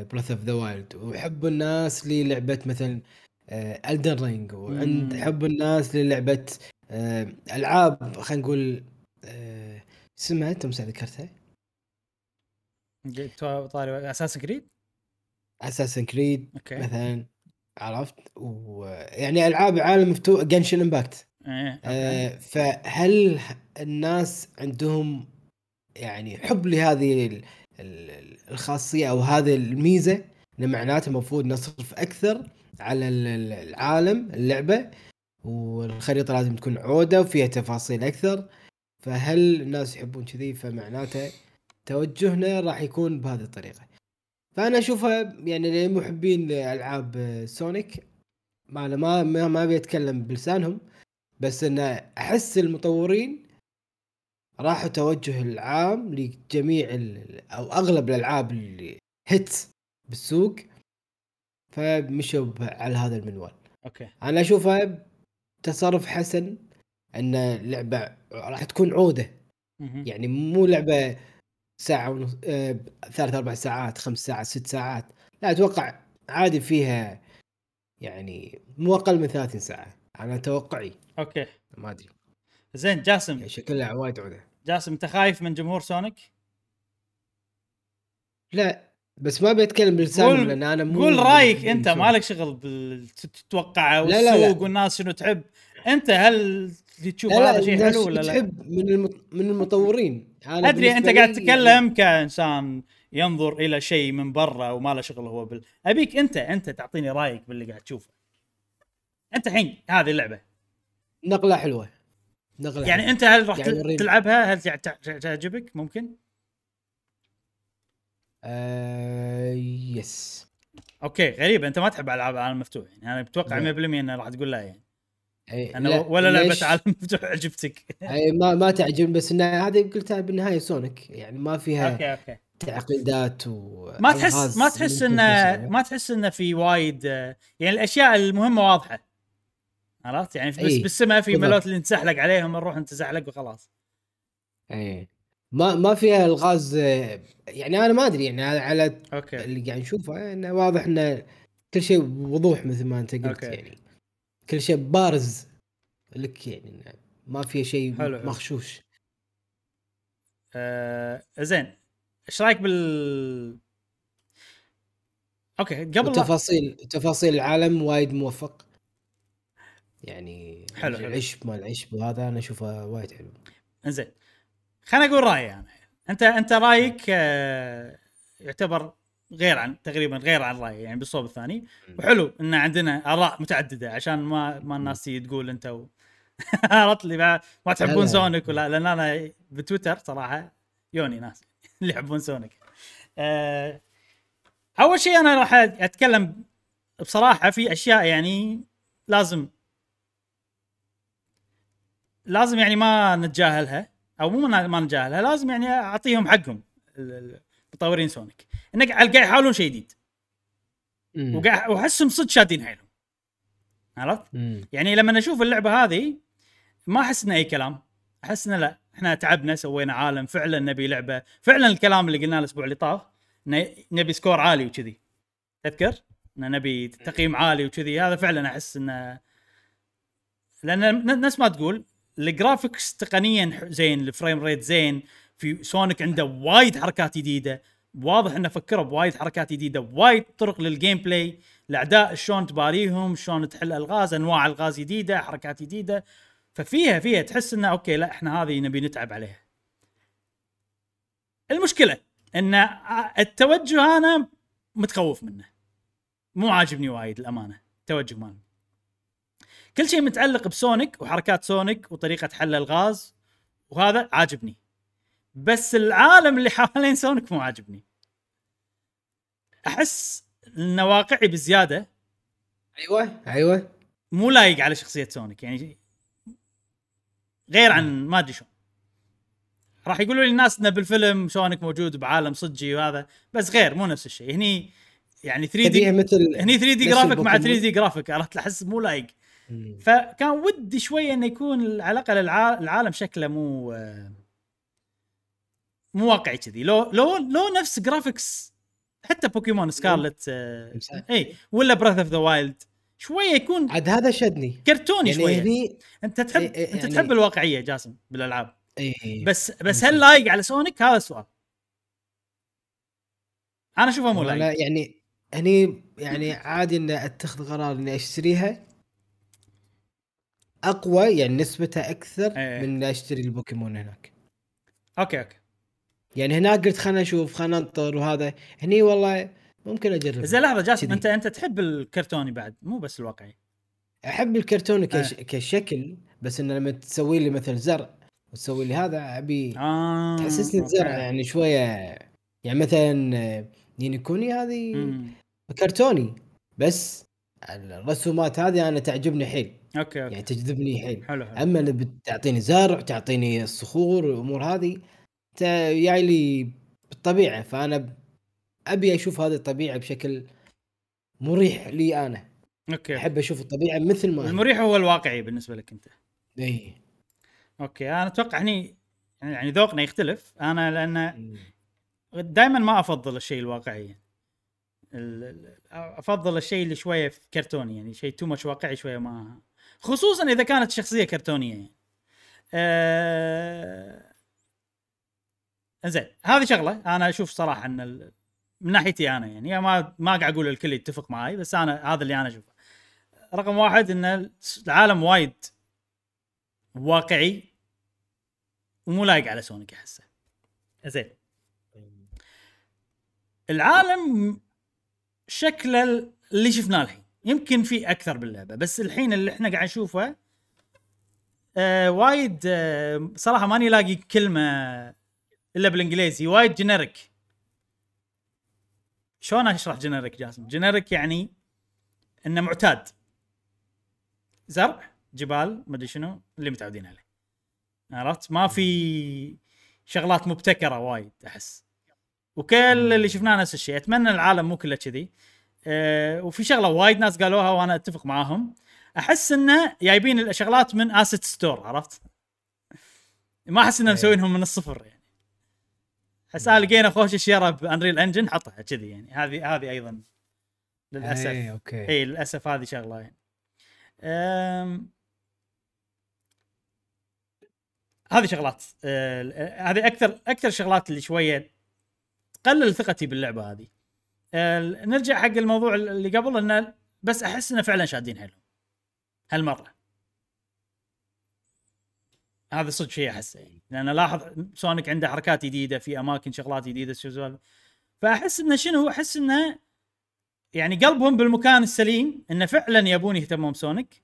S2: Breath of the Wild وحب الناس للعبة مثلا Elden Ring وعند. حب الناس للعبة آه، ألعاب خلينا نقول آه، اسمها انت مسا ذكرتها؟
S1: طاري Assassin's
S2: Creed؟ Assassin's
S1: Creed
S2: مثلا. عرفت؟ ويعني ألعاب عالم مفتوح Genshin Impact
S1: إيه. okay.
S2: آه، فهل الناس عندهم يعني حب لهذه ال- ال- الخاصية أو هذه الميزة؟ ان معناته المفروض نصرف أكثر على ال- ال- العالم اللعبة والخريطة لازم تكون عودة وفيها تفاصيل أكثر. فهل الناس يحبون كذي؟ فمعناته توجهنا راح يكون بهذه الطريقة. فأنا أشوفها يعني لمحبين العاب سونيك ما أنا ما ما, ما أبي أتكلم بلسانهم بس إن أحس المطورين راحوا توجه العام لجميع أو أغلب الألعاب اللي هيت بالسوق فمشوا على هذا المنوال.
S1: okay.
S2: أنا أشوفها تصرف حسن إن اللعبه راح تكون
S1: عودة.
S2: يعني مو لعبة ساعة ونص آه، ثلاث أربع ساعات خمس ساعات ست ساعات. لا أتوقع عادي فيها يعني مو أقل من 30 ساعة أنا توقعي.
S1: okay.
S2: ما أدري.
S1: زين جاسم.
S2: يعني شكلها وايد عوده
S1: جاسم أنت خايف من جمهور Sonic؟
S2: لا بس ما بتكلم بلسانهم
S1: قول-
S2: لأن أنا مو
S1: قول
S2: رأيك
S1: أنت.
S2: Sonic.
S1: مالك شغل
S2: لا.
S1: والسوق والناس شنو تحب. أنت هل تشوف هذا شيء حلو ولا لا؟
S2: تحب من الم... من المطورين.
S1: أدري
S2: أنت
S1: قاعد تتكلم كإنسان ينظر إلى شيء من برا وما له شغل هو بال. أبيك أنت أنت تعطيني رأيك باللي قاعد تشوفه. أنت الحين هذه اللعبة.
S2: نقلة حلوة. نقلة
S1: يعني
S2: حلوة.
S1: أنت هل راح
S2: يعني.
S1: تلعبها؟ هل تع- تع- تعجبك؟ ممكن؟
S2: آه... yes
S1: okay غريب أنت ما تحب ألعاب عالم مفتوح يعني أنا بتوقع 100%
S2: لا.
S1: إنه راح تقول لا يعني.
S2: أي...
S1: أنا
S2: لا،
S1: ولا
S2: لعبة؟
S1: عالم مفتوح عجبتك.
S2: أي ما ما تعجبني بس إن هذه قلتها بالنهاية Sonic يعني ما فيها
S1: okay okay.
S2: تعقيدات و
S1: ما تحس ما تحس انه ما تحس انه في وايد يعني الأشياء المهمة واضحة. عرفت؟ يعني بس
S2: إي،
S1: بالسماء في. ملوت اللي نتزحلق عليهم نروح نتزحلق وخلاص.
S2: اي ما ما فيها الغاز يعني أنا ما أدري يعني على
S1: okay.
S2: اللي قاعد نشوفه إنه واضح إنه كل شيء وضوح مثل ما أنت قلت
S1: okay.
S2: يعني. كل شيء بارز لك يعني ما في شيء. مخشوش
S1: آه زين. إيش رأيك بال أوكي قبل لا
S2: تفاصيل تفاصيل العالم وايد موفق. يعني
S1: حلو،.
S2: العشب مال العشب وهذا أنا أشوفه وايد حلو.
S1: زين خليني أقول رأيي أنا. أنت أنت رأيك آه يعتبر غير عن تقريبا غير عن رأيي يعني بالصوب الثاني. وحلو إن عندنا آراء متعددة عشان ما ما الناس تقول أنت و... عرفت لي ما, تحبون. Sonic ولا لأن أنا بتويتر صراحة يوني ناس اللي يحبون Sonic آه أول شيء أنا راح أتكلم بصراحة في أشياء يعني لازم لازم يعني ما نتجاهلها أو مو ما ما نتجاهلها لازم يعني أعطيهم حقهم مطورين Sonic انه قاعد يحاولون شيء جديد. وقاعد وأحسهم صدق شادين حيلهم. عرفت؟ يعني لما نشوف اللعبة هذه ما احس انه أي كلام. احس انه لا إحنا تعبنا سوينا عالم فعلا نبي لعبة. فعلا الكلام اللي قلناه الأسبوع اللي طاف نبي score عالي وكذي. تذكر؟ إن نبي تقييم عالي وكذي. هذا فعلا أحس انه لأن نفس ما تقول ال graphics تقنيا زين ال frame rate زين في سونيك عنده وايد حركات جديدة. واضح إنه فكروا بوايد حركات جديدة وايد طرق لل gameplay الأعداء شلون تباريهم شلون تحل ألغاز أنواع ألغاز جديدة حركات جديدة. ففيها فيها تحس إنه okay لا إحنا هذه نبي نتعب عليها. المشكلة إن التوجه أنا متخوف منه. مو عاجبني وايد الأمانة التوجه مالهم كل شيء متعلق بسونيك وحركات سونيك وطريقة حل ألغاز وهذا عاجبني. بس العالم اللي حوالين سونيك مو عاجبني. أحس انه واقعي بزيادة.
S2: أيوه أيوه.
S1: مو لايق على شخصية سونيك يعني غير عن ما أدري شلون. راح يقولوا لي الناس إنه بالفيلم سونيك موجود بعالم صجي وهذا بس غير مو نفس الشيء. هني يعني 3D
S2: تبيها مثل
S1: هني 3 دي جرافيك مع
S2: البوكيمون.
S1: 3 دي جرافيك عرفت؟ أحس مو لايق. فكان ودي شوية إنه يكون على الأقل الع- العالم شكله مو مو واقعي كذي. لو لو لو نفس graphics حتى بوكيمون سكارلت آه. اي ولا Breath of the Wild شوية يكون
S2: عاد هذا شدني.
S1: كرتوني
S2: يعني
S1: شوية.
S2: هني
S1: أنت تحب
S2: إيه، إيه،
S1: أنت
S2: يعني-
S1: تحب الواقعية جاسم بالألعاب.
S2: إيه.
S1: بس بس هل لايق على سونيك؟ هذا السؤال. أنا اشوفه مو لايق.
S2: لا يعني هني يعني عادي إني أتخذ قرار إني أشتريها. أقوى يعني نسبتها أكثر
S1: إيه.
S2: من إني أشتري البوكيمون هناك.
S1: okay okay.
S2: يعني هناك قلت خلنا نشوف خلنا ننطر وهذا هني والله ممكن أجرب
S1: زين لحظة جاسم. انت أنت تحب الكرتوني بعد مو بس الواقعي
S2: أحب الكرتون كش...
S1: إيه.
S2: كشكل بس انه لما تسوي لي مثل زرع وتسوي لي هذا أبي
S1: آه
S2: تحسسني
S1: okay.
S2: الزرع يعني شوية يعني مثلا آه، نيني كوني هذه
S1: مم.
S2: كرتوني بس الرسومات هذه أنا تعجبني حيل
S1: okay okay
S2: يعني تجذبني حيل
S1: حلو حلو
S2: أما اللي بتعطيني زرع تعطيني الصخور والأمور هذه جاي لي بالطبيعة فأنا أبي أشوف هذه الطبيعة بشكل مريح لي أنا.
S1: okay.
S2: أحب أشوف الطبيعة مثل ما.
S1: المريح هو الواقعي بالنسبة لك أنت.
S2: إي.
S1: okay أنا أتوقع هني يعني ذوقنا يختلف. أنا لأن دائما ما أفضل الشيء الواقعي. ال- ال- أفضل الشيء اللي شوية كرتوني يعني شيء too much واقعي شوية ما خصوصا إذا كانت شخصية كرتونية يعني. أه... زين هذه شغلة أنا أشوف صراحة إن ال... من ناحيتي أنا يعني ما ما قاعد أقول الكل يتفق معي بس أنا هذا اللي أنا أشوفه. رقم واحد إن العالم وايد واقعي ومو لايق على سونيك احسه زين. العالم شكله اللي شفناه الحين يمكن في أكثر باللعبة بس الحين اللي إحنا قاعد نشوفه آه وايد آه صراحة ماني لاقي كلمة إلا بالإنجليزي وايد generic شلون أشرح generic جاسم؟ generic يعني إنه معتاد. زرع جبال مدري شنو اللي متعودين عليه. عرفت؟ ما في شغلات مبتكرة وايد أحس. وكل اللي شفناه نفس الشيء. أتمنى العالم مو كله كذي. أه وفي شغلة وايد ناس قالوها وأنا أتفق معاهم. أحس إنه جايبين الشغلات من asset store عرفت؟ ما أحس انهم
S2: أي.
S1: مسوينهم من الصفر يعني. احس آه لقينا خوش الشجرة ب Unreal Engine حطها كذي يعني. هذه هذه أيضا للأسف.
S2: اي okay.
S1: اي للأسف هذه شغلة يعني. أم... هذه شغلات أه... هذه أكثر أكثر شغلات اللي شوية تقلل ثقتي باللعبة هذه. أه... نرجع حق الموضوع اللي قبل إنه بس أحس إنه فعلا شادين حيلهم. هالمرة. هذا صدق شيء احسه يعني لأن ألاحظ سونيك عنده حركات جديدة في أماكن شغلات جديدة فأحس إنه شنو أحس إنه يعني قلبهم بالمكان السليم إنه فعلا يبون يهتمون بسونيك.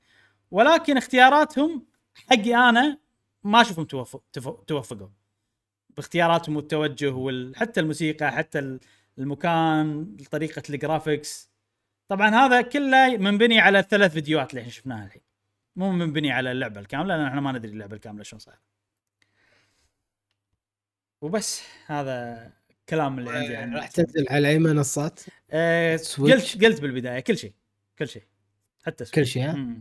S1: ولكن اختياراتهم حقي أنا ما أشوفهم توفق توفقوا باختياراتهم والتوجه وحتى الموسيقى حتى ال- المكان طريقة ال graphics. طبعا هذا كله منبني على الثلاث فيديوهات اللي إحنا شفناها الحين. مو منبني على اللعبة الكاملة لأن إحنا ما ندري اللعبة الكاملة شلون صايرة. وبس هذا الكلام اللي عندي عن
S2: راح تنزل على أي منصات؟
S1: آه،
S2: سويتش؟
S1: قلت قلت بالبداية كل شيء كل شيء حتى
S2: كل شيء ها.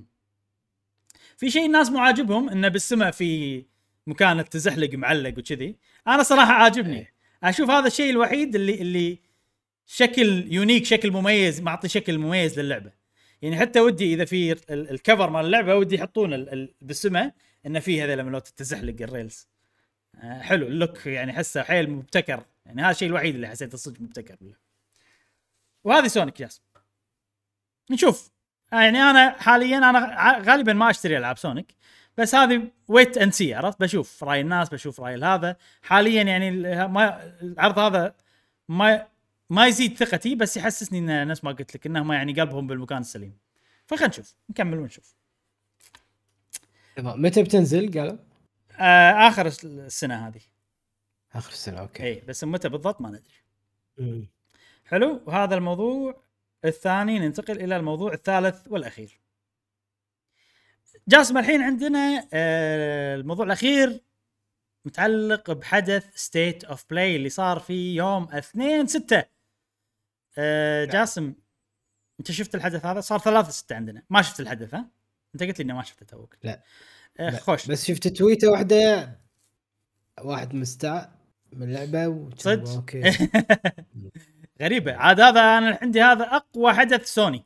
S1: في شيء الناس مو عاجبهم إنه بالسماء في مكان التزحلق معلق وكذي. أنا صراحة عاجبني.
S2: إيه.
S1: أشوف هذا الشيء الوحيد اللي اللي شكل unique شكل مميز معطي شكل مميز للعبة. يعني حتى ودي إذا في ال- ال cover مال اللعبة ودي يحطون ال- ال- بالسماء إنه في هذول مالوت التزحلق ال rails. آه، حلو ال look يعني احسه حيل مبتكر. يعني هذا الشيء الوحيد اللي حسيته صدق مبتكر. وهذه سونيك yes. نشوف. آه، يعني أنا حاليا أنا غالبا ما أشتري ألعاب سونيك بس هذه wait and see عرفت؟ بشوف رأي الناس بشوف رأي هذا. حاليا يعني ما العرض هذا ما ما يزيد ثقتي بس يحسسني إن نفس ما قلت لك إنهم يعني قلبهم بالمكان السليم. فخلينا نشوف نكمل ونشوف.
S2: تمام. متى بتنزل؟ قالوا؟
S1: آه آخر الس- السنة هذه.
S2: آخر السنة okay.
S1: اي بس متى بالضبط ما ندري.
S2: مم.
S1: حلو وهذا الموضوع الثاني ننتقل إلى الموضوع الثالث والأخير. جاسم الحين عندنا آه الموضوع الأخير متعلق بحدث State of Play اللي صار في يوم 2 6 آه جاسم انت شفت الحدث هذا؟ صار 3 6 عندنا. ما شفت الحدث ها؟ انت قلت لي إني ما شفته توك.
S2: لا.
S1: آه
S2: لا،
S1: خوش.
S2: بس شفت تويتة واحدة واحد مستاء من اللعبة
S1: صدق؟
S2: okay.
S1: غريبة. عاد هذا أنا عندي هذا أقوى حدث سوني.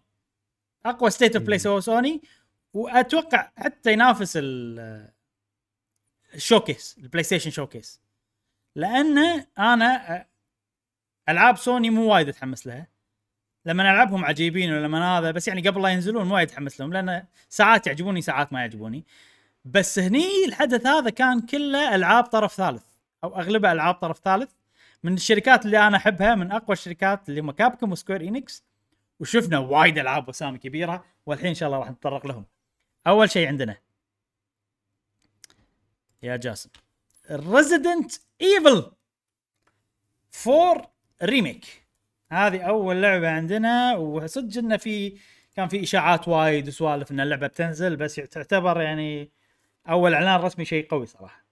S1: أقوى State of
S2: Play.
S1: سوى سوني وأتوقع حتى ينافس ال ال showcase ال PlayStation showcase لأن أنا أ- ألعاب سوني مو وايد أتحمس لها. لما ألعبهم عجيبين ولما هذا بس يعني قبل لا ينزلون مو وايد أتحمس لهم لأن ساعات يعجبوني ساعات ما يعجبوني. بس هني الحدث هذا كان كله ألعاب طرف ثالث أو اغلبها ألعاب طرف ثالث. من الشركات اللي أنا أحبها من أقوى الشركات اللي هم Capcom و Square Enix وشفنا وايد ألعاب واسامي كبيرة والحين إن شاء الله راح نتطرق لهم. أول شيء عندنا. يا جاسم. Resident Evil 4 remake هذه أول لعبة عندنا وصدق انه في كان في إشاعات وايد وسوالف إن اللعبة بتنزل بس تعتبر يعني أول إعلان رسمي شيء قوي صراحة.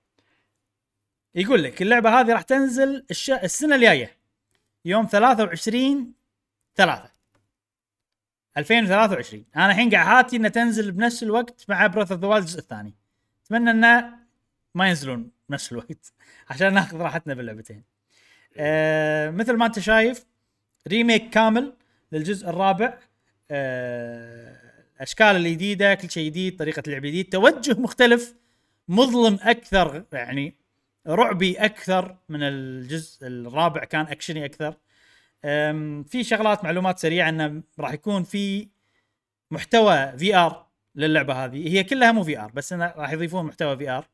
S1: يقول لك اللعبة هذه راح تنزل الش... السنة الجاية يوم 23 3 2023 أنا الحين قاعد هاتي إنها تنزل بنفس الوقت مع Breath of the الجزء الثاني. أتمنى انه ما ينزلون بنفس الوقت عشان ناخذ راحتنا باللعبتين. آه مثل ما انت شايف remake كامل للجزء الرابع. آه الأشكال الجديدة كل شيء جديد طريقة اللعب جديد. توجه مختلف مظلم أكثر يعني رعبي أكثر من الجزء الرابع كان أكشني أكثر. في شغلات معلومات سريعة إنه راح يكون في محتوى VR للعبة هذه. هي كلها مو VR بس إنه راح يضيفون محتوى VR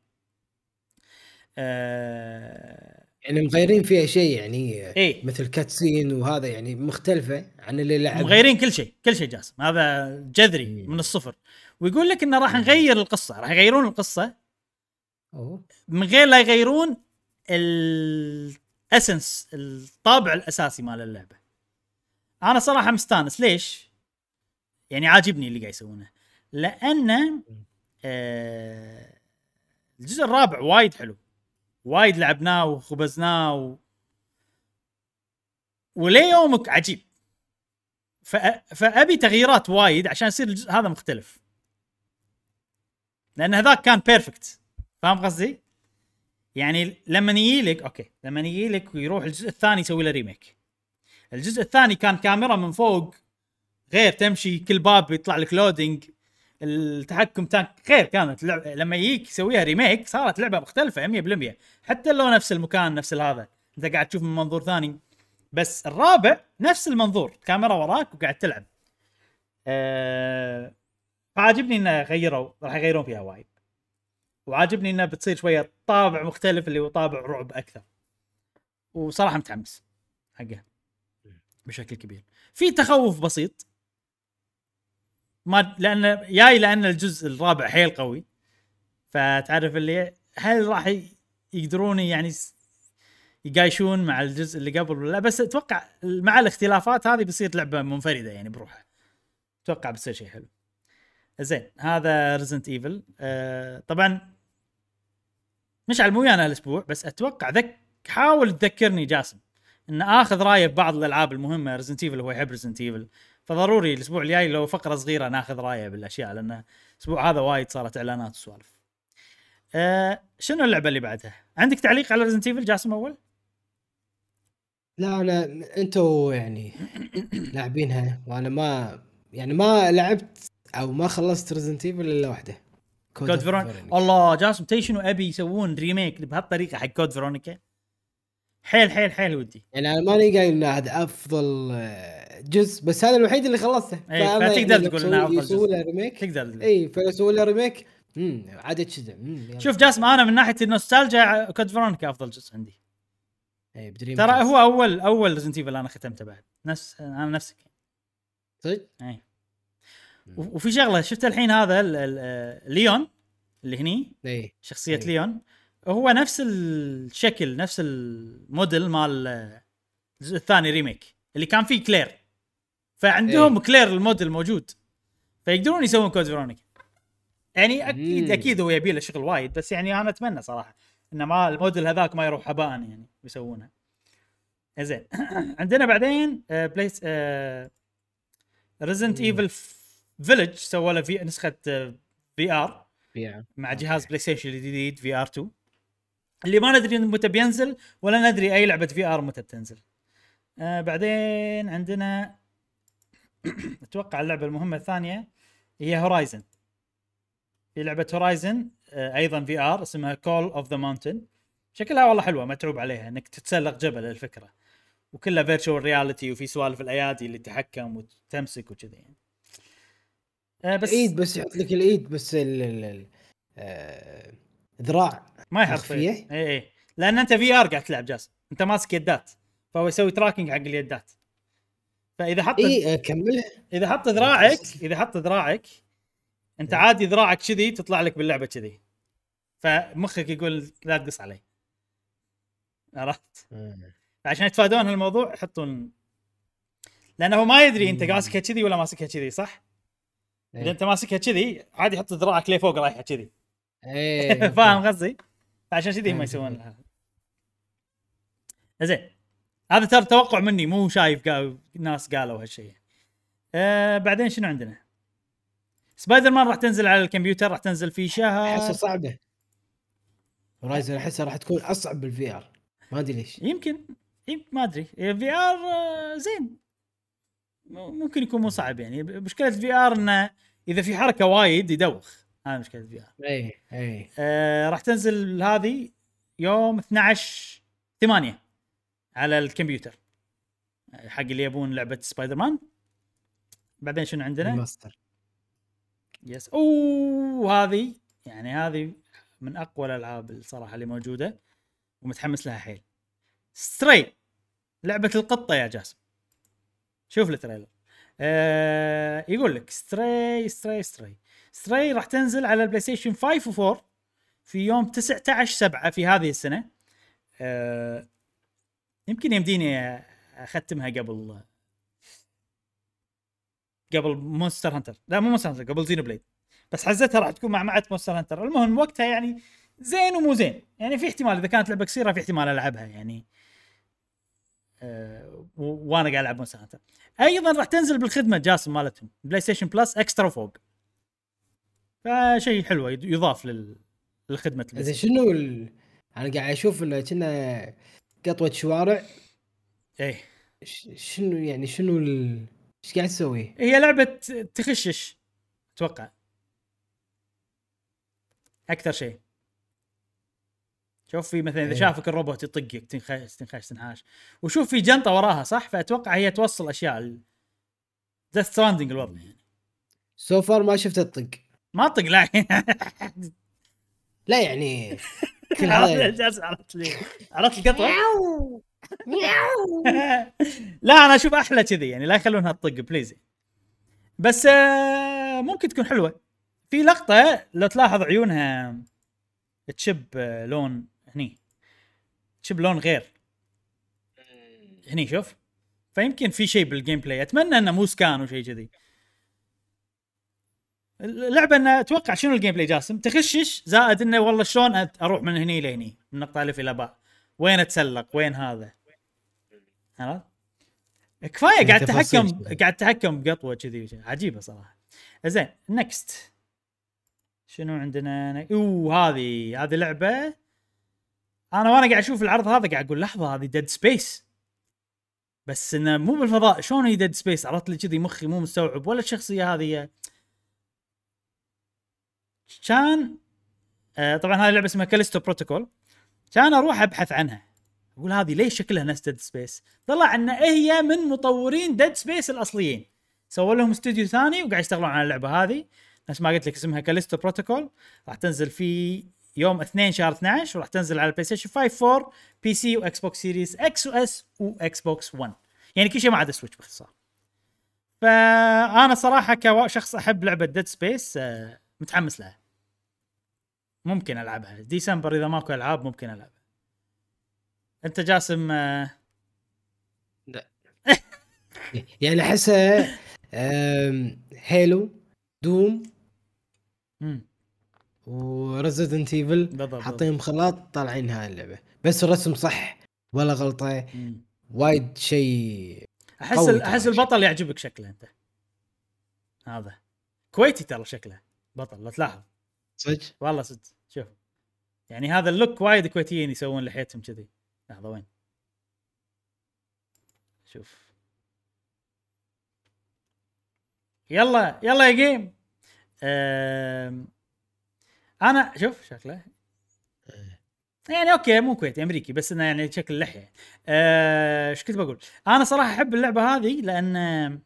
S1: أه
S2: يعني مغيرين فيها شيء يعني
S1: إيه
S2: مثل كاتسين وهذا يعني مختلفة عن اللي لعب
S1: مغيرين كل شيء كل شيء جاسم. هذا جذري
S2: مم.
S1: من الصفر. ويقول لك إنه راح. نغير القصة راح يغيرون القصة.
S2: أوه.
S1: من غير لا يغيرون الاسنس الطابع الأساسي مال اللعبة. أنا صراحة مستانس. ليش؟ يعني عاجبني اللي قاعد يسوونه. لأن آه الجزء الرابع وايد حلو. وايد لعبناه وخبزناه و... وليومك عجيب. فأ... فأبي تغييرات وايد عشان يصير الجزء هذا مختلف. لأن هذاك كان perfect فاهم قصدي؟ يعني لما يجي لك okay لما يجي لك ويروح الجزء الثاني يسوي له remake الجزء الثاني كان كاميرا من فوق غير تمشي كل باب يطلع لك loading التحكم تانك غير كانت اللعبة لما يجيك يسويها ريميك صارت لعبة مختلفة 100% حتى لو نفس المكان نفس هذا انت قاعد تشوف من منظور ثاني. بس الرابع نفس المنظور كاميرا وراك وقاعد تلعب. أه... فعاجبني إنه غيروا راح يغيرون فيها وايد. وعاجبني انها بتصير شوية طابع مختلف اللي هو طابع رعب أكثر. وصراحة متحمس حقه بشكل كبير. في تخوف بسيط. ما لأن جاي لأن الجزء الرابع حيل قوي. فتعرف اللي هل راح يقدرون يعني يقايشون مع الجزء اللي قبل ولا لا؟ بس أتوقع مع الاختلافات هذه بتصير لعبة منفردة يعني بروحها. أتوقع بتصير شيء حلو. زين هذا Resident Evil آه طبعا مشعل مو ويانا الأسبوع بس أتوقع ذك حاول تذكرني جاسم ان آخذ رايه ببعض الألعاب المهمة Resident Evil هو يحب Resident Evil فضروري الأسبوع الجاي لو فقرة صغيرة ناخذ رايه بالأشياء لأن الأسبوع هذا وايد صارت إعلانات وسوالف. أه شنو اللعبة اللي بعدها؟ عندك تعليق على Resident Evil جاسم أول؟
S2: لا أنا أنتوا يعني لاعبينها وأنا ما يعني ما لعبت أو ما خلصت Resident Evil إلا واحدة
S1: Code Veronica الله جاسم تدري شنو أبي يسوون remake بهالطريقة حق Code Veronica؟ حيل حيل حيل ودي.
S2: يعني أنا ماني قايل ان هذا أفضل آه، جزء بس هذا الوحيد اللي خلصته فأنا
S1: فتقدر
S2: يعني
S1: تقول
S2: يسوي-
S1: أفضل
S2: يسوي. له remake
S1: تقدر.
S2: اي فيسوي له remake امم عاد يلا.
S1: شوف جاسم أنا من ناحية ال nostalgia Code Veronica أفضل جزء عندي.
S2: اي ب
S1: Dream
S2: ترى.
S1: هو أول أول Resident Evil أنا ختمته بعد نفس أنا نفسك
S2: صدق؟
S1: اي وفي شغلة شفت الحين هذا ال- ال- ليون اللي هني
S2: اي
S1: شخصية
S2: إيه.
S1: ليون هو نفس الشكل نفس الموديل مال الجزء الثاني remake اللي كان فيه كلير فعندهم
S2: إيه.
S1: Claire ال model موجود فيقدرون يسوون Code Veronica يعني أكيد
S2: مم.
S1: أكيد هو يبي له شغل وايد بس يعني أنا أتمنى صراحة إن ما الموديل هذاك ما يروح هباء يعني يسوونها زين عندنا بعدين آه please آه
S2: Resident.
S1: Evil Village سووا له في نسخة VR
S2: يا.
S1: مع جهاز PlayStation الجديد VR 2 اللي ما ندري متى بينزل ولا ندري أي لعبة VR متى بتنزل. آه بعدين عندنا أتوقع اللعبة المهمة الثانية هي Horizon في لعبة Horizon آه أيضا VR اسمها Call of the Mountain شكلها والله حلوة متعوب عليها إنك تتسلق جبل الفكرة. وكلها virtual reality وفي سوالف الأيادي اللي تتحكم وتمسك وكذا يعني.
S2: آه بس الايد بس يحط لك الايد بس ال ال آه ذراع.
S1: ما يحط اي اي لأن أنت VR قاعد تلعب جاسم أنت ماسك يدات. فهو يسوي tracking حق اليدات. فإذا حط
S2: اي كملها.
S1: إذا حط ذراعك إذا حط ذراعك أنت عادي ذراعك كذي تطلع لك باللعبة كذي. فمخك يقول لا تقص علي. عرفت؟ عشان يتفادون هالموضوع يحطون. لأنه هو ما يدري أنت ماسكها كذي ولا ماسكها كذي صح؟ إذا إيه. أنت ماسكها كذي عادي يحط ذراعك ليه فوق رايحة كذي.
S2: إيه
S1: فاهم قصدي؟ عشان كذي ما يسوون زين. هذا ترى توقع مني مو شايف قال ناس قالوا هالشيء آه بعدين شنو عندنا؟ سبايدر مان راح تنزل على الكمبيوتر راح تنزل في شهر.
S2: احسها صعبة. Horizon احسها راح تكون أصعب بال VR ما أدري ليش.
S1: يمكن. يمكن ما أدري. VR آه، زين. ممكن يكون مو صعب يعني. مشكلة ال VR إنه إذا في حركة وايد يدوخ. هذا مشكلة ال VR
S2: إي إي.
S1: آه راح تنزل هذه يوم 12 8 على الكمبيوتر. حق اللي يبون لعبة سبايدر مان بعدين شنو عندنا؟
S2: ماستر
S1: يس. أوه هذه يعني هذه من أقوى الألعاب الصراحة اللي موجودة ومتحمس لها حيل. Stray لعبة القطة يا جاسم. شوف ال trailer. آه يقول لك Stray Stray Stray Stray راح تنزل على البلاي ستيشن 5 و4 في يوم 19 7 في هذه السنة. آه يمكن يمديني أختمها قبل قبل مونستر هانتر. لا مو مونستر هانتر قبل زينو بليد. بس حزتها راح تكون مع مع مونستر هانتر. المهم وقتها يعني زين ومو زين. يعني في احتمال إذا كانت لعبة قصيرة في احتمال ألعبها يعني. أه وأنا قاعد ألعب مونستر هانتر. أيضا راح تنزل بالخدمة جاسم مالتهم بلاي ستيشن بلس اكسترا فوق فشيء حلو يضاف لل... للخدمة
S2: زين شنو ال... أنا قاعد أشوف إنه كنا قطوة شوارع.
S1: إيه.
S2: شنو يعني شنو ال... إيش قاعد تسوي؟
S1: هي لعبة تخشش أتوقع. أكثر شيء. شوف في مثلا إذا إيه. شافك الروبوت يطقك تنخش تنخش تنحاش. وشوف في جنطة وراها صح؟ فأتوقع هي توصل أشياء Death Stranding الوضع. يعني
S2: سو فار ما شفت الطق.
S1: ما طق لا.
S2: لا يعني
S1: كل هذا عرفت لي عرفت القطوه لا أنا أشوف أحلى كذي يعني لا يخلونها تطق please بس آه، ممكن تكون حلوة. في لقطة لو تلاحظ عيونها تشب آه، لون هني. تشب لون غير. هني شوف. فيمكن في شيء بال gameplay أتمنى إنه مو scan وشيء كذي. اللعبة إنه أتوقع شنو ال gameplay جاسم؟ تخشش زائد إنه والله شلون أروح من هني لهني؟ من نقطة ألف إلى باء. وين أتسلق؟ وين هذا؟ عرفت؟ كفاية قاعد تحكم قاعد تحكم بقطوة كذي عجيبة صراحة. زين next شنو عندنا؟ أوه هذه هذه لعبة. أنا وأنا قاعد أشوف العرض هذا قاعد أقول لحظة هذه Dead Space بس إنه مو بالفضاء. شلون هي Dead Space عرفت لي كذي مخي مو مستوعب ولا الشخصية هذه كان آه طبعا هذه اللعبه اسمها Callisto Protocol كان أروح أبحث عنها. أقول هذه ليش شكلها نفس Dead Space طلع أن هي من مطورين Dead Space الأصليين. سووا لهم استوديو ثاني وقاعد يشتغلون على اللعبة هذه. نفس ما قلت لك اسمها Callisto Protocol راح تنزل في يوم 2 شهر 12 وراح تنزل على البلاي ستيشن 5 4 PC و Xbox Series X و S و Xbox 1 يعني كل شيء ما عدا Switch باختصار. فأنا صراحة كشخص أحب لعبة Dead Space آه، متحمس لها. ممكن ألعبها. ديسمبر إذا ماكو ألعاب ممكن ألعبها. أنت جاسم آه،
S2: لا. يعني أحسها هيلو دوم وريزدنت ايفل حاطين خلاط طالعين هاي اللعبة. بس الرسم صح ولا غلطة. وايد شيء
S1: أحس أحس البطل يعجبك شكله أنت. هذا. كويتي ترى شكله. بطل لا تلاحظ.
S2: صدق؟
S1: والله صدق. شوف. يعني هذا اللوك وايد كويتيين يسوون لحيتهم كذي. لحظة وين؟ شوف. يلا يلا يا جيم. أم... أنا شوف شكله. يعني okay مو كويتي أمريكي بس إنه يعني شكل اللحيه أه، إيش كنت بقول؟ أنا صراحة أحب اللعبة هذه لأن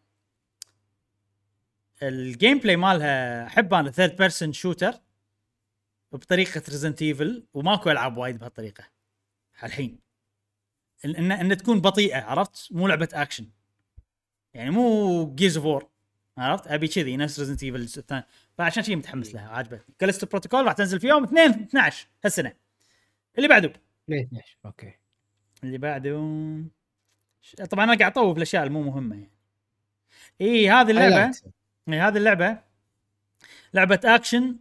S1: ال gameplay مالها أحب أنا third person shooter بطريقة Resident Evil وماكو ألعاب وايد بهالطريقة الحين ان ان تكون بطيئة عرفت؟ مو لعبة اكشن يعني مو Gears of War عرفت؟ أبي كذي نفس Resident Evil الثاني. فعشان شيء متحمس لها عاجبتني. Callisto Protocol راح تنزل في يوم 2 12 هالسنة. اللي بعده.
S2: 12 okay.
S1: اللي بعده طبعا أنا قاعد أطوف الأشياء المو مهمة يعني. اي هذه اللعبة اي هذه اللعبة لعبة اكشن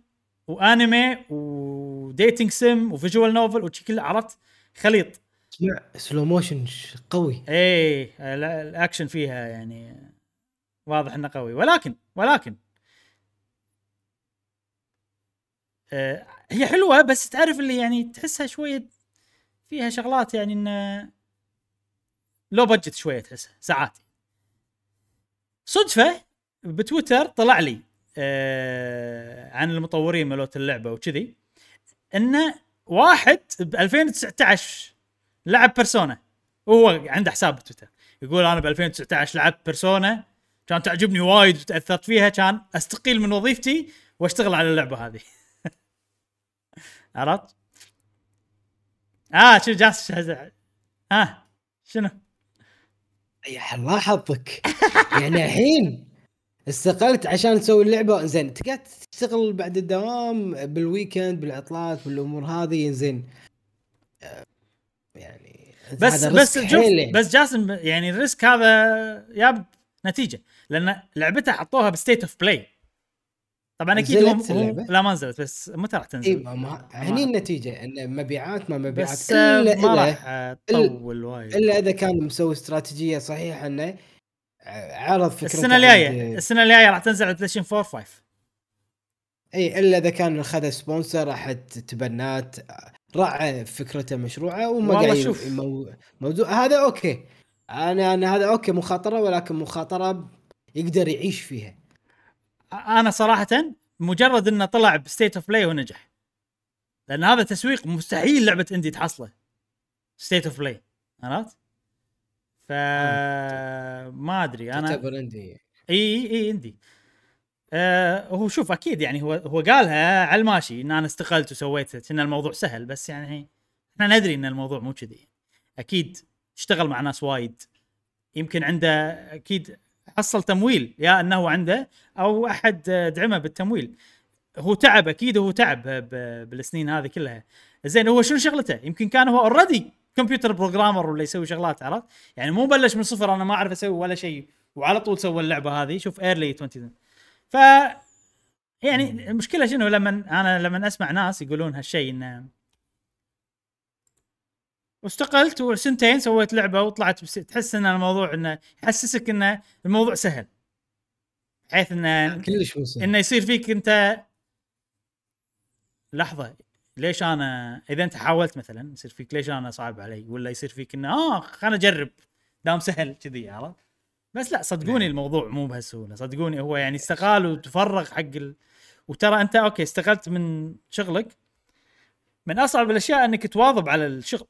S1: و anime و dating sim و visual novel وشي كله عرفت؟ خليط.
S2: اسمع slow motion قوي.
S1: إيه الأكشن فيها يعني واضح إنه قوي. ولكن ولكن آه هي حلوة بس تعرف اللي يعني تحسها شوية فيها شغلات يعني إنه لو بجت شوية تحسها ساعات. صدفة بتويتر طلع لي آه عن المطورين مالوت اللعبة وكذي انه واحد ب 2019 لعب بيرسونا وهو عنده حساب بتويتر يقول أنا ب 2019 لعبت بيرسونا كان تعجبني وايد وتأثرت فيها كان أستقيل من وظيفتي وأشتغل على اللعبة هذه عرفت؟ آه شوف جاس آه شنو؟
S2: يا الله حظك يعني الحين استقلت عشان تسوي اللعبة زين تقعد تشتغل بعد الدوام بال weekend بالعطلات بالأمور هذه زين. يعني
S1: بس بس شوف يعني. بس جاسم يعني ال risk هذا ياب نتيجة لأن لعبتها حطوها ب State of Play. طبعا أكيد هم, هم لا ما نزلت بس متى راح تنزل؟
S2: اي ما هني النتيجة إن مبيعات ما مبيعات.
S1: بس إلا ما راح تطول وايد.
S2: إلا إذا كان مسوي استراتيجية صحيحة إنه عرض فكرته
S1: السنة الجاية السنة الجاية راح تنزل على بلايستيشن 4 5
S2: إي إلا إذا كان أخذ سبونسر احد تبنات. راعى فكرته مشروعة وما قاعد شوف. موضوع. هذا أوكي. أنا أنا هذا أوكي مخاطرة ولكن مخاطرة يقدر يعيش فيها.
S1: أنا صراحة مجرد إنه طلع ب State of Play ونجح لأن هذا تسويق مستحيل لعبة indie تحصله. State of Play عرفت؟ ف ما أدري أنا
S2: تعتبر indie
S1: إي إي indie آه هو شوف أكيد يعني هو هو قالها على الماشي إن أنا استقلت وسويت إن الموضوع سهل بس يعني إحنا ندري إن الموضوع مو كذي. أكيد اشتغل مع ناس وايد. يمكن عنده أكيد حصل تمويل يا أنه عنده أو أحد دعمه بالتمويل. هو تعب أكيد هو تعب بالسنين هذه كلها. زين هو شنو شغلته؟ يمكن كان هو already computer programmer ولا يسوي شغلات عرفت؟ يعني مو بلش من صفر أنا ما أعرف أسوي ولا شيء وعلى طول سوى اللعبة هذه شوف early 20 ف يعني المشكلة شنو؟ لما أنا لما أسمع ناس يقولون هالشيء انه واستقلت وسنتين سويت لعبة وطلعت بس... تحس إن الموضوع إنه يحسسك إن الموضوع سهل. بحيث انه
S2: كلش
S1: إنه يصير فيك أنت لحظة ليش أنا إذا أنت حاولت مثلا يصير فيك ليش أنا صعب علي؟ ولا يصير فيك إنه آه خليني اجرب دام سهل كذي عرفت؟ بس لا صدقوني نعم. الموضوع مو بهالسهولة. صدقوني هو يعني استقال وتفرغ حق ال... وترى أنت okay استقلت من شغلك. من أصعب الأشياء إنك تواظب على الشغل.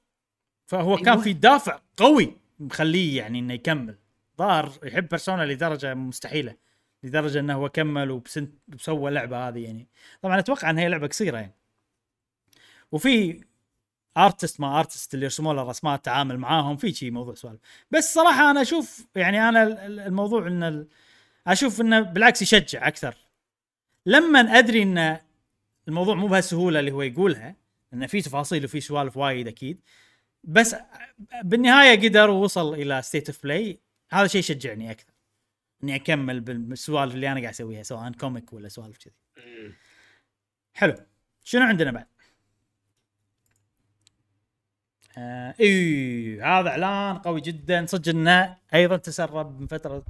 S1: فهو كان في دافع قوي مخليه يعني إنه يكمل. ظاهر يحب بيرسونا لدرجة مستحيلة. لدرجة إنه هو كمل وبسنت وسوى اللعبه هذه يعني. طبعا أتوقع إن هي لعبة قصيرة يعني. وفي artist ما artist اللي يرسموا له رسمات تعامل معاهم في شيء موضوع سوالف. بس صراحة أنا أشوف يعني أنا الموضوع إن أشوف إنه بالعكس يشجع أكثر. لما أدري إن الموضوع مو بهالسهولة اللي هو يقولها انه في تفاصيل وفي سوالف وايد أكيد بس بالنهاية قدر ووصل إلى State of Play هذا شيء يشجعني أكثر. إني أكمل بالسوالف اللي أنا قاعد أسويها سواء comic ولا سوالف كذي. حلو. شنو عندنا بعد؟ آه إي هذا إعلان قوي جدا. صدق إنه أيضا تسرب من فترة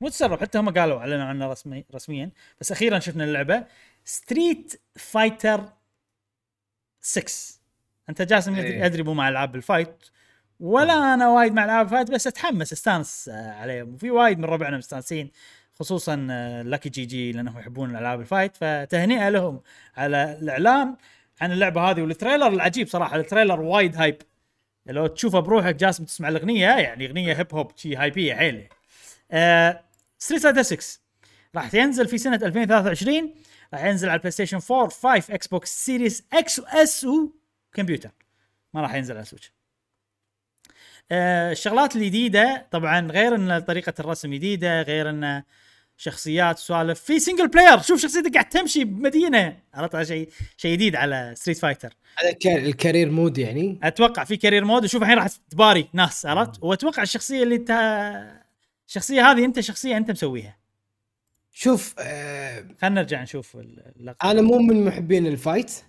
S1: مو تسرب حتى هم قالوا أعلنوا عنه رسمي رسميا. بس أخيرا شفنا اللعبة. Street Fighter 6 أنت جاسم إيه. ادري مو مع ألعاب ال fight ولا أنا وايد مع ألعاب fight بس أتحمس أستانس آه، عليهم. وفي وايد من ربعنا مستانسين خصوصا Lucky GG لأنهم يحبون ألعاب ال fight. فتهنئة لهم على الإعلان عن اللعبة هذه وال trailer العجيب صراحة. ال trailer وايد hype لو تشوفه بروحك جاسم تسمع الأغنية يعني أغنية hip hop شي هايبيه حيل Street Fighter 6 راح ينزل في سنة 2023 راح ينزل على ال PlayStation 4 5 Xbox Series X و S وكمبيوتر. ما راح ينزل على Switch آه الشغلات الجديدة طبعا غير إن طريقة الرسم جديدة غير إن شخصيات سوالف. في single player شوف شخصيتك قاعد تمشي بمدينة. عرفت؟ شيء شيء جديد على Street Fighter
S2: هذا كا- ال career mode يعني.
S1: أتوقع في career mode. وشوف الحين راح تباري ناس عرفت؟ وأتوقع الشخصية اللي انت الشخصية هذه أنت شخصية أنت مسويها.
S2: شوف آه
S1: خلينا نرجع نشوف اللقطة.
S2: أنا مو من محبين ال fight
S1: بس,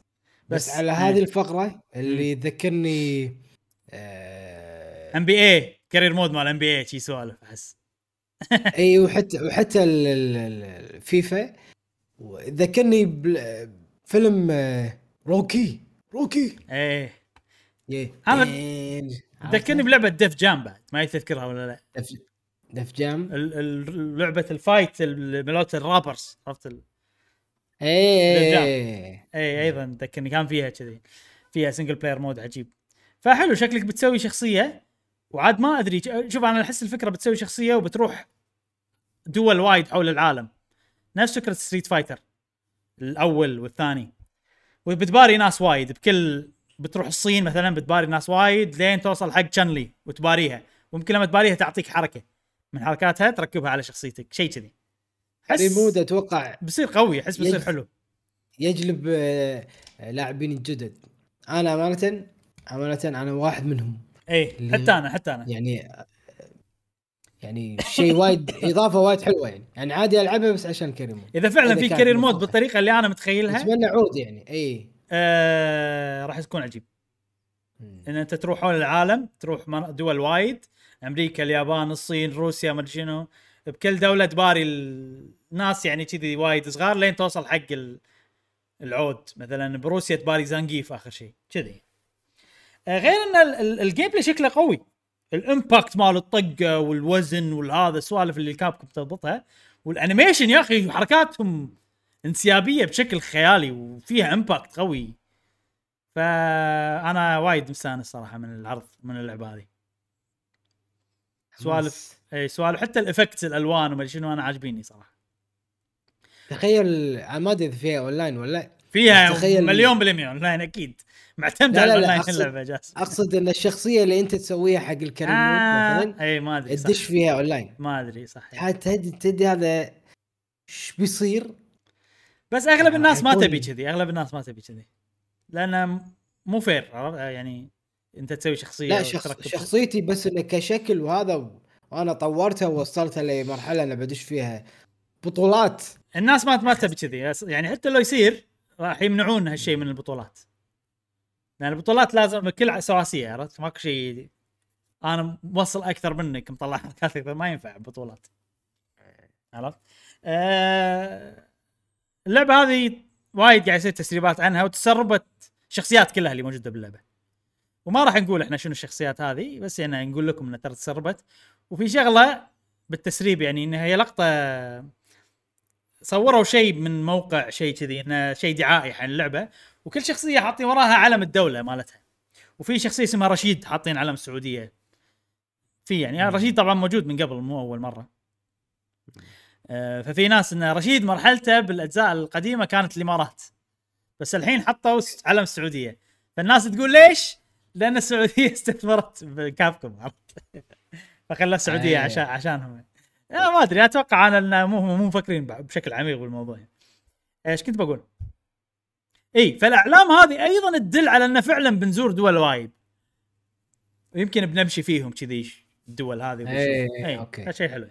S2: بس- على. هذه الفقرة اللي ذكرني آه
S1: ام بي اي كارير مود مال ام بي اي شي سوالف أحس.
S2: إي وحتى وحتى ال- ال- ال- الفيفا. ذكرني بفيلم آه، Rocky. Rocky.
S1: إيه.
S2: يه.
S1: أنا
S2: دين.
S1: ذكرني بلعبة Def Jam بعد ما تذكرها ولا لا.
S2: Def, Def Jam
S1: لعبة ال fight ال- ملوت ال rappers عرفت ال...
S2: إي
S1: Def
S2: إي.
S1: إي أيضا ذكرني كان فيها كذي فيها single player mode عجيب. فحلو شكلك بتسوي شخصية وعاد ما أدري شوف أنا أحس الفكرة بتسوي شخصية وبتروح دول وايد حول العالم. نفس فكرة Street Fighter الأول والثاني. وبتباري ناس وايد بكل بتروح الصين مثلا بتباري ناس وايد لين توصل حق Chun-Li وتباريها. ويمكن لما تباريها تعطيك حركة. من حركاتها تركبها على شخصيتك شيء كذي.
S2: career mode أتوقع
S1: بصير قوي أحس بيصير
S2: يج-
S1: حلو.
S2: يجلب آه، لاعبين جدد. أنا أمانة أمانة أنا واحد منهم.
S1: اي حتى أنا حتى أنا.
S2: يعني يعني شيء وايد إضافة وايد حلوة يعني. يعني عادي ألعبها بس عشان
S1: career mode
S2: إذا فعلا
S1: في career
S2: mode.
S1: بالطريقة اللي أنا متخيلها
S2: أتمنى عود يعني إي.
S1: آه راح تكون عجيب. إن أنت تروح حول العالم تروح دول وايد أمريكا اليابان الصين روسيا ما أدري شنو بكل دولة تباري الناس يعني كذي وايد صغار لين توصل حق ال- العود. مثلا بروسيا تباري Zangief آخر شيء كذي. غير إن ال- ال- ال gameplay شكله قوي. ال impact مال الطقه والوزن والهذا السوالف اللي Capcom تضبطها. وال animation يا أخي حركاتهم انسيابية بشكل خيالي وفيها impact قوي. فأنا وايد مستانس صراحة من العرض من اللعبة هذه. سوالف إي سوالف حتى ال effects الألوان وما شنو أنا عاجبيني صراحة.
S2: تخيل ما أدري إذا فيها اونلاين ولا لا.
S1: فيها
S2: تخيل-
S1: مليون بالمية اونلاين أكيد. معتمده
S2: لا،
S1: على
S2: لا، لا،
S1: الاونلاين اللعبه جاس
S2: أقصد إن الشخصية اللي أنت تسويها حق ال career mode
S1: آه
S2: مثلا
S1: إي ما أدري
S2: تدش فيها اونلاين
S1: ما أدري صح
S2: حتى تدري تدري هذا إيش بيصير؟
S1: بس أغلب
S2: آه،
S1: الناس ما تبي كذي أغلب الناس ما تبي كذي. لأنه مو fair؟ يعني أنت تسوي شخصية
S2: لا شخص شخصيتي بس إنه كشكل وهذا وأنا طورتها ووصلتها لمرحلة أنا بدش فيها بطولات.
S1: الناس ما ما تبي كذي يعني حتى لو يصير راح يمنعون هالشيء من البطولات. لأن البطولات لازم كل سواسية عرفت؟ ماكو شيء أنا موصل أكثر منك مطلع حركات أكثر ما ينفع بطولات. عرفت؟ آه اللعبة هذه وايد قاعد يصير تسريبات عنها وتسربت شخصيات كلها اللي موجودة باللعبة. وما راح نقول إحنا شنو الشخصيات هذه بس يعني نقول لكم إنها ترى تسربت. وفي شغلة بالتسريب يعني إنها هي لقطة صوروا شيء من موقع شيء كذي إنه شيء دعائي عن اللعبة. وكل شخصية حاطين وراها علم الدولة مالتها وفي شخصية اسمها رشيد حاطين علم السعودية في يعني رشيد طبعا موجود من قبل مو أول مرة آه، ففي ناس إن رشيد مرحلته بالأجزاء القديمة كانت الإمارات بس الحين حطوا علم السعودية فالناس تقول ليش؟ لأن السعودية استثمرت بكابكم عرفت؟ فخلى السعودية
S2: أي.
S1: عشان عشانهم لا ما أدري أتوقع أنا ان مو مو مفكرين بشكل عميق بالموضوع إيش كنت بقول؟ إي فالأعلام هذه أيضا تدل على ان فعلا بنزور دول وايد. ويمكن بنمشي فيهم كذي الدول هذه.
S2: إيه،
S1: إي
S2: okay.
S1: شيء حلو.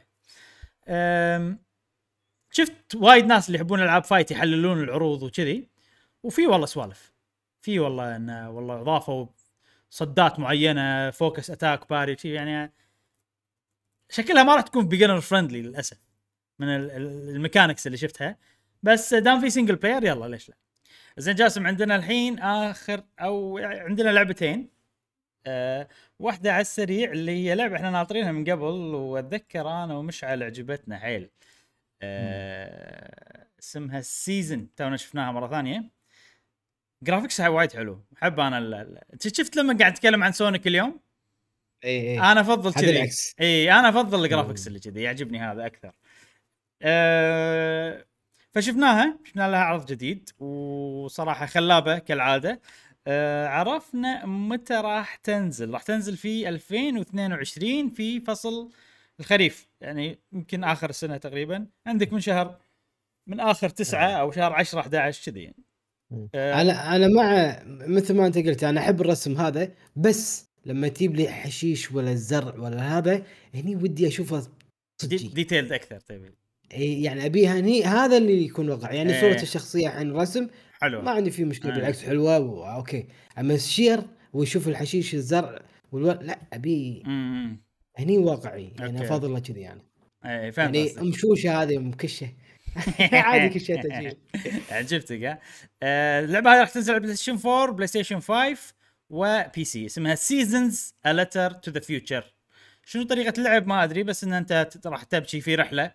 S1: شفت وايد ناس اللي يحبون ألعاب fight يحللون العروض وكذي وفي والله سوالف. في والله انه والله إضافوا صدات معينة focus attack parry يعني شكلها ما راح تكون beginner friendly للأسف من ال- ال- ال mechanics اللي شفتها. بس دام في single player يلا ليش لا؟ زين جاسم عندنا الحين آخر أو عندنا لعبتين. أه واحدة على السريع اللي هي لعبة إحنا ناطرينها من قبل وأتذكر أنا ومشعل عجبتنا حيل أه اسمها ال Season تونا شفناها مرة ثانية. graphics ها وايد حلو. أحب أنا ال- انت شفت لما قاعد أتكلم عن سونيك اليوم؟
S2: اي اي
S1: أنا
S2: أفضل
S1: كذي. اي أنا أفضل ال graphics
S2: مم.
S1: اللي كذي يعجبني هذا أكثر. أه فشفناها شفنا لها عرض جديد وصراحة خلابة كالعادة. أه عرفنا متى راح تنزل. راح تنزل في 2022 في فصل الخريف يعني يمكن آخر السنة تقريبا. عندك من شهر من آخر تسعة أو شهر 10 11 كذي يعني. أه.
S2: أنا أنا مع مثل ما أنت قلت أنا أحب الرسم هذا بس لما تجيب لي حشيش ولا الزرع ولا هذا هني ودي أشوفه
S1: دي
S2: صدقي
S1: ديتيلد أكثر تبي
S2: إي يعني أبيها هني هذا اللي يكون واقعي يعني
S1: إيه.
S2: صورة الشخصية عن الرسم
S1: حلو
S2: ما عندي فيه مشكلة
S1: آه.
S2: بالعكس حلوة و... أوكي. أما الشير ويشوف الحشيش الزرع. لا
S1: أبي
S2: هني واقعي. يعني. افضل كذي يعني.
S1: اي فهمت
S2: يعني. مشوشة هذه مكشة. عادي كل شيء تجيل
S1: عجبتك ها؟ آه، اللعبة هذه راح تنزل على PlayStation 4 PlayStation 5 و PC اسمها Seasons A Letter to the Future شنو طريقة اللعب؟ ما أدري بس ان أنت راح تمشي في رحلة.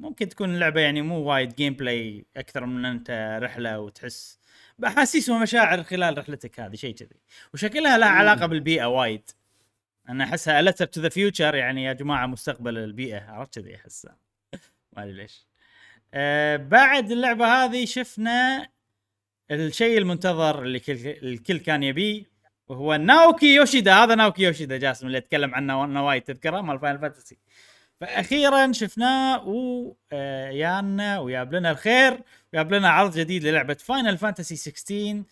S1: ممكن تكون اللعبة يعني مو وايد gameplay أكثر من ان أنت رحلة وتحس بأحاسيس ومشاعر خلال رحلتك هذه شيء كذي. وشكلها لها علاقة بالبيئة وايد. أنا أحسها Letter to the Future يعني يا جماعة مستقبل البيئة عرفت كذي أحسها؟ ما أدري ليش. آه بعد اللعبة هذه شفنا الشيء المنتظر اللي كل الكل كان يبيه وهو ناوكي يوشيدا. هذا ناوكي يوشيدا جاسم اللي اتكلم عنه نوايد تذكره مال Final Fantasy فاخيرا شفناه ويانا وياب لنا الخير وياب لنا عرض جديد للعبة Final Fantasy 16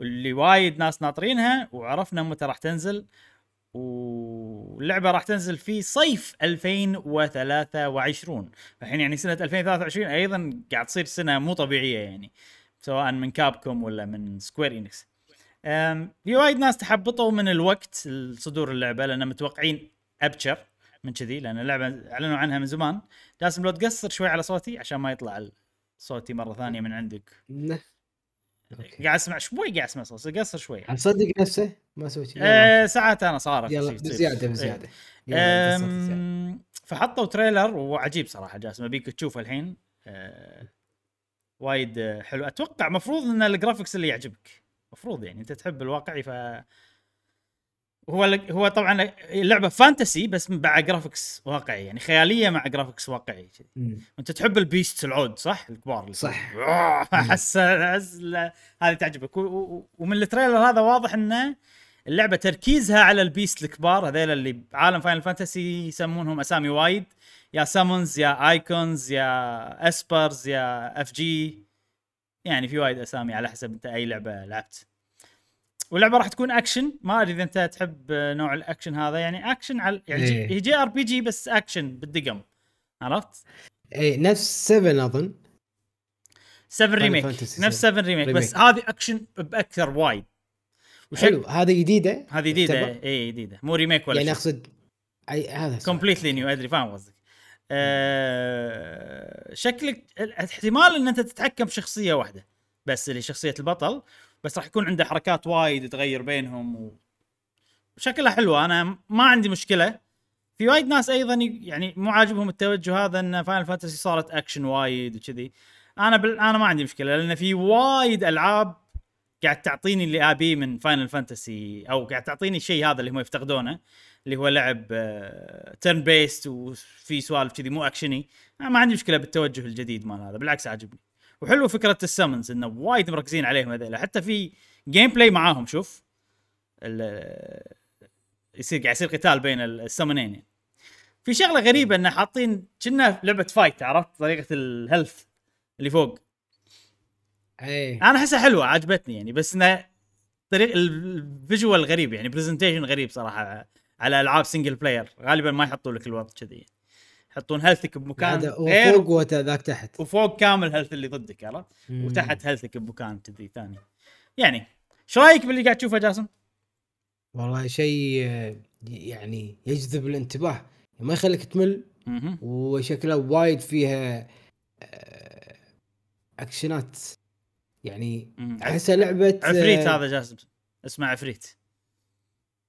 S1: اللي وايد ناس ناطرينها وعرفنا متى راح تنزل. واللعبة راح تنزل في صيف 2023 الحين يعني سنة 2023 أيضا قاعد تصير سنة مو طبيعية يعني سواء من Capcom ولا من Square Enix. في وايد ناس تحبطوا من الوقت صدور اللعبة لأن متوقعين أبكر من كذي لأن اللعبة أعلنوا عنها من زمان. جاسم لو تقصر شوي على صوتي عشان ما يطلع صوتي مرة ثانية من عندك. قاعد أسمع شوي قاعد أسمع صوتي قصر شوي.
S2: هتصدق نفسه؟ ما سويت شيء.
S1: أه ساعات أنا صارف
S2: يلا. بزيادة
S1: إيه.
S2: بزيادة.
S1: أم، فحطوا trailer وعجيب صراحة جاسم أبيك تشوفه الحين. أه وايد حلو. أتوقع مفروض إن ال graphics اللي يعجبك. مفروض يعني أنت تحب الواقعي ف هو هو طبعا اللعبه fantasy بس مع graphics واقعي يعني خيالية مع graphics واقعي. انت تحب ال beast العود صح؟ الكبار
S2: صح.
S1: احس أحس هذه تعجبك. ومن ال trailer هذا واضح إنه اللعبة تركيزها على ال beast الكبار هذيل اللي بعالم Final Fantasy يسمونهم أسامي وايد. يا summons يا Eikons يا Espers يا اف جي يعني في وايد أسامي على حسب أنت أي لعبة لعبت. واللعبة راح تكون اكشن ما أدري إذا أنت تحب نوع الاكشن هذا. يعني اكشن على يعني
S2: إيه.
S1: هي JRPG بس اكشن بالدقم. عرفت؟
S2: اي نفس 7 أظن.
S1: 7
S2: Final remake
S1: نفس 7 remake بس
S2: remake.
S1: هذه اكشن بأكثر وايد
S2: حلو. هذه جديدة؟
S1: هذه
S2: جديدة؟
S1: اي جديدة. مو remake ولا
S2: يعني
S1: شيء.
S2: اقصد اي هذا.
S1: completely new أدري فاهم قصدك. أه شكلك احتمال إن أنت تتحكم بشخصية واحدة. بس اللي شخصية البطل. بس راح يكون عنده حركات وايد تغير بينهم و... شكلها حلوة. أنا ما عندي مشكلة. في وايد ناس أيضا يعني مو عاجبهم التوجه هذا إن Final Fantasy صارت اكشن وايد وكذي. أنا بال... أنا ما عندي مشكلة لأن في وايد ألعاب قاعد تعطيني اللي ابيه من Final Fantasy أو قاعد تعطيني الشيء هذا اللي هم يفتقدونه اللي هو لعب turn based وفي سوالف كذي مو اكشني أنا ما عندي مشكلة بالتوجه الجديد مال هذا بالعكس عاجبني. وحلو فكرة ال summons إنه وايد مركزين عليهم هذول حتى في gameplay معاهم شوف. ال- يصير قاعد يصير قتال بين ال summons يعني. في شغلة غريبة إنه حاطين كنها لعبة fight عرفت؟ طريقة ال health اللي فوق.
S2: اي
S1: أنا أحسها حلوة عجبتني يعني. بس إنه طريق ال visual غريب يعني presentation غريب صراحة على ألعاب single player غالبا ما يحطوا لك الوضع كذي. يحطون health
S2: ك بمكان
S1: غير
S2: فوق وذاك تحت
S1: وفوق كامل health اللي ضدك عرفت. وتحت health ك بمكان كذي ثاني يعني شو رأيك باللي قاعد تشوفه جاسم؟
S2: والله شيء آه، يعني يجذب الانتباه ما يخليك تمل
S1: مهم.
S2: وشكلها وايد فيها آه، اكشنات يعني
S1: مم.
S2: أحسها لعبة آه،
S1: عفريت هذا جاسم اسمه عفريت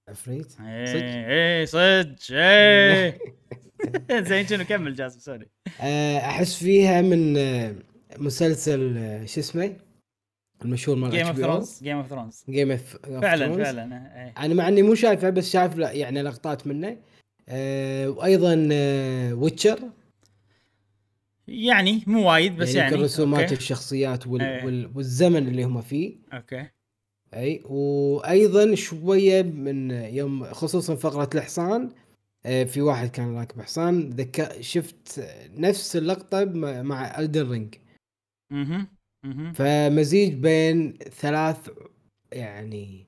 S2: عفريت صدق؟
S1: إيه إيه صدق إيه. زين شنو؟ كمل جاسم sorry.
S2: آه، أحس فيها من آه، مسلسل آه، شو اسمه؟ المشهور مال
S1: Game of Thrones Game of Thrones
S2: Game of
S1: فعلا فعلا إيه.
S2: أنا مع إني مو شايفه بس شايف لا يعني لقطات منه. آه وأيضا آه Witcher
S1: يعني مو وايد بس يعني,
S2: يعني رسومات
S1: okay.
S2: الشخصيات وال
S1: إيه.
S2: وال والزمن اللي هم فيه.
S1: okay.
S2: أي وأيضا شوية من يوم خصوصا فقرة الحصان آه، في واحد كان راكب حصان ذكا شفت نفس اللقطة مع الدن رينج
S1: أها
S2: فمزيج بين ثلاث يعني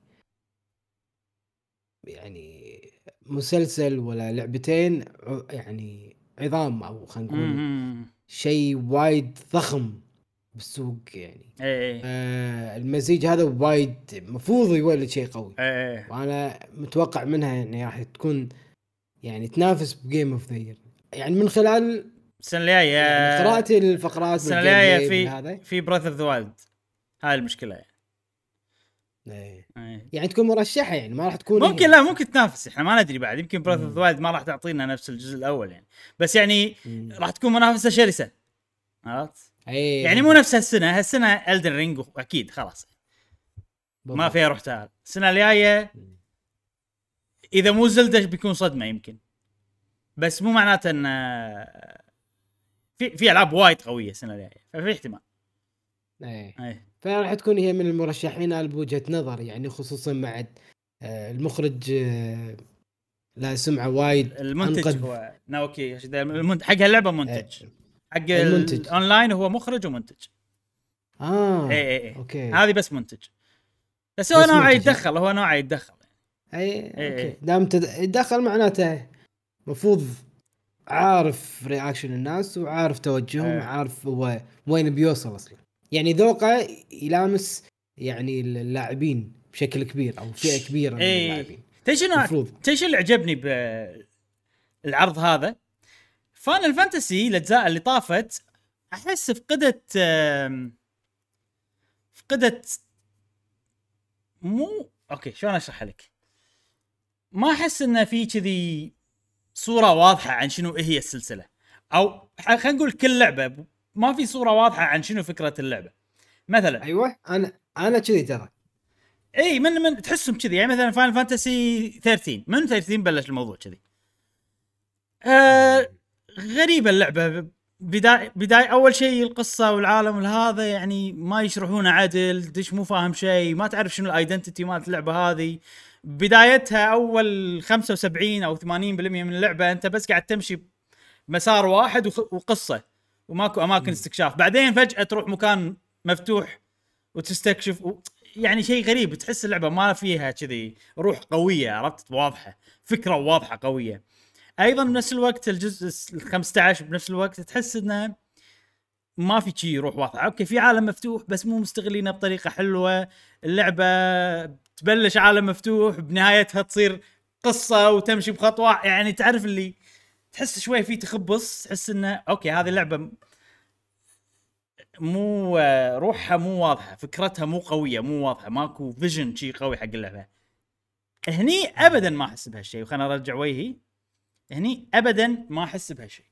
S2: يعني مسلسل ولا لعبتين يعني عظام أو خلينا نقول. شيء وايد ضخم. بالسوق يعني.
S1: إيه إيه.
S2: آه المزيج هذا وايد المفروض يولد شيء قوي.
S1: إيه
S2: وأنا متوقع منها يعني راح تكون يعني تنافس ب game of the يعني من خلال
S1: السنة الجاية
S2: يعني قراءتي للفقرات
S1: السنة
S2: الجاية
S1: في في Breath of the Wild هاي المشكلة. يعني
S2: إيه.
S1: إيه.
S2: يعني تكون مرشحة يعني ما راح تكون
S1: ممكن
S2: هي.
S1: لا ممكن تنافس. إحنا ما ندري بعد. يمكن
S2: Breath
S1: of Wild ما راح تعطينا نفس الجزء الأول يعني. بس يعني. راح تكون منافسة شرسة. عرفت؟
S2: أي.
S1: يعني مو نفس هالسنة هالسنة Elden Ring أكيد خلاص. ما
S2: بالضبط.
S1: فيها روح تعال السنة الجاية إذا مو Zelda بيكون صدمة يمكن. بس مو معناته إن في في ألعاب وايد قوية السنة الجاية ففي احتمال.
S2: إيه.
S1: إيه.
S2: فراح تكون هي من المرشحين بوجهه نظر يعني خصوصا مع آه، المخرج آه، له سمعة وايد
S1: المنتج
S2: أنقذ.
S1: هو ناوكي حق هاللعبة منتج. حق
S2: المنتج.
S1: الأونلاين هو مخرج ومنتج
S2: آه
S1: اي اي اي
S2: okay
S1: هذه بس منتج بس هو نوعه
S2: منتج.
S1: يتدخل هو نوعه يتدخل
S2: أي
S1: إيه.
S2: okay دام تد- يتدخل معناته المفروض عارف reaction الناس وعارف توجههم
S1: إيه.
S2: وعارف هو وين بيوصل أصلا يعني ذوقه يلامس يعني اللاعبين بشكل كبير أو فئة كبيرة من
S1: إيه.
S2: اللاعبين
S1: تدري شنو تدري اللي عجبني بالعرض هذا؟ Final Fantasy الأجزاء اللي طافت أحس فقدت فقدت مو okay شلون أشرح لك؟ ما أحس انه في كذي صورة واضحة عن شنو هي السلسلة. أو خلينا نقول كل لعبة ما في صورة واضحة عن شنو فكرة اللعبة. مثلا
S2: أيوه أنا أنا كذي ترى.
S1: إي من من تحسهم كذي يعني مثلا Final Fantasy 13 من 13 بلش الموضوع كذي. آه غريبة اللعبة. بداية بداية أول شيء القصة والعالم والهذا يعني ما يشرحونه عدل دش مو فاهم شيء ما تعرف شنو الايدنتيتي مالت اللعبة هذه. بدايتها أول 75 أو 80% من اللعبة أنت بس قاعد تمشي مسار واحد وقصة وماكو أماكن استكشاف. بعدين فجأة تروح مكان مفتوح وتستكشف و... يعني شيء غريب تحس اللعبة ما فيها كذي روح قوية عرفت؟ واضحة فكرة واضحة قوية. أيضا بنفس الوقت الجزء ال 15 بنفس الوقت تحس إنه ما في شيء روح واضحه okay في عالم مفتوح بس مو مستغلينه بطريقة حلوة. اللعبة تبلش عالم مفتوح بنهايتها تصير قصة وتمشي بخطوة. يعني تعرف اللي تحس شوي في تخبص تحس إنه okay هذه اللعبة مو روحها مو واضحة فكرتها مو قوية مو واضحة. ماكو vision شيء قوي حق اللعبة. هني ابدا ما أحس بهالشيء وخلنا ارجع وجهي. هني ابدا ما أحس بهالشيء.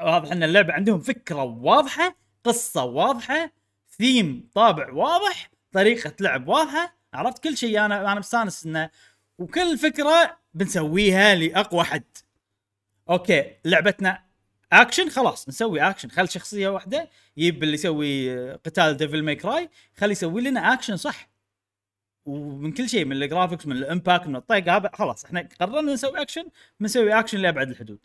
S1: واضح إن اللعبة عندهم فكرة واضحة قصة واضحة ثيم طابع واضح طريقة لعب واضحة. عرفت؟ كل شيء أنا أنا مستانس إنه وكل فكرة بنسويها لأقوى حد. okay لعبتنا أكشن خلاص نسوي أكشن. خل شخصية واحدة يجيب اللي يسوي قتال Devil May Cry خلي يسوي لنا أكشن صح. ومن كل شيء من ال graphics من ال impact من الطق هذا خلاص إحنا قررنا نسوي اكشن بنسوي اكشن لأبعد الحدود.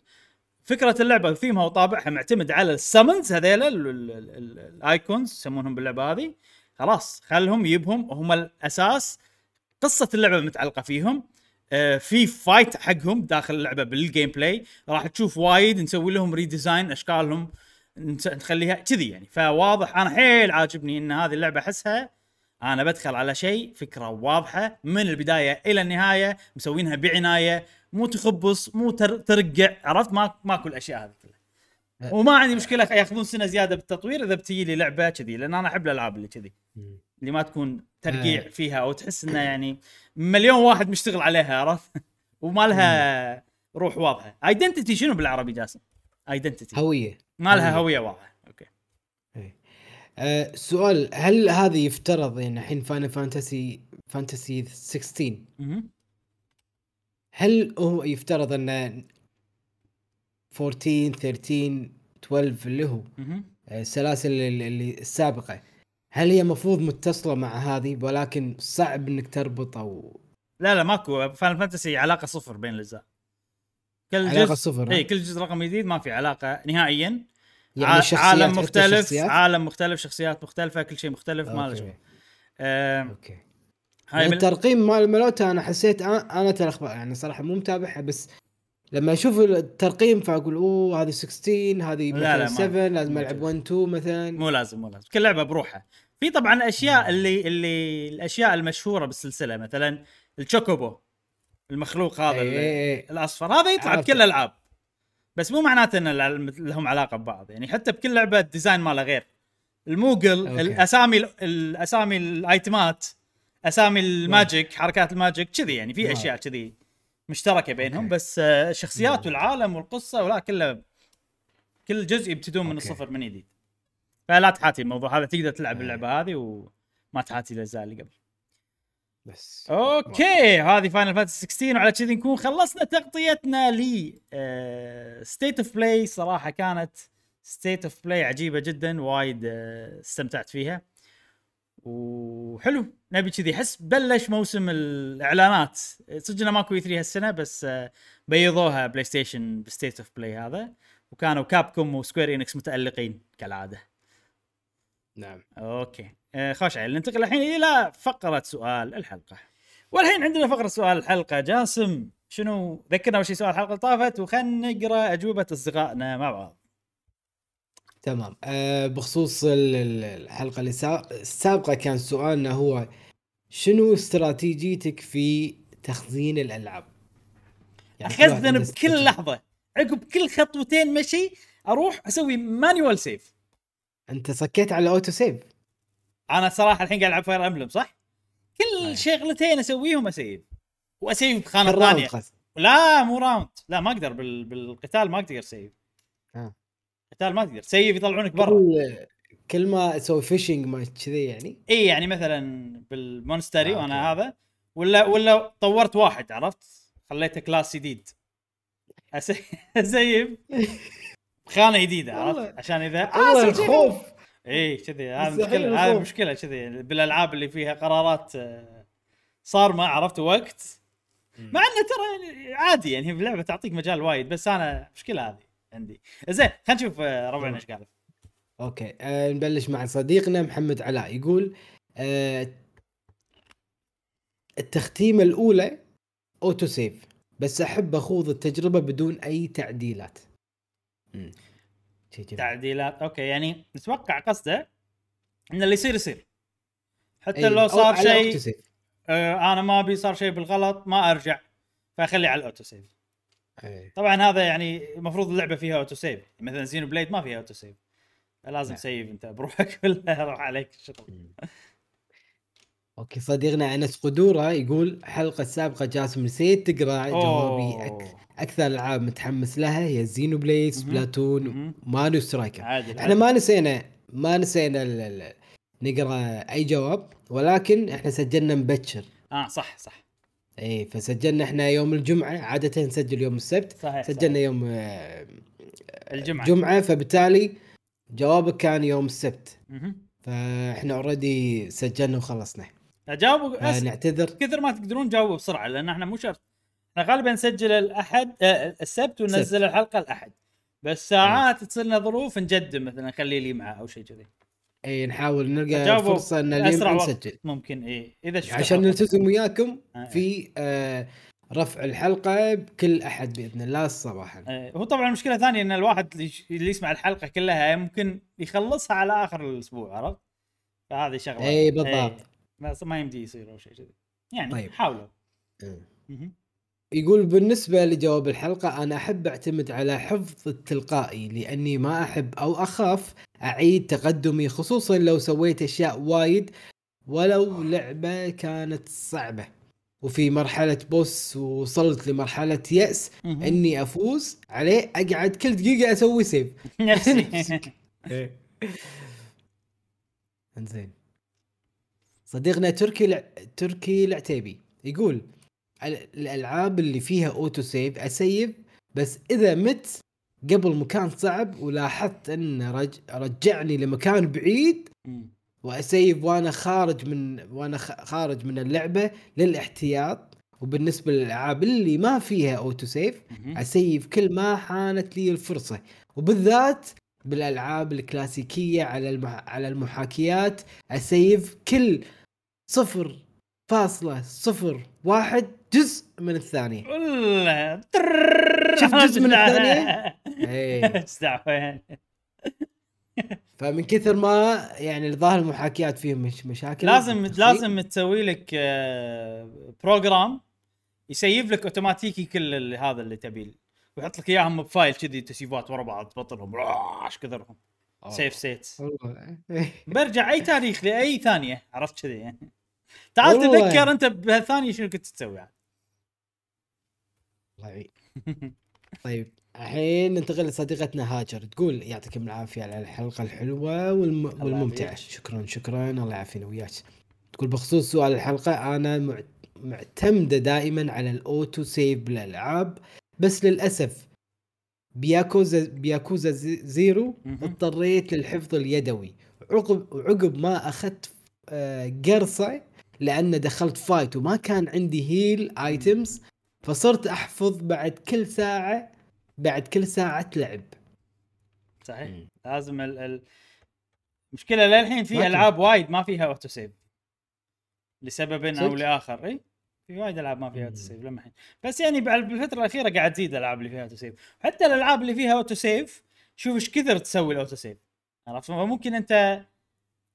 S1: فكرة اللعبة وثيمها وطابعها معتمد على ال summons هذيلا ال- ال- ال- ال- ال Eikons يسمونهم باللعبة هذه. خلاص خلهم يبهم هم الأساس. قصة اللعبة متعلقة فيهم. آه، في fight حقهم داخل اللعبة بال gameplay راح تشوف وايد نسوي لهم redesign أشكالهم نخليها كذي يعني. فواضح أنا حيل عاجبني إن هذه اللعبة أحسها أنا بدخل على شيء فكرة واضحة من البداية إلى النهاية مسوينها بعناية مو تخبص مو تر- ترقع عرفت؟ ما ماكو الأشياء هذه كلها.
S2: أه.
S1: وما عندي مشكلة يأخذون سنة زيادة بالتطوير إذا بتجي لي لعبة كذي لأن أنا أحب الألعاب اللي كذي. اللي ما تكون ترقيع
S2: آه.
S1: فيها أو تحس إنه يعني مليون واحد مشتغل عليها عرفت؟ وما لها روح واضحة. identity شنو بالعربي جاسم؟ identity
S2: هوية.
S1: ما لها
S2: هوية.
S1: هوية واضحة.
S2: أه سؤال هل هذا يفترض يعني الحين Final Fantasy Fantasy 16
S1: مهم.
S2: هل هو يفترض انه 14 13 12 اللي هو. آه، السلاسل اللي السابقة هل هي مفروض متصلة مع هذه ولكن صعب إنك تربط أو
S1: لا لا ماكو Final Fantasy علاقة صفر بين الأجزاء كل
S2: علاقة
S1: جزء
S2: صفر ها؟
S1: إي كل جزء رقم جديد ما في علاقة نهائيا
S2: يعني الشخصيات
S1: عالم مختلف؟ عالم مختلف شخصيات مختلفة كل شيء مختلف ما له. شغل
S2: okay
S1: هاي
S2: يعني
S1: من-
S2: الترقيم مال ملوتا أنا حسيت أنا أنا تلخبط يعني صراحة مو متابعها بس لما أشوف الترقيم فأقول أوه هذه 16 هذه
S1: لا، لا،
S2: مثلا
S1: ما-
S2: 7 لازم ألعب
S1: كذا.
S2: 1 2 مثلا
S1: مو لازم مو لازم كل لعبة بروحها في طبعا أشياء اللي اللي الأشياء المشهورة بالسلسلة مثلا ال Chocobo المخلوق هذا
S2: إيه.
S1: الأصفر هذا يطلع. بكل الالعاب بس مو معناته إن لهم علاقة ببعض يعني حتى بكل لعبة ال design ماله غير ال
S2: Moogle
S1: okay. الأسامي الاسامي ال item ات أسامي ال magic حركات ال magic كذي يعني في. أشياء كذي مشتركة بينهم
S2: okay.
S1: بس آه، الشخصيات. والعالم والقصة ولا كله كل جزء يبتدون من. الصفر من جديد فلا تحاتي الموضوع هذا تقدر تلعب. اللعبة هذه وما تحاتي الاجزاء اللي قبل
S2: بس.
S1: okay هذه Final Fantasy 16 وعلى كذي نكون خلصنا تغطيتنا ل State of Play صراحة كانت State of Play عجيبة جدا وايد آه، استمتعت فيها. وحلو نبي كذي احس بلش موسم الإعلانات. إنه ماكو E3 هالسنة بس آه، بيضوها PlayStation ب State of Play هذا. وكانوا Capcom و Square Enix متألقين كالعادة.
S2: نعم.
S1: okay. آه خوش عيل. ننتقل الحين إلى فقرة سؤال الحلقة. والحين عندنا فقرة سؤال الحلقة. جاسم شنو ذكرنا أول شيء سؤال الحلقة طافت؟ وخلنا نقرأ أجوبة أصدقائنا مع بعض.
S2: تمام. أه بخصوص ال- ال- الحلقة السابقة كان سؤالنا هو شنو استراتيجيتك في تخزين الألعاب؟ يعني
S1: اخزن بكل. لحظة. عقب كل خطوتين مشي أروح أسوي manual save
S2: أنت صكيت على auto save
S1: أنا صراحة الحين قاعد العب Fire Emblem صح؟ كل
S2: أي.
S1: شغلتين اسويهم اسيف واسيف
S2: ال
S1: round
S2: ثانية.
S1: لا مو round لا ما أقدر بال... بالقتال ما أقدر أسيف
S2: آه.
S1: قتال ما تقدر سيف يطلعونك برا
S2: كل كل ما أسوي fishing ما كذي يعني
S1: إي يعني مثلا بال monastery
S2: آه،
S1: وأنا
S2: okay.
S1: هذا ولا ولا طورت واحد عرفت خليته class جديد اسيف خانة جديدة عرفت. عشان اذا
S2: والله
S1: آه،.
S2: الخوف
S1: اي كذي. هذا مشكلة هذا
S2: الخوف.
S1: مشكلة كذي. بالألعاب اللي فيها قرارات آه، صارمه عرفت وقت. مع إنه ترى يعني عادي يعني هي اللعبه تعطيك مجال وايد بس أنا مشكلة هذه عندي. زين خلينا نشوف آه، ربعنا إيش قال
S2: okay. أه نبلش مع صديقنا محمد علاء. يقول أه التختيمه الأولى auto save بس أحب أخوض التجربة بدون أي تعديلات. مم. شي جميل.
S1: تعديلات okay يعني نتوقع قصده إن اللي يصير يصير حتى
S2: أي،
S1: لو صار شيء
S2: save.
S1: آه أنا ما أبي صار شيء بالغلط ما أرجع فاخلي على ال auto save
S2: أي.
S1: طبعا هذا يعني المفروض اللعبة فيها auto save مثلا Xenoblade ما فيها auto save لازم
S2: نعم.
S1: تسيف أنت بروحك ولا راح عليك الشغل.
S2: okay صديقنا أنس قدورة يقول الحلقة السابقه جاسم نسيت تقرأ جوابي أك... أكثر العاب متحمس لها هي Xeno. Splatoon
S1: مهم.
S2: Mario
S1: Strikers
S2: إحنا ما نسينا ما نسينا ال... نقرأ أي جواب ولكن إحنا سجلنا مبكر.
S1: آه صح صح.
S2: إي فسجلنا إحنا يوم الجمعة عادة نسجل يوم السبت
S1: صحيح
S2: سجلنا يوم آه،
S1: الجمعة.
S2: جمعة فبالتالي جوابك كان يوم السبت. فإحنا already سجلنا وخلصنا.
S1: جاوبوا أس...
S2: فنعتذر
S1: كثر ما تقدرون جاوبوا بسرعة لأن إحنا مو شرط. إحنا غالبا نسجل الأحد آه السبت وننزل
S2: سبت.
S1: الحلقة الأحد. بس ساعات تصير لنا ظروف نقدم مثلا نخليه الجمعة أو شيء كذي.
S2: إي نحاول نلقى فرصة إن
S1: اسرع
S2: اليوم نسجل
S1: ممكن إيه إذا شفت
S2: عشان. نلتزم وياكم
S1: آه.
S2: في آه رفع الحلقة بكل أحد بإذن الله صباحا
S1: آه، هو طبعا المشكلة الثانية إن الواحد اللي يسمع الحلقة كلها ممكن يخلصها على آخر الأسبوع عرفت؟ فهذه شغلة.
S2: إي بالضبط.
S1: إيه، بس ما يمدي يصير أو شيء كذي يعني
S2: طيب.
S1: حاولوا. مهم.
S2: يقول بالنسبة لجواب الحلقة أنا أحب أعتمد على حفظ التلقائي لأني ما أحب أو أخاف أعيد تقدمي خصوصا لو سويت أشياء وايد ولو لعبة كانت صعبة وفي مرحلة boss وصلت لمرحلة يأس
S1: مهم.
S2: إني أفوز عليه أقعد كل دقيقة أسوي save
S1: نفسي
S2: إنزين صديقنا تركي الع... تركي العتيبي يقول ال- الألعاب اللي فيها auto save اسيف بس إذا مت قبل مكان صعب ولاحظت انه رج... رجعني لمكان بعيد. واسيف وأنا خارج من وأنا خ- خارج من اللعبة للاحتياط وبالنسبة للألعاب اللي ما فيها auto
S1: save.
S2: اسيف كل ما حانت لي الفرصة وبالذات بالألعاب الكلاسيكية على المح... على المحاكيات اسيف كل صفر فاصلة صفر واحد جزء من الثانية. شفت جزء من الثانية؟
S1: إيه.
S2: فمن كثر ما يعني الظاهر المحاكيات فيهم مش مشاكل
S1: لازم. لازم تسوي لك آه، program يسيف لك اوتوماتيكي كل اللي هذا اللي تبيه. ويحط لك إياهم ب file كذي تسيفات ورا بعض تبطلهم إيش كثرهم.
S2: آه.
S1: save
S2: والله.
S1: برجع أي تاريخ لأي ثانية عرفت كذي يعني. تعال. تذكر انت بهالثانية شنو كنت تسوي يعني.
S2: الله يعين. طيب الحين ننتقل لصديقتنا هاجر تقول يعطيكم العافية على الحلقة الحلوة والم...
S1: والممتعة.
S2: شكرا شكرا الله يعافينا وياك تقول بخصوص سؤال الحلقة أنا مع... معتمدة دائما على ال auto save بالألعاب بس للأسف ب Yakuza ب Yakuza
S1: Ze- Zero.
S2: اضطريت للحفظ اليدوي عقب وعقب ما أخذت آه، قرصة لأن دخلت fight وما كان عندي heal items فصرت أحفظ بعد كل ساعة بعد كل ساعة لعب.
S1: صحيح.
S2: مم.
S1: لازم ال ال مشكلة للحين في ألعاب وايد ما فيها auto save لسبب
S2: أو؟
S1: لآخر. إي في وايد ألعاب ما فيها
S2: auto.
S1: save لما الحين بس يعني بعد بالفترة الأخيرة قاعد تزيد الالعاب اللي فيها auto save حتى الألعاب اللي فيها auto save شوف إيش كثر تسوي ال auto save عرفت؟ فممكن أنت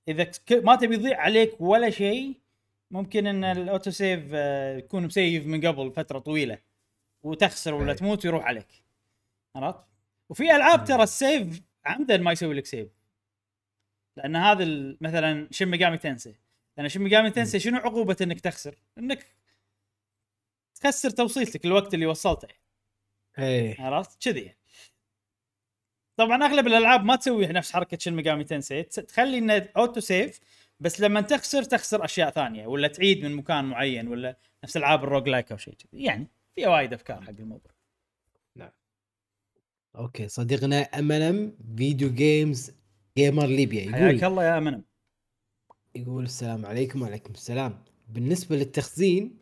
S1: إذا ك- ما تبي يضيع عليك ولا شيء ممكن إن ال auto save آه، يكون مسيف من قبل فترة طويلة. وتخسر ولا
S2: أي.
S1: تموت ويروح عليك. عرفت؟ وفي ألعاب ترى ال save عمدا ما يسوي لك save. لأن هذا مثلا Shin Megami Tensei. لأن Shin Megami Tensei شنو عقوبة إنك تخسر؟ إنك تخسر توصيلتك الوقت اللي وصلته.
S2: إيه.
S1: عرفت؟ كذي. طبعا أغلب الألعاب ما تسوي نفس حركة Shin Megami Tensei. تخلي انه auto save بس لما تخسر تخسر أشياء ثانية ولا تعيد من مكان معين ولا نفس ألعاب ال roguelike أو شيء كذي. يعني في وايد أفكار حق الموضوع.
S2: okay صديقنا Eminem Video Games Gamer ليبيا
S1: حياك
S2: يقول
S1: الله يا منم
S2: يقول السلام عليكم وعليكم السلام. بالنسبة للتخزين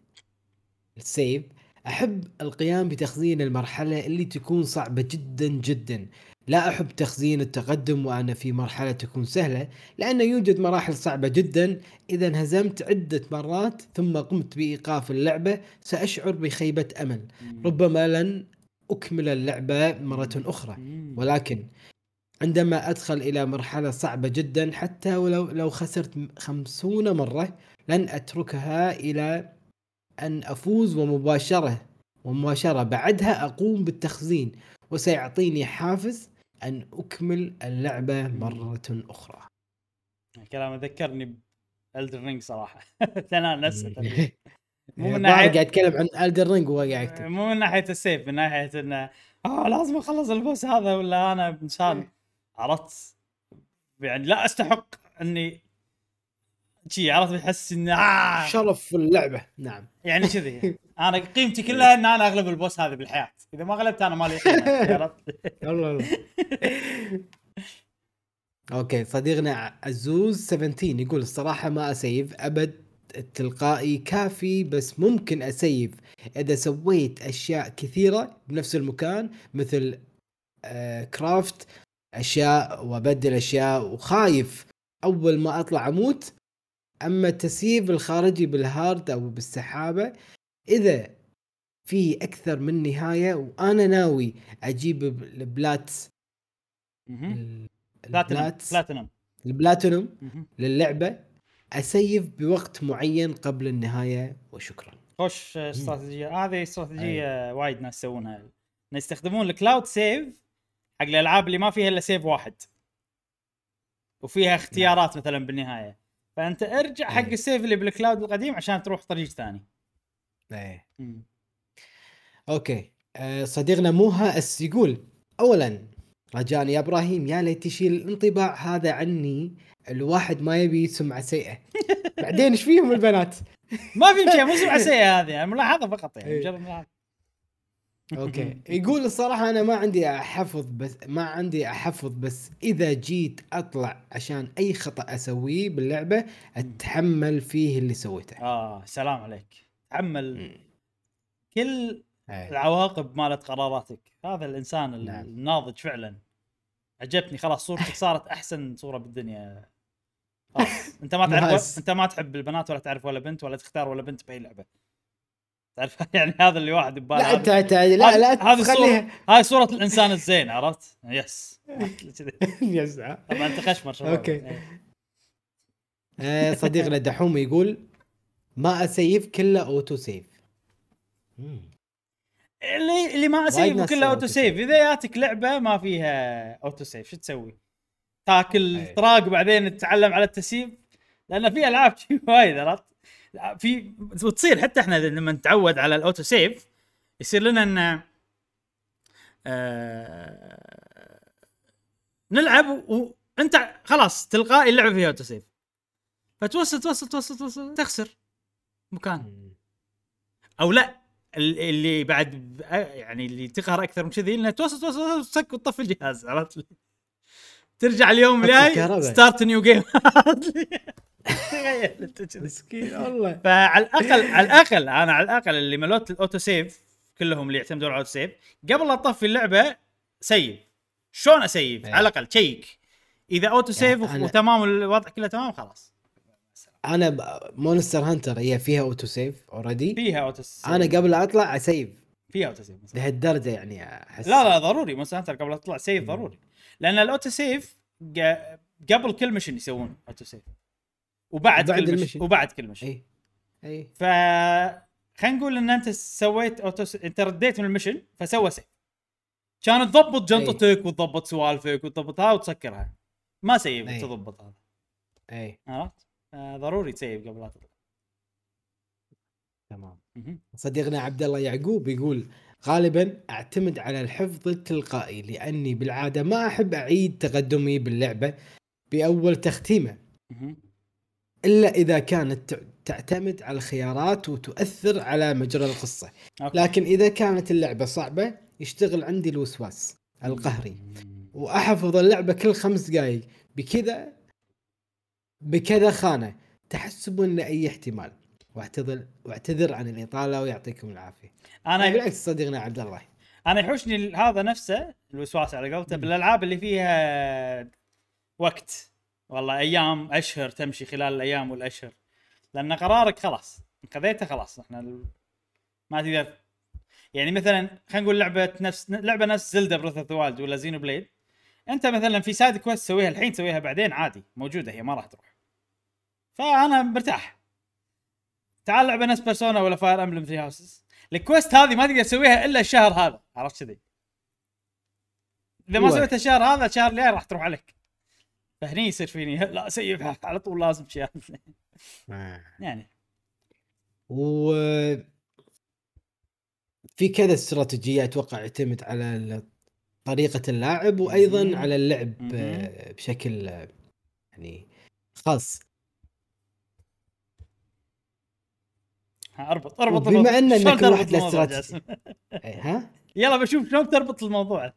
S2: السيف أحب القيام بتخزين المرحلة اللي تكون صعبة جدا جدا. لا أحب تخزين التقدم وأنا في مرحلة تكون سهلة لأن يوجد مراحل صعبة جدا. إذا انهزمت عدة مرات ثم قمت بإيقاف اللعبة سأشعر بخيبة أمل. ربما لن أكمل اللعبة مرة أخرى. ولكن عندما أدخل إلى مرحلة صعبة جدا حتى ولو لو خسرت خمسون مرة لن أتركها إلى أن أفوز ومباشرة ومباشرة. بعدها أقوم بالتخزين وسيعطيني حافز أن أكمل اللعبة مرة أخرى.
S1: الكلام ذكرني ب Elden Ring صراحة. أنا نفسه تقريباً. مو من ناحيه
S2: قاعد يتكلم عن Elden Ring وهو قاعد يكتب
S1: مو من ناحية ال save من ناحية إنه آه لازم أخلص ال boss هذا ولا أنا إنسان عرفت يعني لا أستحق إني شي عرفت؟ يحس إنه آه.
S2: شرف في اللعبة. نعم.
S1: يعني كذي. أنا قيمتي كلها إن أنا أغلب ال boss هذا بالحياة. إذا ما غلبت أنا مالي عرفت؟
S2: okay صديقنا عزوز 17 يقول الصراحة ما أسيف أبد التلقائي كافي بس ممكن أسيف إذا سويت أشياء كثيرة بنفس المكان مثل آه craft أشياء وأبدل أشياء وخايف أول ما أطلع أموت أما التسييف الخارجي بال hard أو بالسحابة إذا في أكثر من نهاية وأنا ناوي أجيب ال plat
S1: مهم.
S2: ال-
S1: بلاتينوم
S2: ال
S1: plat platinum.
S2: البلاتينوم
S1: مهم.
S2: للعبة أسيف بوقت معين قبل النهاية وشكرا.
S1: خوش استراتيجية. هذه استراتيجية وايد ناس يسوونها. انه يستخدمون ال cloud save حق الألعاب اللي ما فيها إلا save واحد. وفيها اختيارات مثلا بالنهاية. فأنت ارجع حق
S2: أي.
S1: ال save اللي بال cloud القديم عشان تروح طريق ثاني إيه.
S2: okay آه، صديقنا موها أس يقول اولا رجاء يا إبراهيم يا ليت تشيل الانطباع هذا عني الواحد ما يبي سمعه سيئة بعدين إيش فيهم البنات
S1: ما في شيء مو سمعه سيئة هذه يعني ملاحظة فقط يعني
S2: إيه.
S1: مجرد ملاحظة.
S2: أوكي يقول الصراحة أنا ما عندي احفظ بس ما عندي احفظ بس إذا جيت أطلع عشان أي خطأ أسويه باللعبة أتحمل فيه اللي سويته
S1: آه سلام عليك تحمل. كل. العواقب مالت قراراتك هذا الإنسان ال-
S2: نعم.
S1: الناضج فعلا عجبتني خلاص صورتك صارت أحسن صورة بالدنيا خلاص أنت ما تعرف. أنت ما تحب البنات ولا تعرف ولا بنت ولا تختار ولا بنت بأي لعبة تعرف يعني هذا اللي واحد بباله
S2: لا انت انت لا لا
S1: هذه هاي صورة الإنسان الزين عرفت؟ yes.
S2: يسعى
S1: طبعا أنت خشمر شباب
S2: okay.
S1: إيه.
S2: آه، صديقنا دحوم يقول ما أسيف كله auto save.
S1: اللي اللي ما
S2: أسيف
S1: كله
S2: auto
S1: save إذا جاتك لعبة ما فيها اوتو سيف شو تسوي؟ تاكل. طراق وبعدين تتعلم على التسييف لأن في ألعاب وايد عرفت؟ في وتصير حتى إحنا لما نتعود على ال auto save يصير لنا إن آه نلعب وانت خلاص تلقائي اللعبة فيها auto save فتوصل توصل توصل توصل تخسر مكان. أو لا ال- اللي بعد يعني اللي تقهر أكثر من كذي انها توصل توصل توصل تسك وتطفي الجهاز عرفت ترجع اليوم الجاي. start new game تخيل
S2: مسكين والله.
S1: فعلى الأقل على الأقل أنا على الأقل اللي ملوت ال auto save كلهم اللي يعتمدون على ال auto save قبل لا أطفي اللعبة save. شلون أسيف؟
S2: إيه.
S1: على الأقل تشيك إذا auto save
S2: أنا-
S1: وتمام الوضع كله تمام خلاص.
S2: أنا Monster Hunter هي فيها auto save already
S1: فيها auto save.
S2: أنا قبل أطلع أسيف.
S1: فيها auto save.
S2: لهالدرجه يعني أحس.
S1: لا لا ضروري. Monster Hunter قبل لا تطلع save ضروري. لأن ال auto save قبل كل mission يسوون auto save. وبعد كل mission
S2: ال mission.
S1: وبعد كل mission
S2: اي اي
S1: ف خلينا نقول إن أنت سويت auto s... أنت رديت من ال mission فسوى save. كانت تضبط جنطتك وتضبط سوالفك وتضبطها وتسكرها. ما save
S2: أي.
S1: تضبط هذا.
S2: اي
S1: عرفت؟ آه، ضروري تسيف قبل لا تطلع
S2: تمام. صديقنا عبد الله يعقوب يقول غالبا أعتمد على الحفظ التلقائي لأني بالعادة ما أحب أعيد تقدمي باللعبة بأول
S1: تختيمة.
S2: إلا إذا كانت تعتمد على الخيارات وتؤثر على مجرى القصة.
S1: أوكي.
S2: لكن إذا كانت اللعبة صعبة يشتغل عندي الوسواس القهري. وأحفظ اللعبة كل خمس دقائق بكذا بكذا خانة تحسبا لاي احتمال. واعتذر واعتذر عن الإطالة ويعطيكم العافية.
S1: أنا
S2: بالعكس صديقنا عبد الله.
S1: أنا يحوشني هذا نفسه الوسواس على قولته. بالألعاب اللي فيها وقت. والله أيام أشهر تمشي خلال الأيام والأشهر. لأن قرارك خلاص خذيته خلاص إحنا ما تقدر. يعني مثلا خلينا نقول لعبة نفس لعبة نفس Zelda Breath of Wild ولا Xenoblade. أنت مثلا في side quest تسويها الحين تسويها بعدين عادي موجودة هي ما راح تروح. فأنا مرتاح. تعال لعبة نفس Persona ولا Fire Emblem Three Houses ال quest هذه ما تقدر تسويها إلا الشهر هذا عرفت كذي؟ إذا ما
S2: أيوة.
S1: سويتها الشهر هذا الشهر الجاي راح تروح عليك. فهني يصير فيني. لا save على طول لازم شيء يعني.
S2: و في كذا استراتيجية أتوقع يعتمد على طريقة اللاعب
S1: وأيضا.
S2: على اللعب بشكل يعني خاص.
S1: أربط
S2: أربط
S1: شلون
S2: كل
S1: تربط
S2: واحد له
S1: الموضوع
S2: استراتيجي.
S1: جاسم؟
S2: إيه، ها؟
S1: يلا بشوف شلون تربط الموضوع.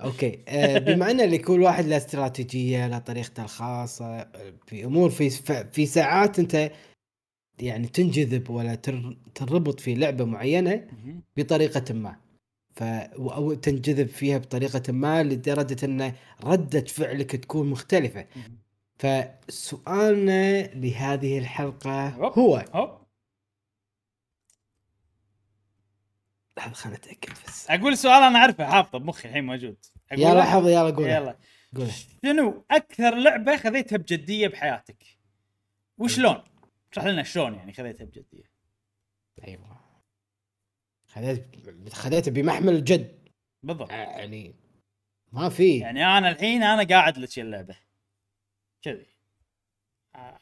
S2: أوكي. بما ان لكل واحد له استراتيجية له طريقته الخاصة في أمور في في ساعات أنت يعني تنجذب ولا تربط في لعبة معينة بطريقة ما. ف أو تنجذب فيها بطريقة ما لدرجة أن ردة فعلك تكون مختلفة. فسؤالنا لهذه
S1: الحلقة.
S2: هو لحظة خلنا اتاكد بس
S1: أقول سؤال أنا أعرفه. حافظه بمخي الحين موجود. أقوله؟
S2: يلا يلا قول
S1: يلا.
S2: قول
S1: شنو أكثر لعبة خذيتها بجدية بحياتك؟ وشلون؟ اشرح لنا شلون يعني خذيتها بجدية.
S2: أيوه. خذيت خذيته بمحمل الجد
S1: بالضبط.
S2: يعني ما في.
S1: يعني أنا الحين أنا قاعد لك اللعبة. كذي. آه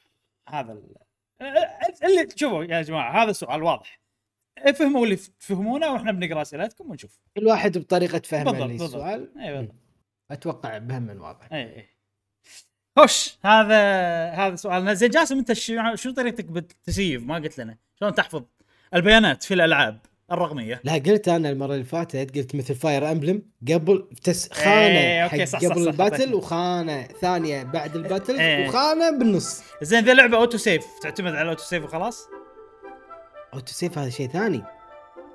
S1: هذا ال... آه، اللي شوفوا يا جماعة هذا سؤال واضح. افهموا اللي تفهمونه وإحنا بنقرأ أسئلتكم ونشوف.
S2: كل واحد بطريقة فهمه
S1: بالضبط بالضبط.
S2: للسؤال
S1: اي بالضبط.
S2: أتوقع بهم واضح
S1: اي اي خش هذا هذا سؤالنا زين جاسم أنت شو شو طريقتك بالتسييف؟ ما قلت لنا. شلون تحفظ البيانات في الألعاب الرقمية؟
S2: لا قلت أنا المرة اللي فاتت. قلت مثل Fire Emblem قبل تس خانة
S1: إيه، okay،
S2: حق
S1: صح، صح،
S2: قبل
S1: صح،
S2: ال battle
S1: حطيت.
S2: وخانة ثانية بعد ال battle
S1: إيه.
S2: وخانة بالنص.
S1: زين إذا لعبة auto save تعتمد على ال auto save وخلاص؟
S2: auto save هذا شيء ثاني.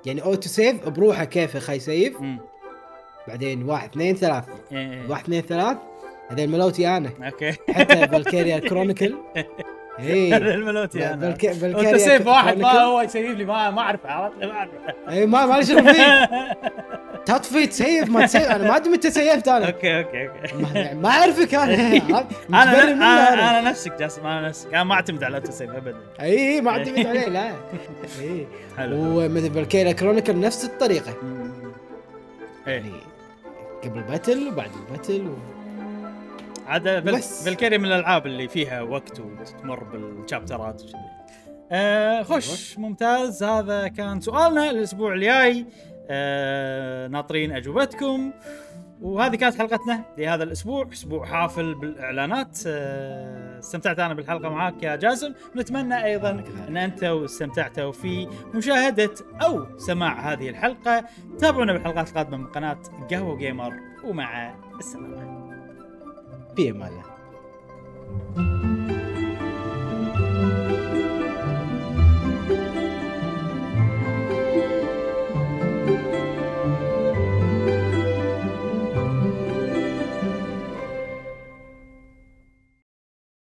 S2: يعني auto save بروحه كيفه خل
S1: يسيف؟
S2: بعدين واحد اثنين ثلاث.
S1: إيه.
S2: واحد اثنين ثلاث. هذول ملوتي أنا.
S1: okay.
S2: حتى Valkyria Chronicles اي
S1: الملوتي أنا.
S2: Valk- Valkyria
S1: auto save واحد ما. هو يسيف لي ما ما أعرفه عرفت؟ ما أعرفه.
S2: اي ما ما لي شغل فيه. تطفي تسيف ما تسيف أنا ما أدري متى سيفت أنا.
S1: okay okay okay.
S2: ما- أعرفك
S1: أنا؟
S2: أنا
S1: أنا نفسك جاسم أنا نفسك. أنا ما أعتمد على ال auto save ابدا.
S2: إي ما أعتمد عليه لا. إي.
S1: حلو
S2: ومثل Valkyria Chronicles نفس
S1: الطريقة. إيه.
S2: يعني قبل battle وبعد ال battle و...
S1: عاد. Valkyria من الألعاب اللي فيها وقت وتمر بالشابترات وكذي. آه خش ممتاز. هذا كان سؤالنا الأسبوع الجاي. آه ناطرين أجوبتكم. وهذه كانت حلقتنا لهذا الأسبوع أسبوع حافل بالإعلانات. آه استمتعت أنا بالحلقة معاك يا جاسم. نتمنى
S2: أيضا.
S1: أن أنتم استمتعتوا في مشاهدة أو سماع هذه الحلقة. تابعونا بالحلقات القادمة من قناة قهوة جيمر. ومع السلامة.
S2: في أمان الله